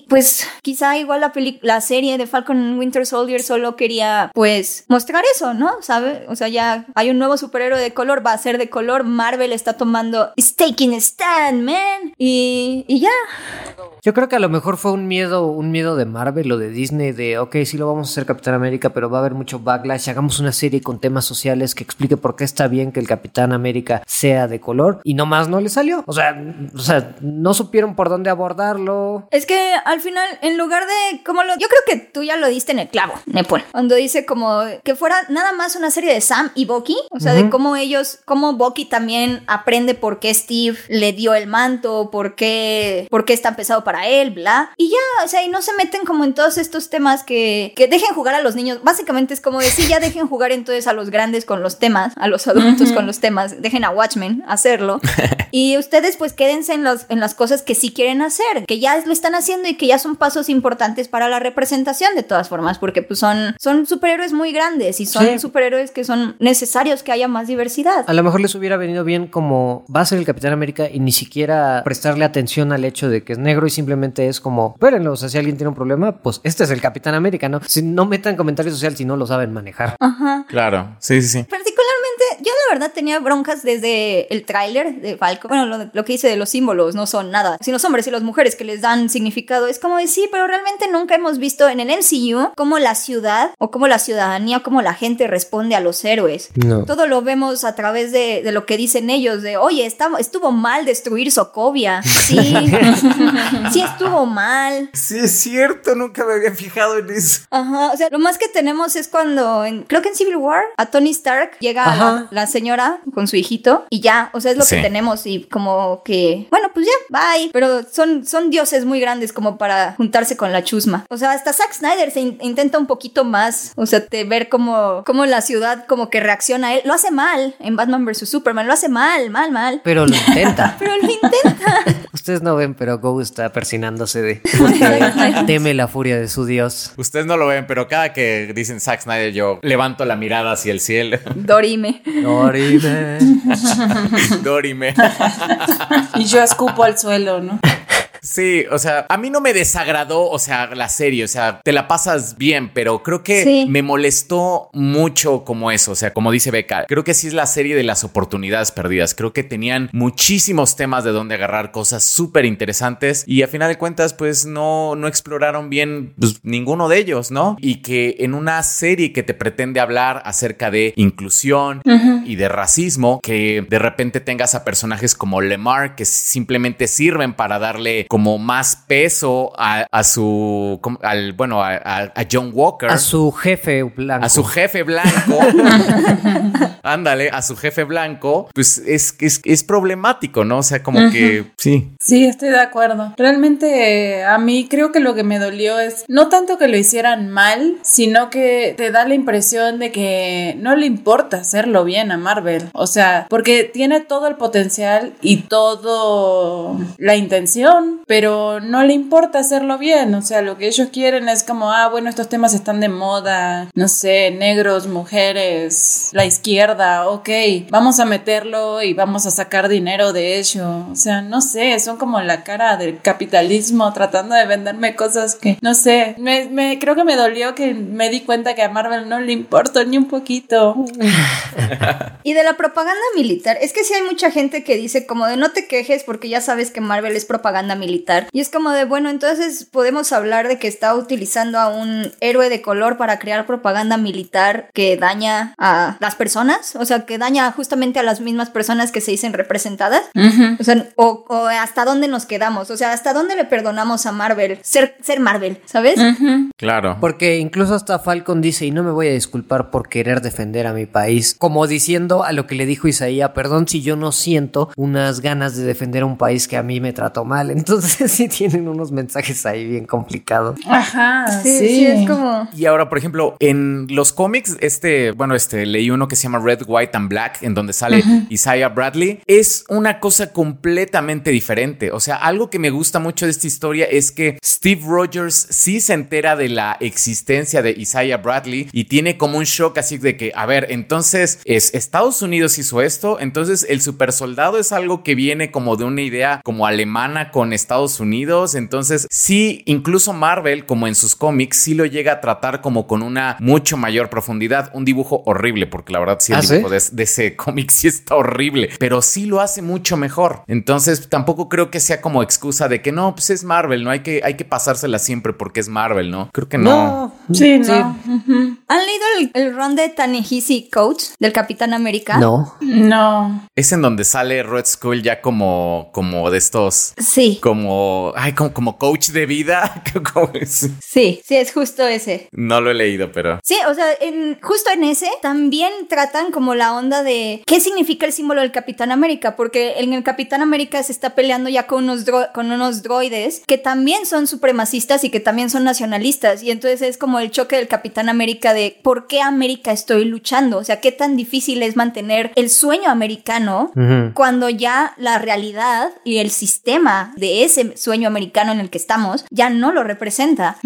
pues quizá igual la, peli- la serie de Falcon Winter Soldier solo quería, pues, mostrar eso, ¿no? ¿Sabe? O sea, ya hay un nuevo superhéroe de color, va a ser de color, Marvel está tomando, is taking a stand, man, y, y ya. Yo creo que a lo mejor fue un miedo, un miedo de Marvel o de Disney de, ok, sí lo vamos a hacer Capitán América, pero va a haber mucho backlash. Hagamos una serie con temas sociales que explique por qué está bien que el Capitán América sea de color y nomás no le salió. O sea, o sea, no supieron por dónde abordarlo. Es que al final, en lugar de como lo. Yo creo que tú ya lo diste en el clavo, Nepal. Cuando dice como que fuera nada más una serie de Sam y Bucky. O sea, de cómo ellos, cómo Bucky también aprende por qué Steve le dio el manto, por qué, por qué es tan pesado para él, bla. Y ya, o sea, y no se meten como en todos estos temas que, que dejen jugar a los niños. Básicamente es como decir, ya dejen jugar entonces a los grandes con los temas, a los adultos con los temas. Dejen a Watchmen hacerlo. Y ustedes pues quédense en, los, en las cosas que sí quieren hacer, que ya lo están haciendo y que ya son pasos importantes para la representación de todas formas, porque pues son, son superhéroes muy grandes y son Sí. superhéroes que son necesarios que haya más diversidad. A lo mejor les hubiera venido bien como va a ser el Capitán América y ni siquiera prestarle atención al hecho de que es negro y simplemente es como, espérenlo, o sea, si alguien tiene un problema, pues este es el Capitán América, ¿no? Si no metan comentario social si no lo saben manejar. Ajá. Claro. Sí, sí, sí. Particularmente, yo verdad tenía broncas desde el tráiler de Falcon. Bueno, lo, lo que dice de los símbolos no son nada. Si los hombres y las mujeres que les dan significado es como de sí, pero realmente nunca hemos visto en el MCU cómo la ciudad o cómo la ciudadanía, cómo la gente responde a los héroes. No. Todo lo vemos a través de, de lo que dicen ellos, de, oye, está- estuvo mal destruir Sokovia. Sí, sí estuvo mal. Sí, es cierto. Nunca me había fijado en eso. Ajá, o sea, lo más que tenemos es cuando, en- creo que en Civil War, a Tony Stark llega a Ajá. la, la señora con su hijito y ya, o sea, es lo Sí. que tenemos y como que, bueno, pues ya, bye. Pero son, son dioses muy grandes como para juntarse con la chusma. O sea, hasta Zack Snyder se in- intenta un poquito más, o sea, de ver cómo, cómo la ciudad como que reacciona a él. Lo hace mal en Batman vs. Superman, lo hace mal, mal, mal. Pero lo intenta. Pero lo intenta. Ustedes no ven, pero Go está persinándose de teme la furia de su dios. Ustedes no lo ven, pero cada que dicen Zack Snyder, yo levanto la mirada hacia el cielo. Dorime. Dorime. Dorime. Y yo escupo al suelo, ¿no? Sí, o sea, a mí no me desagradó, o sea, la serie, o sea, te la pasas bien, pero creo que Sí. me molestó mucho como eso, o sea, como dice Beca, creo que sí es la serie de las oportunidades perdidas, creo que tenían muchísimos temas de donde agarrar cosas súper interesantes y a final de cuentas, pues no, no exploraron bien pues, ninguno de ellos, ¿no? Y que en una serie que te pretende hablar acerca de inclusión y de racismo, que de repente tengas a personajes como Lemar que simplemente sirven para darle como como más peso a, a su, como- al, bueno, a, a- a John Walker. A su jefe blanco. a su jefe blanco, ándale, a su jefe blanco, pues es, es, es problemático, ¿no? O sea, como que sí. Sí, estoy de acuerdo. Realmente eh, a mí creo que lo que me dolió es no tanto que lo hicieran mal, sino que te da la impresión de que no le importa hacerlo bien a Marvel. O sea, porque tiene todo el potencial y todo la intención, pero no le importa hacerlo bien. O sea, lo que ellos quieren es como, ah, bueno, estos temas están de moda, no sé, negros, mujeres, la izquierda, ok, vamos a meterlo y vamos a sacar dinero de ello. O sea, no sé, son como la cara del capitalismo tratando de venderme cosas que, no sé, me, creo que me dolió que me di cuenta que a Marvel no le importó ni un poquito. Y de la propaganda militar, es que sí hay mucha gente que dice como de no te quejes porque ya sabes que Marvel es propaganda militar. Y es como de, bueno, entonces podemos hablar de que está utilizando a un héroe de color para crear propaganda militar que daña a las personas, o sea, que daña justamente a las mismas personas que se dicen representadas. O sea, o, o hasta dónde nos quedamos, o sea, hasta dónde le perdonamos a Marvel ser, ser Marvel, ¿sabes? Claro. Porque incluso hasta Falcon dice, y no me voy a disculpar por querer defender a mi país, como diciendo a lo que le dijo Isaías, perdón si yo no siento unas ganas de defender a un país que a mí me trató mal. Entonces sí tienen unos mensajes ahí bien complicados. Ajá, Sí, sí. sí, es como... Y ahora, por ejemplo, en los cómics, este, bueno, este, leí uno que se llama Red, White and Black, en donde sale Isaiah Bradley. Es una cosa completamente diferente. O sea, algo que me gusta mucho de esta historia es que Steve Rogers sí se entera de la existencia de Isaiah Bradley y tiene como un shock así de que, a ver, entonces, ¿es Estados Unidos hizo esto? Entonces, el super soldado es algo que viene como de una idea como alemana con Estados Unidos. Entonces, sí, incluso Marvel, como en sus cómics, sí lo llega a tratar como con una mucho mayor profundidad. Un dibujo horrible, porque la verdad sí el ¿Ah, sí? dibujo de, de ese cómic sí está horrible, pero sí lo hace mucho mejor. Entonces, tampoco creo que sea como excusa de que no, pues es Marvel, no hay que, hay que pasársela siempre porque es Marvel, ¿no? Creo que no. Sí, no. ¿Han leído el, el run de Tanehisi Coach del Capitán América? No. No. Es en donde sale Red Skull ya como, como de estos, Sí, como, ay, como, como coach de vida. Como es- sí, sí, es justo ese. no lo he leído, pero Sí, o sea, en- justo en ese también tratan como la onda de qué significa el símbolo del Capitán América, porque en el Capitán América se está peleando ya con unos, dro- con unos droides que también son supremacistas y que también son nacionalistas, y entonces es como el choque del Capitán América de por qué América estoy luchando, o sea, qué tan difícil es mantener el sueño americano Ujú. cuando ya la realidad y el sistema de ese sueño americano en el que estamos ya no lo representa.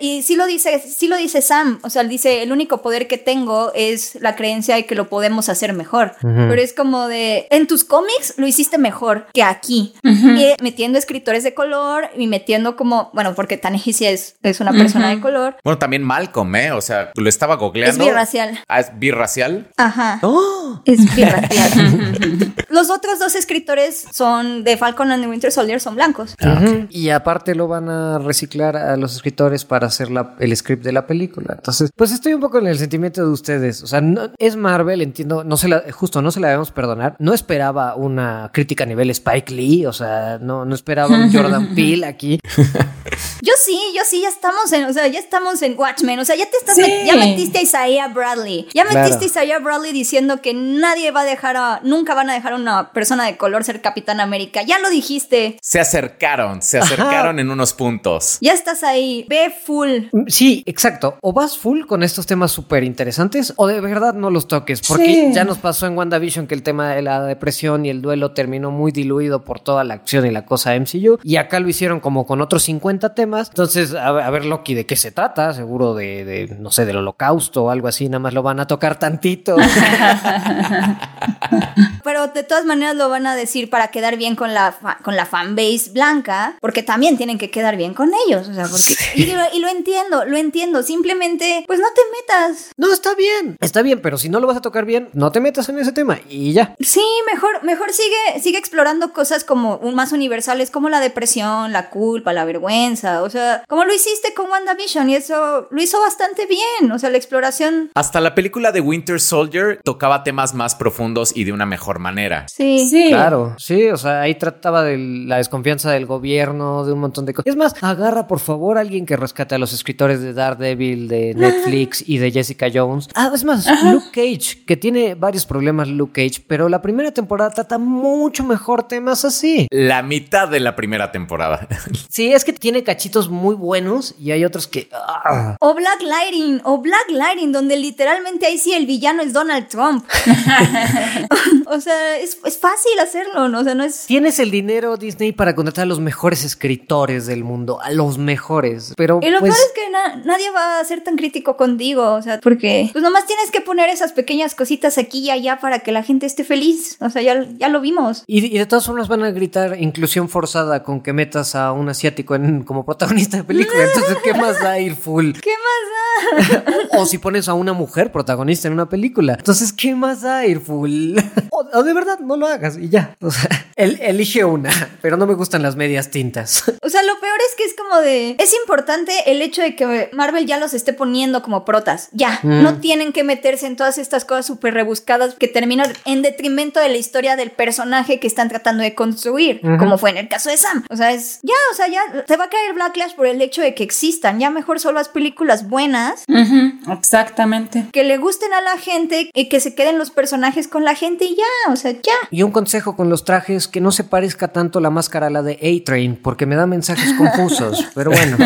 Y sí lo dice, sí lo dice Sam, o sea, él dice, el único poder que tengo es la creencia de que lo podemos hacer mejor. Pero es como de, en tus cómics lo hiciste mejor que aquí. Y metiendo escritores de color y metiendo como, bueno, porque Tanehisi es, es una persona de color. bueno, también Malcolm, ¿eh? O sea, lo estaba Es googleando. birracial. Ah, es birracial. Ajá. ¡Oh! Es birracial. Los otros dos escritores son de Falcon and the Winter Soldier, son blancos. Ujú. Y aparte lo van a reciclar a los escritores para hacer la- el script de la película. Entonces, pues estoy un poco en el sentimiento de ustedes. O sea, no- es Marvel, entiendo, no se la, justo no se la debemos perdonar. No esperaba una crítica a nivel Spike Lee, o sea, no, no esperaba un Jordan Peele aquí. Yo sí, yo sí, ya estamos en, o sea, ya estamos en Watchmen, o sea, ya te estás, Sí. met- ya metiste a Isaiah Bradley, ya Claro. metiste a Isaiah Bradley diciendo que nadie va a dejar a, nunca van a dejar a una persona de color ser Capitán América, ya lo dijiste, Se acercaron, se acercaron en unos puntos. ya estás ahí, ve full. Sí, exacto. O vas full con estos temas súper interesantes o de verdad no los toques. Porque Sí. ya nos pasó en WandaVision que el tema de la depresión y el duelo terminó muy diluido por toda la acción y la cosa MCU. Y acá lo hicieron como con otros 50 temas. Entonces, a, ver- a ver, Loki, ¿de qué se trata? Seguro de, de, no sé, del holocausto o algo así. Nada más lo van a tocar tantito. Pero de todas maneras lo van a decir para quedar bien con la, fa- con la fanbase blanca, porque también tienen que quedar bien con ellos, o sea, porque... Y, lo, y lo entiendo, lo entiendo, simplemente, pues no te metas. no, está bien. Está bien, pero si no lo vas a tocar bien, no te metas en ese tema y ya. Sí, mejor, mejor sigue, sigue explorando cosas como un- más universales como la depresión, la culpa, la vergüenza. O sea, como lo hiciste con WandaVision y eso lo hizo bastante bien. O sea, la exploración. Hasta la película de Winter Soldier tocaba temas más profundos y de una mejor manera. Sí. Sí. Claro, sí, o sea, ahí trataba de la desconfianza del gobierno, de un montón de cosas. Es más, agarra por favor a alguien que rescate a los escritores de Daredevil, de Netflix y de Jessica Jones. Ah, es más, Luke Cage, que tiene varios problemas Luke Cage, pero la primera temporada trata mucho mejor temas así. La mitad de la primera temporada. Sí, es que tiene cachitos muy buenos y hay otros que... ah. O Black Lightning, o Black Lightning, donde literalmente ahí sí el villano es Donald Trump. o sea, es, es fácil hacerlo, ¿no? O sea, no es... Tienes el dinero, Disney, para contratar a los mejores escritores del mundo, a los mejores. Pero Y lo pues, peor es que na- nadie va a ser tan crítico contigo, o sea, porque pues nomás tienes que poner esas pequeñas cositas aquí y allá para que la gente esté feliz. O sea, ya, ya lo vimos. Y, y de todas formas van a gritar inclusión forzada con que metas a un asiático en, como protagonista de película. Entonces, ¿qué más da ir full? ¿Qué más da? O si pones a una mujer protagonista en una película. Entonces, ¿qué más da ir full? O, o de verdad, no lo hagas y ya. O sea, el- elige una, pero no me gustan las medias tintas. O sea, lo peor es que es como de... Es importante el hecho de que Marvel ya los esté poniendo como protas. Ya, Mm. no tienen que meterse en todas estas cosas súper rebuscadas que terminan en detrimento de la historia del personaje que están tratando de construir, como fue en el caso de Sam. O sea, es... Ya, o sea, ya te va a caer Backlash por el hecho de que existan. Ya mejor solo haz películas buenas exactamente. que le gusten a la gente y que se queden los personajes con la gente y ya, o sea, ya. Y un consejo con los trajes, que no se parezca tanto la máscara a la de A-Train, porque me da mensajes confusos. Pero bueno.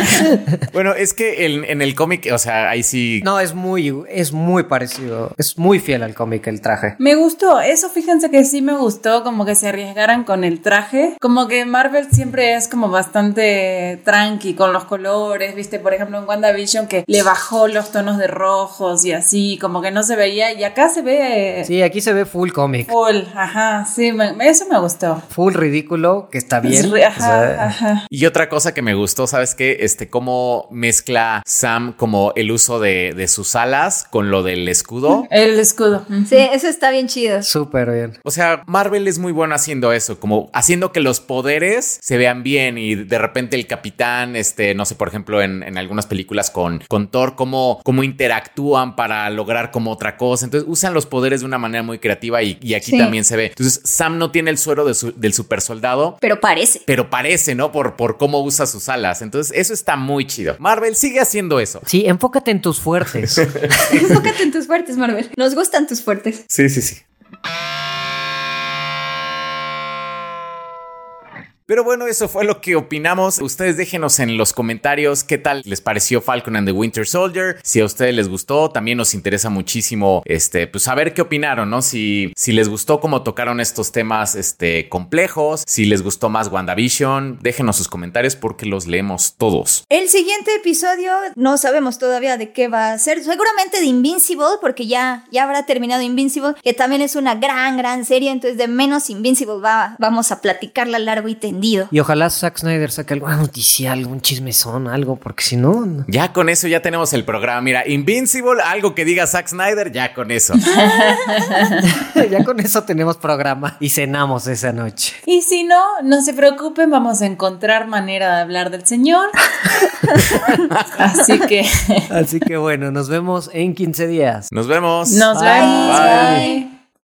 bueno, es que en, en el cómic, o sea, ahí sí. No, es muy, es muy parecido. Es muy fiel al cómic el traje. Me gustó, eso fíjense que sí me gustó, como que se arriesgaran con el traje. Como que Marvel siempre es como bastante tranqui con los colores, viste, por ejemplo en WandaVision que le bajó los tonos de rojos y así, como que no se veía, y acá se ve Sí, aquí se ve full cómic. full, ajá, sí, me- eso me gustó. Full ridículo, que está bien. Es re- O Ajá, sea, ajá. Y otra cosa que me gustó, ¿sabes qué? Este, cómo mezcla Sam como el uso de, de sus alas con lo del escudo. El escudo. Sí, eso está bien chido. Súper bien. O sea, Marvel es muy bueno haciendo eso, como haciendo que los poderes se vean bien y de repente el capitán, este, no sé, por ejemplo, en, en algunas películas con, con Thor, cómo, cómo interactúan para lograr como otra cosa. Entonces usan los poderes de una manera muy creativa y, y aquí Sí. también se ve. Entonces Sam no tiene el suero de su- del super soldado. Pero parece. Pero parece, ¿no? Por, por cómo usa sus alas. Entonces, eso está muy chido. Marvel sigue haciendo eso. Sí, enfócate en tus fuertes. Enfócate en tus fuertes, Marvel. Nos gustan tus fuertes. Sí, sí, sí. Pero bueno, eso fue lo que opinamos. Ustedes déjenos en los comentarios qué tal les pareció Falcon and the Winter Soldier. Si a ustedes les gustó, también nos interesa muchísimo este, pues saber qué opinaron, ¿no? Si, si les gustó cómo tocaron estos temas este, complejos, si les gustó más WandaVision, déjenos sus comentarios porque los leemos todos. El siguiente episodio no sabemos todavía de qué va a ser. Seguramente de Invincible, porque ya, ya habrá terminado Invincible, que también es una gran, gran serie. Entonces, de menos Invincible va, vamos a platicarla largo y tendido. Y ojalá Zack Snyder saque alguna noticia, algún chismezón, algo, porque si no, no. Ya con eso ya tenemos el programa. Mira, Invincible, algo que diga Zack Snyder, ya con eso. ya con eso tenemos programa y cenamos esa noche. Y si no, no se preocupen, vamos a encontrar manera de hablar del Señor. Así que Así que bueno, nos vemos en 15 días. Nos vemos. nos Bye. vemos. Bye. Bye.